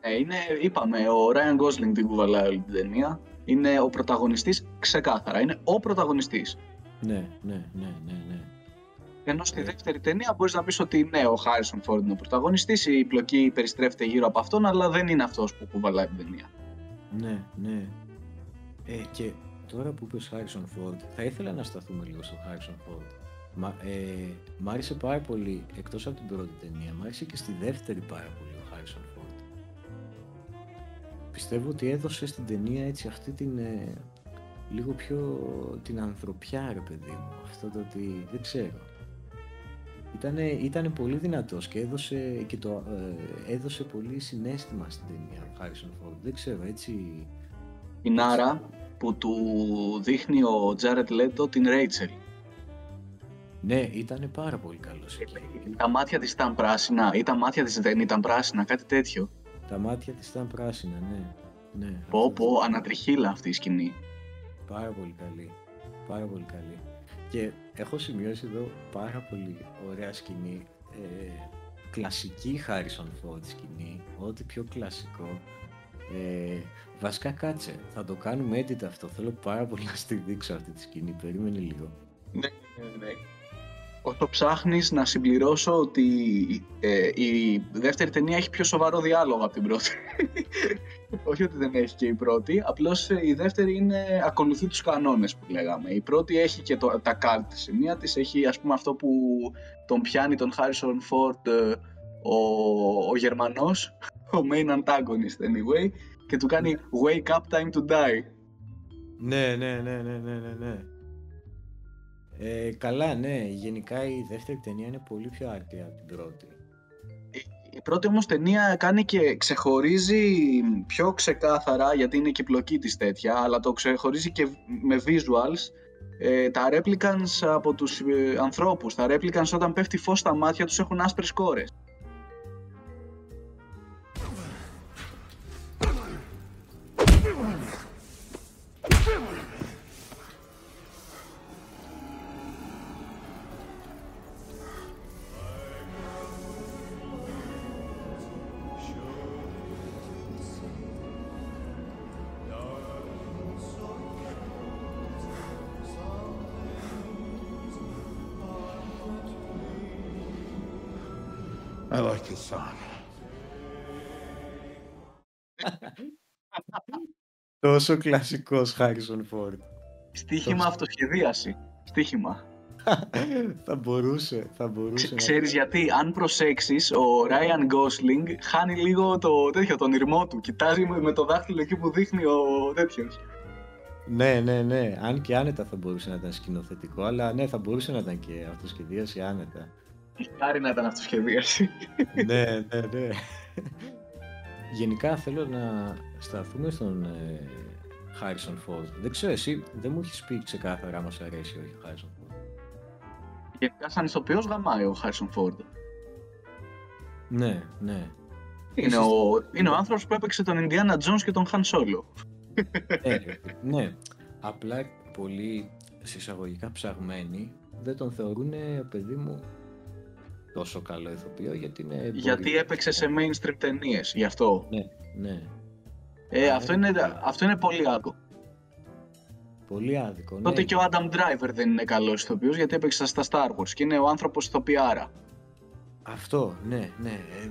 Ε, είναι, είπαμε, ο Ryan Gosling την κουβαλάει όλη την ταινία. Είναι ο πρωταγωνιστής ξεκάθαρα. Είναι ο πρωταγωνιστής. Ναι, ναι, ναι, ναι, ναι. Ενώ στη Ε. δεύτερη ταινία μπορείς να πεις ότι ναι, ο Χάρισον Φόρντ είναι ο πρωταγωνιστής, η πλοκή περιστρέφεται γύρω από αυτόν, αλλά δεν είναι αυτός που κουβαλάει την ταινία. Ναι, ναι. Ε, και τώρα που είπες Harrison Ford, θα ήθελα να σταθούμε λίγο στο Harrison Ford. Μα, ε, μ' άρεσε πάρα πολύ, εκτός από την πρώτη ταινία, μ' άρεσε και στη δεύτερη πάρα πολύ ο Harrison Ford. Πιστεύω ότι έδωσε στην ταινία έτσι αυτή την, ε, λίγο πιο την ανθρωπιά ρε παιδί μου. Αυτό το ότι, δεν ξέρω. Ήτανε, ήτανε πολύ δυνατός και έδωσε, και το, ε, έδωσε πολύ συνέστημα στην ταινία ο Harrison Ford. Δεν ξέρω, έτσι... Η Νάρα που του δείχνει ο Τζάρετ Λέτο την Ρέιτσελ. Ναι, ήταν πάρα πολύ καλός εκεί. Τα μάτια της ήταν πράσινα ή τα μάτια της δεν ήταν πράσινα, κάτι τέτοιο. Τα μάτια της ήταν πράσινα, ναι. ναι Πω αυτός πω, ανατριχίλα αυτή η σκηνή. Πάρα πολύ καλή. Πάρα πολύ καλή. Και έχω σημειώσει εδώ πάρα πολύ ωραία σκηνή. Ε, κλασική Harrison Ford σκηνή. Ό,τι πιο κλασικό. Ε, βασικά κάτσε. Θα το κάνουμε edit αυτό. Θέλω πάρα πολύ να στη δείξω αυτή τη σκηνή. Περίμενε λίγο. Ναι, ναι, ναι. Όσο ψάχνεις να συμπληρώσω ότι ε, η δεύτερη ταινία έχει πιο σοβαρό διάλογο από την πρώτη. Όχι ότι δεν έχει και η πρώτη, απλώς ε, η δεύτερη είναι, ακολουθεί τους κανόνες που λέγαμε. Η πρώτη έχει και το, τα κάλτ σημεία της, έχει ας πούμε αυτό που τον πιάνει τον Harrison Ford ε, ο, ο Γερμανός, (laughs) ο main antagonist anyway, και του κάνει wake up time to die. Ναι, ναι, ναι, ναι, ναι, ναι, ναι. Ε, καλά, ναι. Γενικά η δεύτερη ταινία είναι πολύ πιο άρτια από την πρώτη. Η πρώτη όμως ταινία κάνει και ξεχωρίζει πιο ξεκάθαρα, γιατί είναι και η πλοκή της τέτοια, αλλά το ξεχωρίζει και με visuals, ε, τα replicants από τους ε, ανθρώπους. Τα replicants όταν πέφτει φως στα μάτια τους έχουν άσπρες κόρες. Τόσο κλασικός Harrison Ford. Στίχημα Το- αυτοσχεδίαση. Στίχημα. (laughs) θα μπορούσε, θα μπορούσε Ξε- να... Ξέρεις γιατί, αν προσέξεις, ο Ryan Gosling χάνει λίγο το τέτοιο, τον ήρμό του. Κοιτάζει με, με το δάχτυλο εκεί που δείχνει ο τέτοιος. Ναι, ναι, ναι. Αν και άνετα θα μπορούσε να ήταν σκηνοθετικό, αλλά ναι, θα μπορούσε να ήταν και αυτοσχεδίαση άνετα. Χάρη να ήταν αυτοσχεδίαση. ναι, ναι, ναι. Γενικά θέλω να σταθούμε στον ε, Harrison Ford. Δεν ξέρω, εσύ δεν μου έχεις πει ξεκάθαρα αν μας αρέσει ή όχι ο Harrison Ford. Γενικά σαν ηθοποιός γαμάει ο Harrison Ford. Ναι, ναι. Είναι ο, είναι ο άνθρωπος που έπαιξε τον Indiana Jones και τον Han Solo. Ε, ναι. Απλά πολύ συσσαγωγικά ψαγμένοι δεν τον θεωρούν παιδί μου τόσο καλό ηθοποιό γιατί είναι Γιατί πολύ- έπαιξε σε mainstream ταινίες, γι' αυτό. Ναι, ναι. Ε, Α, αυτό, ναι. είναι, αυτό είναι πολύ άδικο. Πολύ άδικο. Ναι. Τότε και ο Adam Driver δεν είναι καλός ηθοποιός γιατί έπαιξε στα Star Wars και είναι ο άνθρωπος ηθοποιάρα. Αυτό, ναι, ναι. Ε,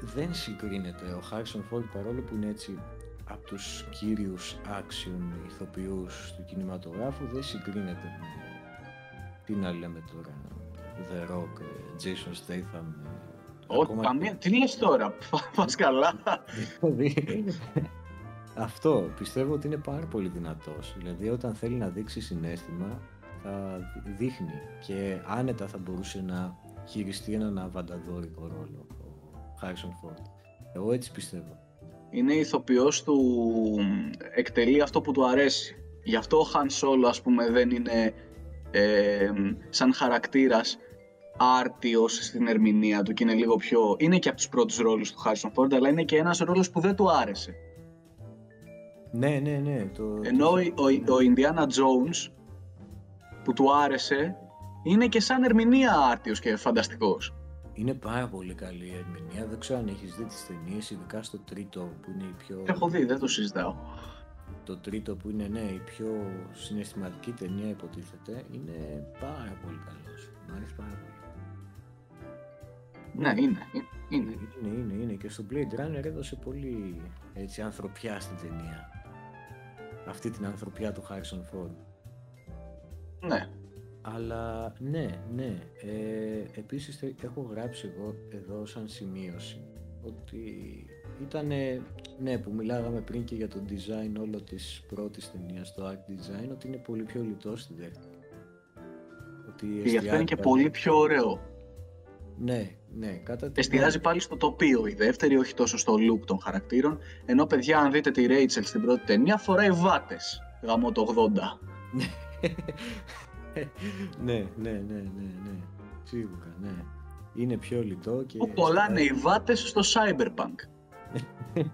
δεν συγκρίνεται ο Harrison Ford παρόλο που είναι έτσι από τους κύριους action ηθοποιούς του κινηματογράφου δεν συγκρίνεται με τι να λέμε τώρα The Rock, ε, Jason Statham ε, Όχι, ακόμα καμία. Τι λες τώρα, (laughs) πας καλά. Δηλαδή, αυτό πιστεύω ότι είναι πάρα πολύ δυνατός. Δηλαδή όταν θέλει να δείξει συνέστημα θα δείχνει και άνετα θα μπορούσε να χειριστεί έναν αβανταδόρικο ρόλο ο Χάρισον Φόρντ. Εγώ έτσι πιστεύω. Είναι ηθοποιός του, εκτελεί αυτό που του αρέσει. Γι' αυτό ο Χαν Solo ας πούμε δεν είναι ε, σαν χαρακτήρας άρτιος στην ερμηνεία του και είναι λίγο πιο... Είναι και από τους πρώτους ρόλους του Harrison Ford, αλλά είναι και ένας ρόλος που δεν του άρεσε. Ναι, ναι, ναι. Το, Ενώ ο, ο, ο Indiana Jones που του άρεσε είναι και σαν ερμηνεία άρτιος και φανταστικός. Είναι πάρα πολύ καλή η ερμηνεία. Δεν ξέρω αν έχεις δει τις ταινίες, ειδικά στο τρίτο που είναι η πιο... Έχω δει, δεν το συζητάω. Το τρίτο που είναι ναι, η πιο συναισθηματική ταινία υποτίθεται, είναι πάρα πολύ καλός. Μ' αρέσει πάρα πολύ. Ναι, είναι. Είναι, είναι, είναι, είναι. Και στο Blade Runner έδωσε πολύ έτσι, ανθρωπιά στην ταινία. Αυτή την ανθρωπιά του Harrison Ford. Ναι. Αλλά ναι, ναι. Ε, επίσης έχω γράψει εγώ εδώ σαν σημείωση ότι ήταν, ναι, που μιλάγαμε πριν και για το design όλο της πρώτης ταινίας, το art design, ότι είναι πολύ πιο λιτός στη δεύτερη. Ότι και γι' αυτό είναι και πολύ πιο ωραίο. Ναι, ναι. Κατά Εστιάζει πάλι στο τοπίο η δεύτερη, όχι τόσο στο look των χαρακτήρων. Ενώ παιδιά, αν δείτε τη Rachel στην πρώτη ταινία, φοράει βάτες. Γαμώ το 80. (laughs) ναι, ναι, ναι, ναι, ναι. Σίγουρα, ναι. Είναι πιο λιτό και... Που κολλάνε οι βάτες στο Cyberpunk. (laughs)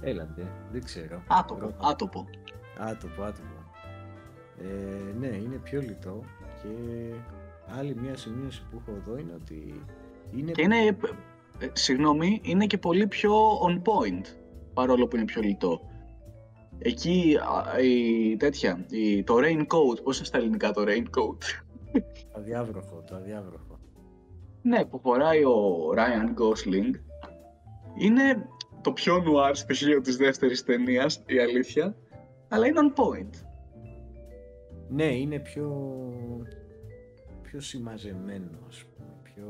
Έλατε, δεν ξέρω. Άτοπο, άτοπο. Άτοπο, άτοπο. Ε, ναι, είναι πιο λιτό και άλλη μια σημείωση που έχω εδώ είναι ότι είναι... Και είναι, ε, συγγνώμη, είναι και πολύ πιο on point, παρόλο που είναι πιο λιτό. Εκεί η τέτοια, η, το raincoat, πώς είναι στα ελληνικά το raincoat. Το (laughs) αδιάβροχο, το αδιάβροχο. Ναι, που φοράει ο Ryan Gosling. Είναι το πιο νουάρ στοιχείο της δεύτερης ταινίας, η αλήθεια, αλλά είναι on point. Ναι, είναι πιο, πιο συμμαζεμένο, ας πούμε, πιο...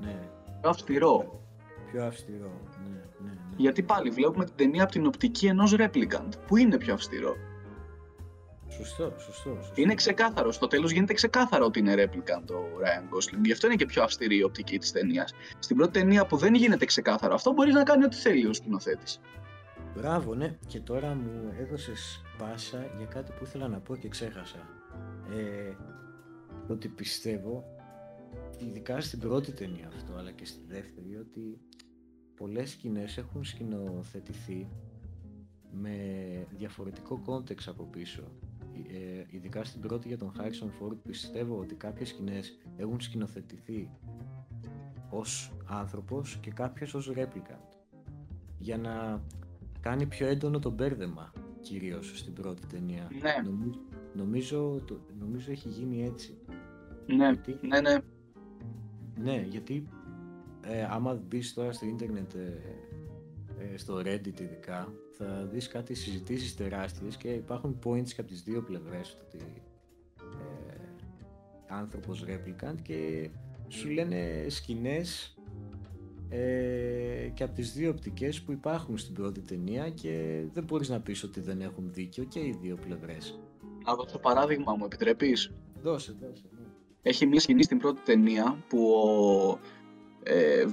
Ναι. Πιο αυστηρό. Πιο αυστηρό, ναι, ναι, ναι. Γιατί πάλι βλέπουμε την ταινία από την οπτική ενός replicant, που είναι πιο αυστηρό. Σωστό, σωστό, σωστό. Είναι ξεκάθαρο. Στο τέλος γίνεται ξεκάθαρο ότι είναι replicant ο Ryan Gosling. Γι' αυτό είναι και πιο αυστηρή η οπτική της ταινίας. Στην πρώτη ταινία που δεν γίνεται ξεκάθαρο αυτό, μπορείς να κάνει ό,τι θέλει ο σκηνοθέτης. Μπράβο, ναι. Και τώρα μου έδωσες πάσα για κάτι που ήθελα να πω και ξέχασα. Ε, ότι πιστεύω, ειδικά στην πρώτη ταινία αυτό, αλλά και στη δεύτερη, ότι πολλές σκηνές έχουν σκηνοθετηθεί με διαφορετικό context από πίσω. Ε, ειδικά στην πρώτη για τον Harrison Ford πιστεύω ότι κάποιες σκηνές έχουν σκηνοθετηθεί ως άνθρωπος και κάποιες ως replicant για να κάνει πιο έντονο το μπέρδεμα κυρίως στην πρώτη ταινία. Ναι. Νομίζω, νομίζω, το, νομίζω έχει γίνει έτσι. Ναι, γιατί, ναι, ναι. Ναι, γιατί ε, άμα μπεις τώρα στο ίντερνετ ε, ε, στο Reddit ειδικά θα δεις κάτι συζητήσεις τεράστιες και υπάρχουν points και από τις δύο πλευρές ότι ε, άνθρωπος replicant και σου λένε σκηνές ε, και από τις δύο οπτικές που υπάρχουν στην πρώτη ταινία και δεν μπορείς να πεις ότι δεν έχουν δίκιο και οι δύο πλευρές. Να δώσω παράδειγμα μου, επιτρέπεις; Δώσε, δώσε. Ναι. Έχει μια σκηνή στην πρώτη ταινία που ο, ε,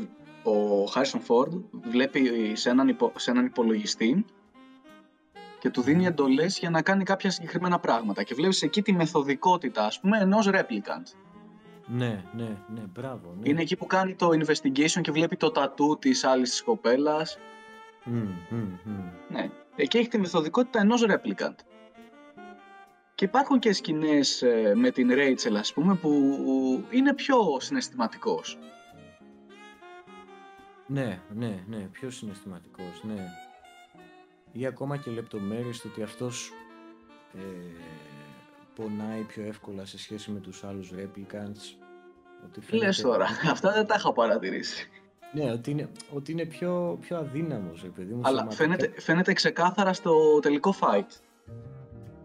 ο Harrison Ford βλέπει σε έναν, υπο, σε έναν υπολογιστή και του δίνει εντολές για να κάνει κάποια συγκεκριμένα πράγματα. Και βλέπεις εκεί τη μεθοδικότητα, ας πούμε, ενός replicant. Ναι, ναι, ναι, μπράβο. Ναι. Είναι εκεί που κάνει το investigation και βλέπει το τατού της άλλης της κοπέλας. Mm, mm, mm. Ναι, εκεί έχει τη μεθοδικότητα ενός replicant. Και υπάρχουν και σκηνές ε, με την Rachel, ας πούμε, που είναι πιο συναισθηματικός. Ναι, ναι, ναι, πιο συναισθηματικός, ναι. Ή ακόμα και λεπτομέρειες του ότι αυτός ε, πονάει πιο εύκολα σε σχέση με τους άλλους replicants. Ότι φαίνεται... Λες τώρα, αυτά δεν τα είχα παρατηρήσει. Ναι, ότι είναι, ότι είναι πιο, πιο αδύναμος, παιδί μου. Αλλά φαίνεται, φαίνεται ξεκάθαρα στο τελικό fight.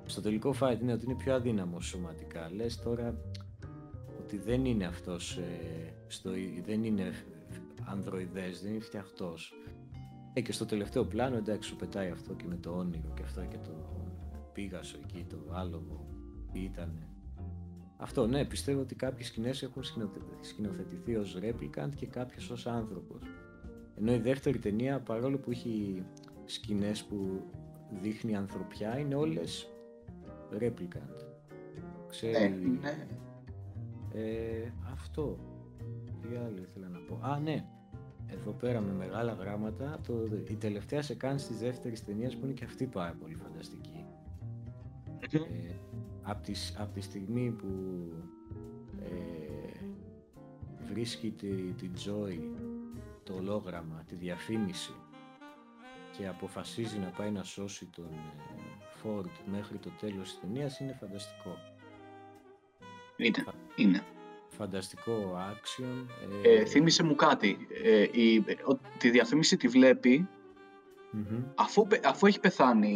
Στο τελικό fight, ναι, ότι είναι πιο αδύναμος σωματικά. Λες τώρα ότι δεν είναι αυτός, ε, στο, δεν είναι ανδροειδές, δεν είναι φτιαχτός. Ε, και στο τελευταίο πλάνο, εντάξει, σου πετάει αυτό και με το όνειρο και αυτό και το πήγασο εκεί, το άλογο, τι ήταν. Αυτό, ναι, πιστεύω ότι κάποιες σκηνές έχουν σκηνοθετηθεί ως replicant και κάποιες ως άνθρωπος. Ενώ η δεύτερη ταινία, παρόλο που έχει σκηνές που δείχνει ανθρωπιά, είναι όλες replicant. Ξέρει... Ναι, ναι. Ε, αυτό. Τι άλλο ήθελα να πω. Α, ναι. Εδώ πέρα με μεγάλα γράμματα, το, η τελευταία σε κάνει τη δεύτερη ταινία που είναι και αυτή πάρα πολύ φανταστική. Ε, από, τη, από τη στιγμή που ε, βρίσκει τη, τη Joy το ολόγραμμα, τη διαφήμιση και αποφασίζει να πάει να σώσει τον Φόρτ μέχρι το τέλος της ταινίας είναι φανταστικό. Είναι, είναι. Φανταστικό action. Ε, ε, θύμισε μου κάτι. Ε, η, τη διαφήμιση τη βλεπει αφού, αφού έχει πεθάνει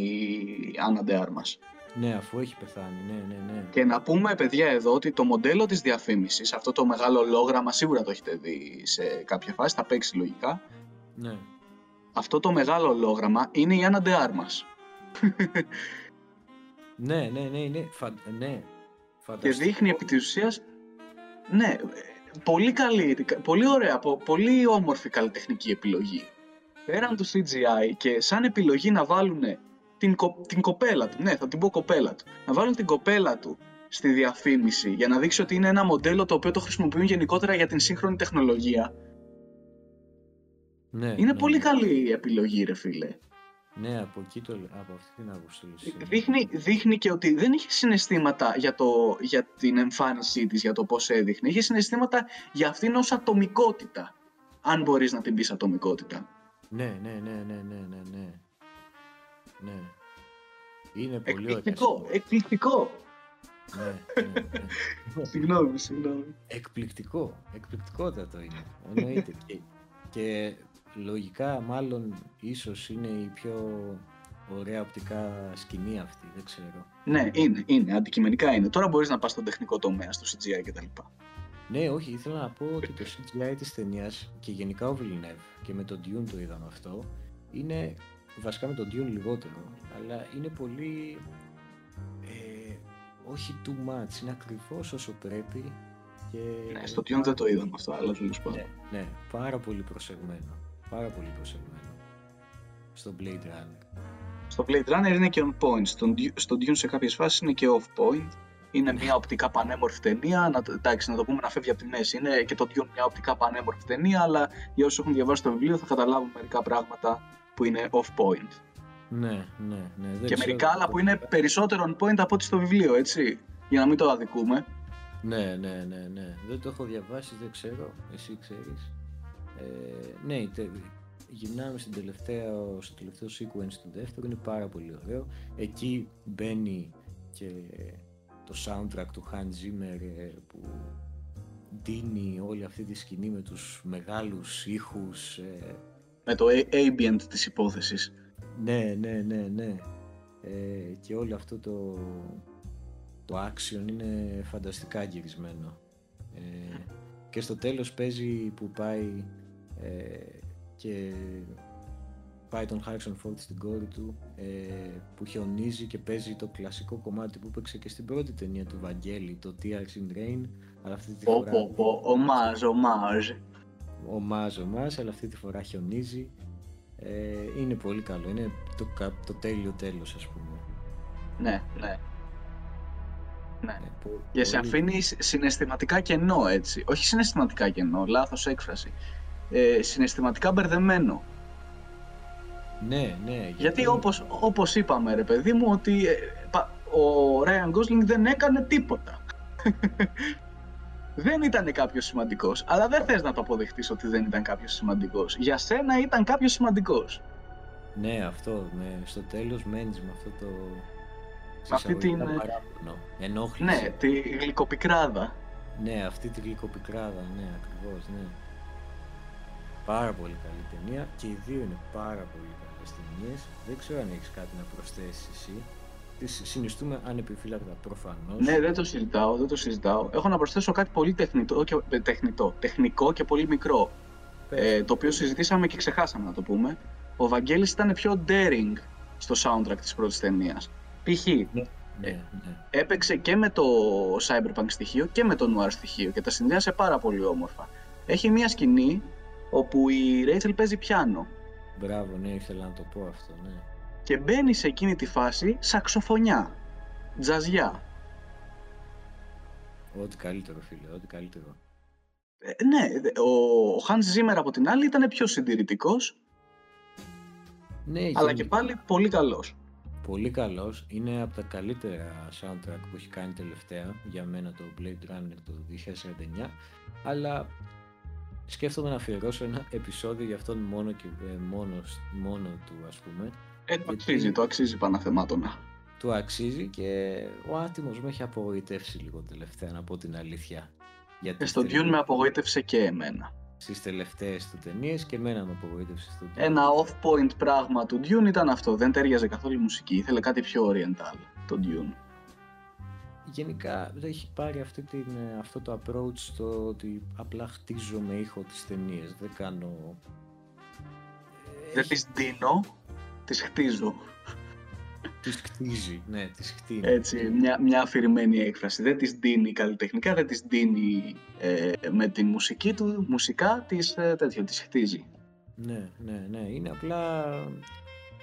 η Άννα Ντεάρμας. Ναι, αφού έχει πεθάνει, ναι, ναι, ναι. Και να πούμε, παιδιά, εδώ ότι το μοντέλο της διαφήμισης, αυτό το μεγάλο ολόγραμμα, σίγουρα το έχετε δει σε κάποια φάση, θα παίξει λογικά. Ναι. Αυτό το μεγάλο ολόγραμμα είναι η Άννα Ντεάρμας. (laughs) ναι, ναι, ναι, ναι, Φα... ναι. Και δείχνει επί της ουσίας, ναι, πολύ καλή, πολύ ωραία, πολύ όμορφη καλλιτεχνική επιλογή. Πέραν του CGI και σαν επιλογή να βάλουν την, την κοπέλα του, ναι θα την πω κοπέλα του, να βάλουν την κοπέλα του στη διαφήμιση για να δείξει ότι είναι ένα μοντέλο το οποίο το χρησιμοποιούν γενικότερα για την σύγχρονη τεχνολογία. Ναι, είναι ναι, πολύ ναι. καλή η επιλογή ρε φίλε. Ναι, από, εκεί το, από αυτή την άποψη. Δείχνει, δείχνει και ότι δεν είχε συναισθήματα για, το, για την εμφάνισή της, για το πώς έδειχνε. Είχε συναισθήματα για αυτήν ως ατομικότητα. Αν μπορείς να την πεις ατομικότητα. Ναι, ναι, ναι, ναι, ναι, ναι, ναι. Ναι. Είναι πολύ εκπληκτικό, εκπληκτικό. Ναι, ναι, ναι. (laughs) συγγνώμη, συγγνώμη. Εκπληκτικό, εκπληκτικότατο είναι. Εννοείται. και, και λογικά μάλλον ίσως είναι η πιο ωραία οπτικά σκηνή αυτή, δεν ξέρω. Ναι, είναι, είναι, αντικειμενικά είναι. Τώρα μπορείς να πας στον τεχνικό τομέα, στο CGI κτλ. Ναι, όχι, ήθελα να πω ότι το CGI της ταινίας και γενικά ο Villeneuve και με τον Dune το είδαμε αυτό, είναι βασικά με τον Dune λιγότερο, αλλά είναι πολύ, ε, όχι too much, είναι ακριβώς όσο πρέπει και... Ναι, στο Dune δεν το είδαμε αυτό, αλλά τέλος πάντων. Ναι, ναι, πάρα πολύ προσεγμένο, πάρα πολύ προσεγμένο στο Blade Runner. Στο Blade Runner είναι και on point, στο Dune σε κάποιες φάσεις είναι και off point, είναι μια οπτικά πανέμορφη ταινία. Να, εντάξει, να το πούμε να φεύγει από τη μέση. Είναι και το Dune μια οπτικά πανέμορφη ταινία, αλλά για όσους έχουν διαβάσει το βιβλίο θα καταλάβουν μερικά πράγματα που είναι off point. Ναι, ναι, ναι. Δεν και μερικά άλλα που είναι περισσότερο on point από ό,τι στο βιβλίο, έτσι. Για να μην το αδικούμε. Ναι, ναι, ναι, ναι. Δεν το έχω διαβάσει, δεν ξέρω. Εσύ ξέρεις. Ε, ναι, τε, γυρνάμε στην τελευταία, στο τελευταίο sequence του δεύτερου, είναι πάρα πολύ ωραίο. Εκεί μπαίνει και το soundtrack του Hans Zimmer ε, που δίνει όλη αυτή τη σκηνή με τους μεγάλους ήχους. Ε, με το ambient της υπόθεσης. Ναι, ναι, ναι, ναι. Ε, και όλο αυτό το, το action είναι φανταστικά γυρισμένο. Ε, και στο τέλος παίζει που πάει ε, και πάει τον Harrison Ford στην κόρη του ε, που χιονίζει και παίζει το κλασικό κομμάτι που έπαιξε και στην πρώτη ταινία του Βαγγέλη, το Tears in Rain, αλλά αυτή τη φορά... Πω, πω, ομάζ, ομάζ. Ομάζ, ομάζ, αλλά αυτή τη φορά χιονίζει. Ε, είναι πολύ καλό, είναι το, το τέλειο τέλος ας πούμε. Ναι, ναι. Ναι. ναι και σε αφήνει συναισθηματικά κενό έτσι. Όχι συναισθηματικά κενό, λάθος έκφραση. Ε, συναισθηματικά μπερδεμένο. Ναι, ναι. Γιατί, όπως, όπως είπαμε ρε παιδί μου ότι ε, ο Ryan Gosling δεν έκανε τίποτα. (laughs) δεν ήταν κάποιος σημαντικός, αλλά δεν θες να το αποδεχτείς ότι δεν ήταν κάποιος σημαντικός. Για σένα ήταν κάποιος σημαντικός. Ναι, αυτό, με, στο τέλος μένεις με αυτό το... Με αυτή την... Παράπονο, ενόχληση. Ναι, τη γλυκοπικράδα. Ναι, αυτή τη γλυκοπικράδα, ναι, ακριβώς, ναι. Πάρα πολύ καλή ταινία και οι δύο είναι πάρα πολύ καλές ταινίες. Δεν ξέρω αν έχεις κάτι να προσθέσεις εσύ. Τις συνιστούμε ανεπιφύλακτα προφανώς. Ναι, δεν το συζητάω, δεν το συζητάω. Έχω να προσθέσω κάτι πολύ τεχνητό και, ε, τεχνητό, τεχνικό και πολύ μικρό. Ε, το οποίο συζητήσαμε και ξεχάσαμε να το πούμε. Ο Βαγγέλης ήταν πιο daring στο soundtrack της πρώτης ταινίας. Π.χ. Ναι, Ναι, ναι. Έπαιξε και με το cyberpunk στοιχείο και με το noir στοιχείο και τα συνδυάσε πάρα πολύ όμορφα. Έχει μια σκηνή όπου η Rachel παίζει πιάνο Μπράβο, ναι, ήθελα να το πω αυτό, ναι. και μπαίνει σε εκείνη τη φάση σαξοφωνιά, τζαζιά. Ό,τι καλύτερο, φίλε, ό,τι καλύτερο. Ε, ναι, δε- ο, ο Hans Zimmer από την άλλη ήταν πιο συντηρητικός, Ναι, αλλά και γενικά, πάλι πολύ καλός. Πολύ καλός. Είναι από τα καλύτερα soundtrack που έχει κάνει τελευταία. Για μένα το Blade Runner το 2049. Αλλά σκέφτομαι να αφιερώσω ένα επεισόδιο για αυτόν μόνο, και, ε, μόνος, μόνο του, ας πούμε. Ε, το Γιατί- αξίζει, το αξίζει παναθεμάτωνα. Του αξίζει και ο άτιμος με έχει απογοητεύσει λίγο τελευταία, να πω την αλήθεια. Γιατί Ε, στο Dune με απογοήτευσε και εμένα. Στις τελευταίες του ταινίες και εμένα με απογοήτευσε στο Dune. Ένα off-point πράγμα του Dune ήταν αυτό. Δεν ταιριάζε καθόλου η μουσική. Ήθελε κάτι πιο oriental το Dune. Γενικά δεν έχει πάρει αυτή την, ε, αυτό το approach στο ότι απλά χτίζω με ήχο τις ταινίες. Δεν κάνω... Ε, Δεν τις δίνω, τις χτίζω. Τις χτίζει, ναι, τις χτίζει. Έτσι, μια, μια αφηρημένη έκφραση. Δεν τις δίνει καλλιτεχνικά, δεν τις δίνει ε, με την μουσική του, μουσικά τις ε, τέτοιο, τις χτίζει. Ναι, ναι, ναι. Είναι απλά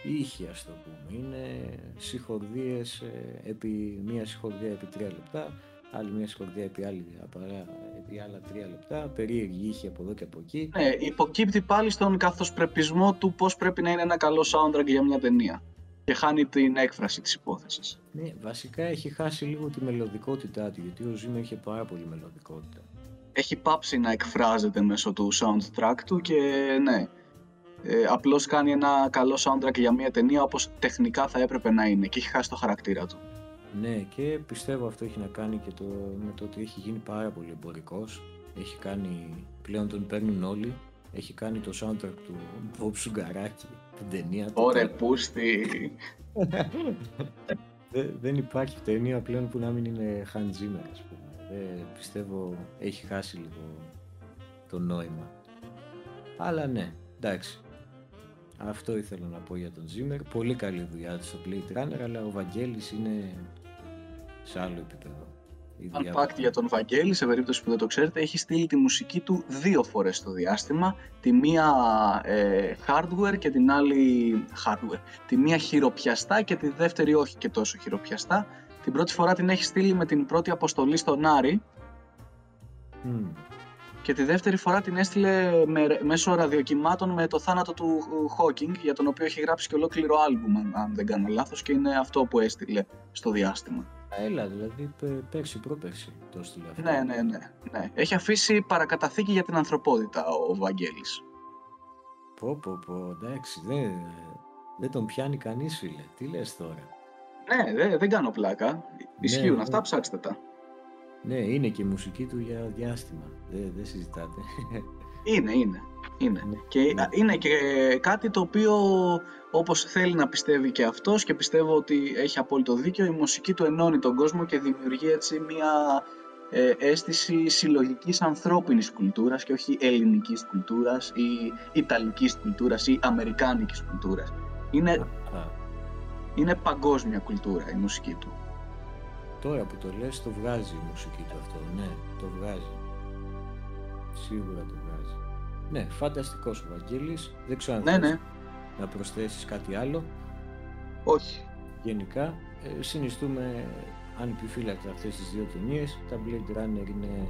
ήχοι, ας το πούμε. Είναι συγχορδίες ε, επί μία συγχορδία επί τρία λεπτά, άλλη μία συγχορδία επί, άλλη, απαρά, επί άλλα τρία λεπτά, περίεργη ήχη από εδώ και από εκεί. Ναι, υποκύπτει πάλι στον καθοσπρεπισμό του πώς πρέπει να είναι ένα καλό soundtrack για μια ταινία. Και χάνει την έκφραση της υπόθεσης. Ναι, βασικά έχει χάσει λίγο τη μελωδικότητά του, γιατί ο Ζήμα είχε πάρα πολύ μελωδικότητα. έχει πάψει να εκφράζεται μέσω του soundtrack του και ναι, ε, απλώς κάνει ένα καλό soundtrack για μια ταινία όπως τεχνικά θα έπρεπε να είναι και έχει χάσει το χαρακτήρα του. Ναι, και πιστεύω αυτό έχει να κάνει και το, με το ότι έχει γίνει πάρα πολύ εμπορικός. Έχει κάνει, πλέον τον παίρνουν όλοι. Έχει κάνει το soundtrack του Bob Σουγκαράκη, την ταινία του. Ωρε πούστη. (laughs) Δε- δεν υπάρχει ταινία πλέον που να μην είναι Hans Zimmer, ας πούμε. Δεν, πιστεύω έχει χάσει λίγο το νόημα. Αλλά ναι, εντάξει. Αυτό ήθελα να πω για τον Zimmer. Πολύ καλή δουλειά του στο Blade Runner, αλλά ο Βαγγέλης είναι σε άλλο επίπεδο. Η Fun διάβολη. fact για τον Βαγγέλη, σε περίπτωση που δεν το ξέρετε, έχει στείλει τη μουσική του δύο φορές στο διάστημα. Τη μία ε, hardware και την άλλη hardware. Τη μία χειροπιαστά και τη δεύτερη όχι και τόσο χειροπιαστά. Την πρώτη φορά την έχει στείλει με την πρώτη αποστολή στον Άρη Μμμ. Και τη δεύτερη φορά την έστειλε με, μέσω ραδιοκυμάτων με το θάνατο του Hawking για τον οποίο έχει γράψει και ολόκληρο άλμπουμ αν- αν δεν κάνω λάθος και είναι αυτό που έστειλε στο διάστημα. Α, Έλα, δηλαδή πε- πέρσι, πρόπερσι το έστειλε αυτό. Ναι, ναι, ναι, ναι. Έχει αφήσει παρακαταθήκη για την ανθρωπότητα ο Βαγγέλης. Πω, πω, πω, εντάξει, δεν, δεν τον πιάνει κανείς φίλε. Τι λες τώρα; Ναι, δε- δεν κάνω πλάκα. Ισχύουν ναι. αυτά, ψάξτε τα. Ναι, είναι και η μουσική του για διάστημα. Δεν, δεν συζητάτε. Είναι, είναι. Είναι. Ναι, Και ναι. είναι και κάτι το οποίο όπως θέλει να πιστεύει και αυτός και πιστεύω ότι έχει απόλυτο δίκιο, η μουσική του ενώνει τον κόσμο και δημιουργεί έτσι μια ε, αίσθηση συλλογικής ανθρώπινης κουλτούρας και όχι ελληνικής κουλτούρας ή ιταλικής κουλτούρας ή αμερικάνικης κουλτούρας. Είναι, Α, είναι παγκόσμια κουλτούρα η μουσική του. Τώρα που το λες το βγάζει η μουσική του αυτό. Ναι, το βγάζει. Σίγουρα το βγάζει. Ναι, φανταστικός ο Βαγγέλης. Δεν ξέρω αν Ναι, θες ναι, να προσθέσεις κάτι άλλο. όχι. Γενικά, ε, συνιστούμε ανεπιφύλακτα αυτές τις δύο ταινίες. Τα Blade Runner είναι,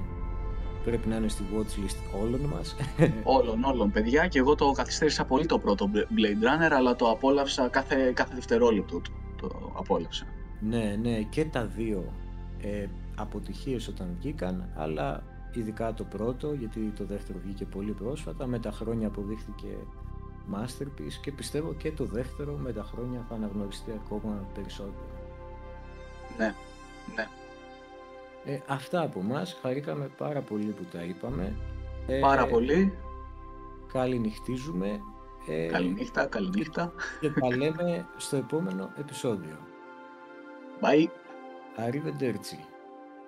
πρέπει να είναι στη watchlist όλων μας. (laughs) Όλων, όλων παιδιά και εγώ το καθυστέρησα πολύ το πρώτο Blade Runner αλλά το απόλαυσα κάθε, κάθε δευτερόλεπτο του. Το απόλαυσα. Ναι, ναι, και τα δύο ε, αποτυχίες όταν βγήκαν, αλλά ειδικά το πρώτο, γιατί το δεύτερο βγήκε πολύ πρόσφατα, με τα χρόνια αποδείχθηκε masterpiece και πιστεύω και το δεύτερο με τα χρόνια θα αναγνωριστεί ακόμα περισσότερο. Ναι, ναι. Ε, αυτά από μας, χαρήκαμε πάρα πολύ που τα είπαμε. Ε, Πάρα πολύ. Καληνυχτίζουμε ε, Καληνύχτα, καληνύχτα. και τα λέμε στο επόμενο επεισόδιο. Bye. Arrivederci.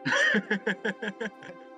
(laughs)